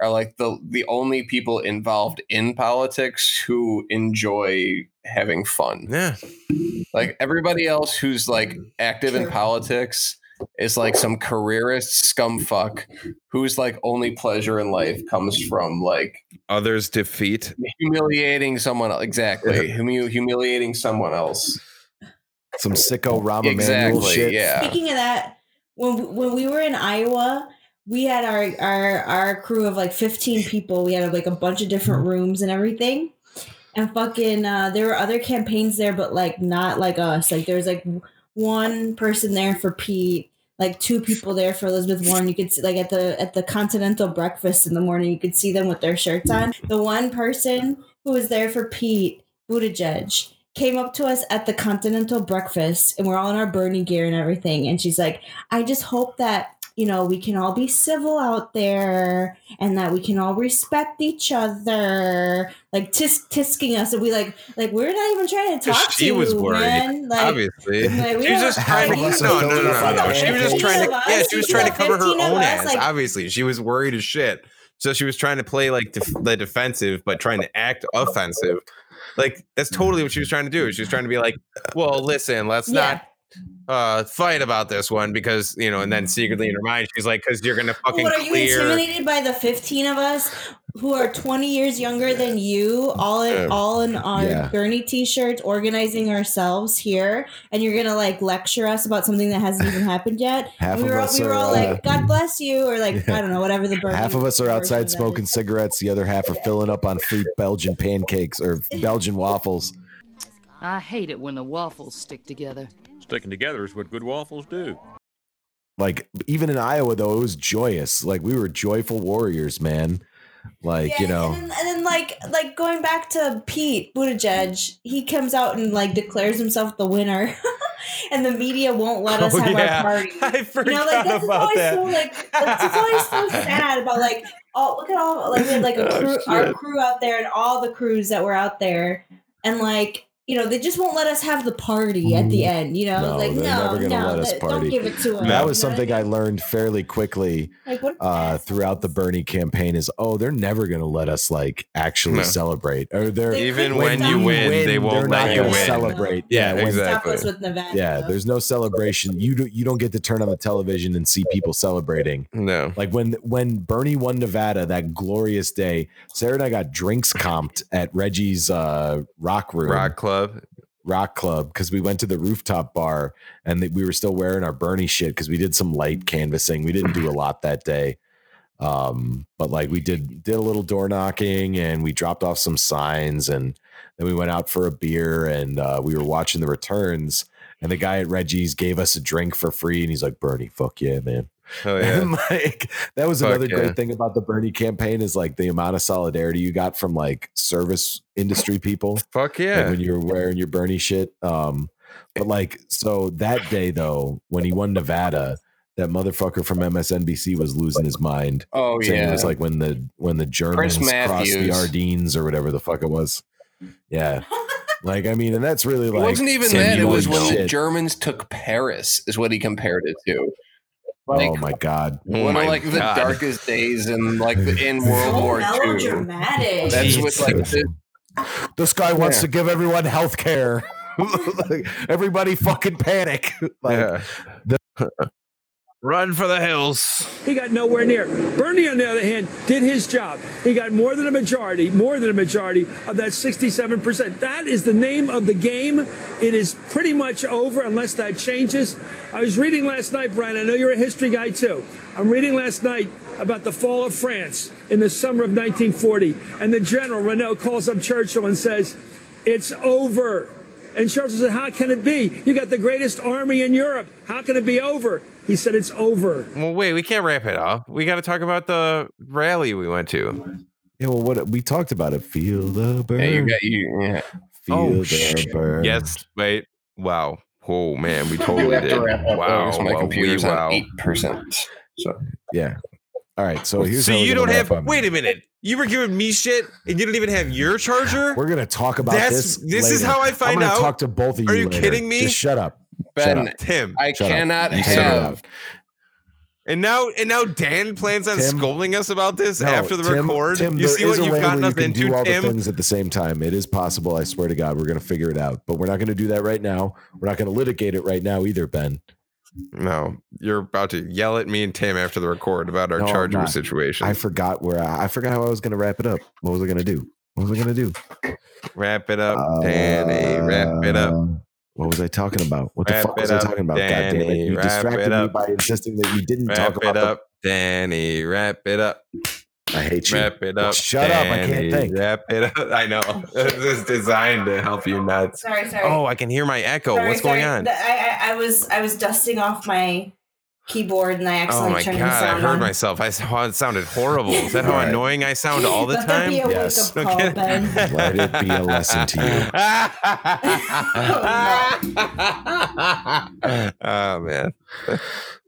[SPEAKER 3] are like the the only people involved in politics who enjoy having fun.
[SPEAKER 5] Yeah.
[SPEAKER 3] Like everybody else who's like active in politics is like some careerist scumfuck whose like only pleasure in life comes from like
[SPEAKER 5] Others defeat.
[SPEAKER 3] humiliating someone else. Exactly. Humi- humiliating someone else.
[SPEAKER 1] some sicko Rahm Emanuel
[SPEAKER 3] Exactly.
[SPEAKER 1] shit.
[SPEAKER 3] Yeah.
[SPEAKER 4] Speaking of that, when we, when we were in Iowa, we had our our our crew of like 15 people. We had like a bunch of different rooms and everything. And fucking uh there were other campaigns there but like not like us. Like there was like one person there for Pete, like two people there for Elizabeth Warren. You could see like at the at the continental breakfast in the morning, you could see them with their shirts on. The one person who was there for Pete Buttigieg came up to us at the continental breakfast and we're all in our Bernie gear and everything. And she's like, I just hope that, you know, we can all be civil out there and that we can all respect each other. Like tisk tisking us. And we like, like, we're not even trying to talk
[SPEAKER 5] she
[SPEAKER 4] to
[SPEAKER 5] was
[SPEAKER 4] you,
[SPEAKER 5] worried.
[SPEAKER 4] man. Like,
[SPEAKER 5] obviously,
[SPEAKER 4] like, we
[SPEAKER 5] she was just trying to. No, no, no, no, no. She was just trying to. Yeah, she was trying to cover her own ass.
[SPEAKER 4] like-
[SPEAKER 5] Obviously, she was worried as shit. So she was trying to play like def- the defensive, but trying to act offensive. Like that's totally what she was trying to do. She was trying to be like, "Well, listen, let's not uh fight about this one because you know." And then secretly in her mind, she's like, "Because you're gonna fucking
[SPEAKER 4] What are you
[SPEAKER 5] clear."
[SPEAKER 4] intimidated by the 15 of us who are 20 years younger than you, all in
[SPEAKER 5] Yeah.
[SPEAKER 4] all in our
[SPEAKER 5] Yeah.
[SPEAKER 4] Bernie t-shirts, organizing ourselves here, and you're gonna like lecture us about something that hasn't even happened yet?
[SPEAKER 1] Half
[SPEAKER 4] and we
[SPEAKER 1] of
[SPEAKER 4] were,
[SPEAKER 1] us
[SPEAKER 4] we were
[SPEAKER 1] are,
[SPEAKER 4] all
[SPEAKER 1] uh,
[SPEAKER 4] like, God bless you, or like,
[SPEAKER 1] Yeah.
[SPEAKER 4] I don't know, whatever the Bernie
[SPEAKER 1] Half of us are outside
[SPEAKER 4] of that
[SPEAKER 1] smoking cigarettes. The other half are filling up on free Belgian pancakes or Belgian waffles.
[SPEAKER 22] I hate it when the waffles stick together.
[SPEAKER 20] Sticking together is what good waffles do.
[SPEAKER 1] Like even in Iowa though, it was joyous. Like we were joyful warriors, man. Like you know,
[SPEAKER 4] And then, and then like like going back to Pete Buttigieg, he comes out and like declares himself the winner, and the media won't let us
[SPEAKER 5] Oh,
[SPEAKER 4] have
[SPEAKER 5] yeah.
[SPEAKER 4] our party.
[SPEAKER 5] I
[SPEAKER 4] you know, like that's
[SPEAKER 5] about
[SPEAKER 4] always
[SPEAKER 5] that.
[SPEAKER 4] so like that's it's always so sad about like all look at all like we had like a
[SPEAKER 5] Oh,
[SPEAKER 4] our crew out there and all the crews that were out there and like you know they just won't let us have the party at the end. You know,
[SPEAKER 1] no,
[SPEAKER 4] like
[SPEAKER 1] they're
[SPEAKER 4] no,
[SPEAKER 1] never gonna
[SPEAKER 4] no,
[SPEAKER 1] let us party.
[SPEAKER 4] don't give it to us.
[SPEAKER 1] That was
[SPEAKER 4] know what I
[SPEAKER 1] something I learned fairly quickly
[SPEAKER 4] Like, what-
[SPEAKER 1] uh, throughout the Bernie campaign. Is oh, they're never gonna let us like actually
[SPEAKER 5] No.
[SPEAKER 1] celebrate. Or they're
[SPEAKER 5] Even when you win, they won't
[SPEAKER 1] they're
[SPEAKER 5] let
[SPEAKER 1] not
[SPEAKER 5] you
[SPEAKER 1] gonna
[SPEAKER 5] win.
[SPEAKER 1] celebrate.
[SPEAKER 5] Yeah,
[SPEAKER 1] when-
[SPEAKER 5] exactly.
[SPEAKER 4] Stop us with Nevada.
[SPEAKER 1] Yeah, there's no celebration. You do, you don't get to turn on the television and see people celebrating.
[SPEAKER 5] No.
[SPEAKER 1] Like when when Bernie won Nevada that glorious day, Sara and I got drinks comped at Reggie's uh, rock room.
[SPEAKER 5] Rock Club.
[SPEAKER 1] Rock Club because we went to the rooftop bar and we were still wearing our Bernie shit because we did some light canvassing. We didn't do a lot that day. Um, but like we did did a little door knocking and we dropped off some signs and then we went out for a beer and uh, we were watching the returns and the guy at Reggie's gave us a drink for free and he's like, Bernie, fuck yeah, man.
[SPEAKER 5] Oh yeah.
[SPEAKER 1] And like that was
[SPEAKER 5] Fuck
[SPEAKER 1] another
[SPEAKER 5] yeah.
[SPEAKER 1] great thing about the Bernie campaign is like the amount of solidarity you got from like service industry people.
[SPEAKER 5] Fuck
[SPEAKER 1] like,
[SPEAKER 5] yeah.
[SPEAKER 1] when you were wearing your Bernie shit. Um, but like so that day though, when he won Nevada, that motherfucker from MSNBC was losing his mind.
[SPEAKER 3] Oh,
[SPEAKER 1] yeah. it was like when the when the Germans crossed the Ardennes or whatever the fuck it was. Yeah. Like I mean, and that's really like It
[SPEAKER 3] wasn't even that. It was
[SPEAKER 1] own
[SPEAKER 3] when the. Germans took Paris, is what he compared it to.
[SPEAKER 1] Oh my god!
[SPEAKER 5] Oh
[SPEAKER 3] one
[SPEAKER 5] my
[SPEAKER 3] of like the darkest days in like the, in World
[SPEAKER 4] So
[SPEAKER 3] War II. That's what like the,
[SPEAKER 1] This guy wants
[SPEAKER 3] Yeah.
[SPEAKER 1] to give everyone health care. like, everybody fucking panic. Like,
[SPEAKER 5] Yeah. Run for the hills.
[SPEAKER 23] He got nowhere near. Bernie, on the other hand, did his job. He got more than a majority, more than a majority of that 67%. That is the name of the game. It is pretty much over unless that changes. I was reading last night, Brian. I know you're a history guy too. I'm reading last night about the fall of France in the summer of 1940. And the general, Reynaud, calls up Churchill and says, It's over. And Churchill said, How can it be? You got the greatest army in Europe. How can it be over? He said, It's over.
[SPEAKER 5] Well, wait, we can't wrap it up. We got to talk about the rally we went to.
[SPEAKER 1] Yeah, well, what we talked about it. Feel the burn.
[SPEAKER 3] yeah, you got you. Yeah.
[SPEAKER 1] Feel
[SPEAKER 5] Oh,
[SPEAKER 1] the
[SPEAKER 5] shit.
[SPEAKER 1] burn.
[SPEAKER 5] Yes, wait. Wow. Oh man, we
[SPEAKER 3] We
[SPEAKER 5] totally
[SPEAKER 3] have
[SPEAKER 5] did.
[SPEAKER 3] to wrap up.
[SPEAKER 5] Wow.
[SPEAKER 3] Wow, my
[SPEAKER 5] wow,
[SPEAKER 3] computer's
[SPEAKER 5] we- wow.
[SPEAKER 3] eight percent. So
[SPEAKER 1] Yeah. All right. So here's
[SPEAKER 5] so
[SPEAKER 1] how
[SPEAKER 5] you don't have.
[SPEAKER 1] up.
[SPEAKER 5] Wait a minute. You were giving me shit, and you didn't even have your charger.
[SPEAKER 1] We're gonna talk about
[SPEAKER 5] That's-
[SPEAKER 1] this.
[SPEAKER 5] this is how I find
[SPEAKER 1] I'm
[SPEAKER 5] find
[SPEAKER 1] gonna
[SPEAKER 5] out.
[SPEAKER 1] Talk to both of you.
[SPEAKER 5] Are you
[SPEAKER 1] later.
[SPEAKER 5] kidding me?
[SPEAKER 1] Just shut up. Shut
[SPEAKER 3] Ben.
[SPEAKER 5] Tim.
[SPEAKER 3] I
[SPEAKER 1] Shut
[SPEAKER 3] cannot
[SPEAKER 1] You
[SPEAKER 3] have.
[SPEAKER 5] And now, and now Dan plans on
[SPEAKER 1] Tim-
[SPEAKER 5] scolding us about this
[SPEAKER 1] No,
[SPEAKER 5] after the
[SPEAKER 1] Tim-
[SPEAKER 5] record.
[SPEAKER 1] Tim,
[SPEAKER 5] you
[SPEAKER 1] there
[SPEAKER 5] see
[SPEAKER 1] is
[SPEAKER 5] what
[SPEAKER 1] a
[SPEAKER 5] you've
[SPEAKER 1] way
[SPEAKER 5] gotten
[SPEAKER 1] where
[SPEAKER 5] us
[SPEAKER 1] you can do all
[SPEAKER 5] Tim.
[SPEAKER 1] the things at the same time. It is possible. I swear to God, we're gonna figure it out. But we're not gonna do that right now. We're not gonna litigate it right now either, Ben.
[SPEAKER 5] No, you're about to yell at me and Tim after the record about our
[SPEAKER 1] No,
[SPEAKER 5] charger situation.
[SPEAKER 1] I forgot where I, I forgot how I was gonna wrap it up. What was I gonna do? What was I gonna do?
[SPEAKER 5] Wrap it up, Danny. Wrap it up.
[SPEAKER 1] Uh, What was I talking about? What the
[SPEAKER 5] Wrap
[SPEAKER 1] fuck was
[SPEAKER 5] it
[SPEAKER 1] I talking about? God damn it!
[SPEAKER 5] Danny.
[SPEAKER 1] You distracted
[SPEAKER 5] it
[SPEAKER 1] me by insisting that you didn't
[SPEAKER 5] Wrap
[SPEAKER 1] talk
[SPEAKER 5] it
[SPEAKER 1] about the
[SPEAKER 5] up, Danny. Wrap it up.
[SPEAKER 1] I hate you.
[SPEAKER 5] Wrap it up.
[SPEAKER 1] Shut up, I can't think.
[SPEAKER 5] Wrap it up. I know. this is designed to help you nuts.
[SPEAKER 4] Sorry, sorry.
[SPEAKER 5] Oh, I can hear my echo.
[SPEAKER 4] Sorry,
[SPEAKER 5] What's going on?
[SPEAKER 4] I, I, I was I was dusting off my keyboard and I
[SPEAKER 5] Oh my
[SPEAKER 4] turned
[SPEAKER 5] god,
[SPEAKER 4] the
[SPEAKER 5] I heard
[SPEAKER 4] on.
[SPEAKER 5] myself. I saw it sounded horrible. Is that how
[SPEAKER 1] Right.
[SPEAKER 5] annoying I sound all the
[SPEAKER 4] Let that
[SPEAKER 5] time?
[SPEAKER 4] be a
[SPEAKER 1] Yes.
[SPEAKER 4] wake-up call, Ben.
[SPEAKER 1] Let it be a lesson to you.
[SPEAKER 5] oh man.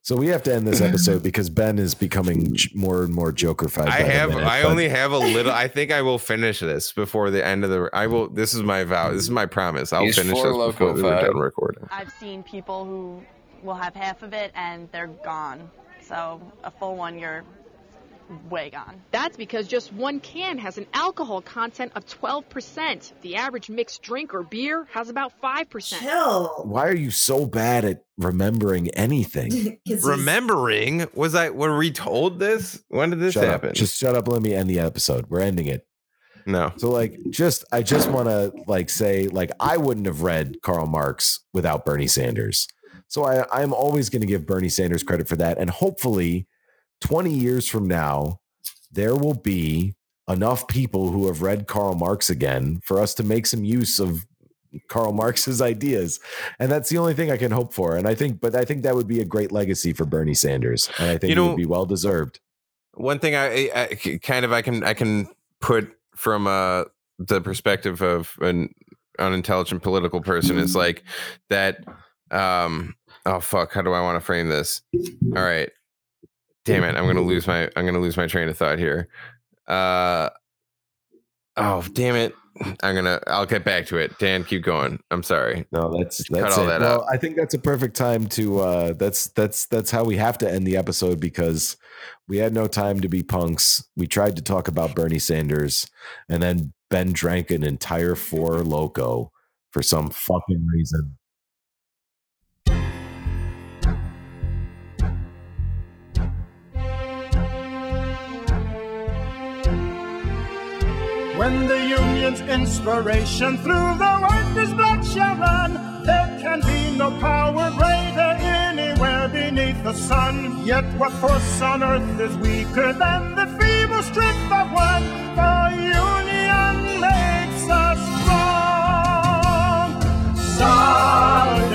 [SPEAKER 1] So we have to end this episode because Ben is becoming more and more Jokerfied.
[SPEAKER 5] I have
[SPEAKER 1] minute,
[SPEAKER 5] I
[SPEAKER 1] but-
[SPEAKER 5] only have a little I think I will finish this before the end of the I will this is my vow. This is my promise. I'll
[SPEAKER 3] He's
[SPEAKER 5] finish this before
[SPEAKER 3] Loco
[SPEAKER 5] we're
[SPEAKER 3] Five.
[SPEAKER 5] done recording.
[SPEAKER 24] I've seen people who will have half of it and they're gone. So a full one, you're way gone.
[SPEAKER 18] That's because just one can has an alcohol content of 12%. The average mixed drink or beer has about 5%.
[SPEAKER 4] Chill.
[SPEAKER 1] Why are you so bad at remembering anything?
[SPEAKER 5] Remembering was I were we told this? When did this
[SPEAKER 1] shut
[SPEAKER 5] happen?
[SPEAKER 1] up. Just shut up. Let me end the episode. We're ending it.
[SPEAKER 5] no.
[SPEAKER 1] So like just I just want to like say like I wouldn't have read Karl Marx without Bernie Sanders. So I I'm always going to give Bernie Sanders credit for that and hopefully 20 years from now there will be enough people who have read Karl Marx again for us to make some use of Karl Marx's ideas, and that's the only thing I can hope for. And I think, but I think that would be a great legacy for Bernie Sanders, and I think
[SPEAKER 5] You
[SPEAKER 1] it would be well deserved.
[SPEAKER 5] one thing I, I I- kind of I can I can put from uh the perspective of an unintelligent political person is like that um oh fuck how do I want to frame this all right damn it I'm gonna lose my I'm gonna lose my train of thought here uh oh damn it I'm gonna I'll get back to it Dan keep going I'm sorry
[SPEAKER 1] no that's
[SPEAKER 5] cut
[SPEAKER 1] That's
[SPEAKER 5] all
[SPEAKER 1] it.
[SPEAKER 5] that
[SPEAKER 1] well,
[SPEAKER 5] out
[SPEAKER 1] I think that's a perfect time to. uh That's that's that's how we have to end the episode because we had no time to be punks. We tried to talk about Bernie Sanders, and then Ben drank an entire Four Loko for some fucking reason.
[SPEAKER 23] When the union's inspiration through the workers' blood shall run, there can be no power greater anywhere beneath the sun. Yet what force on earth is weaker than the feeble strength of one? The union makes us strong. Solid.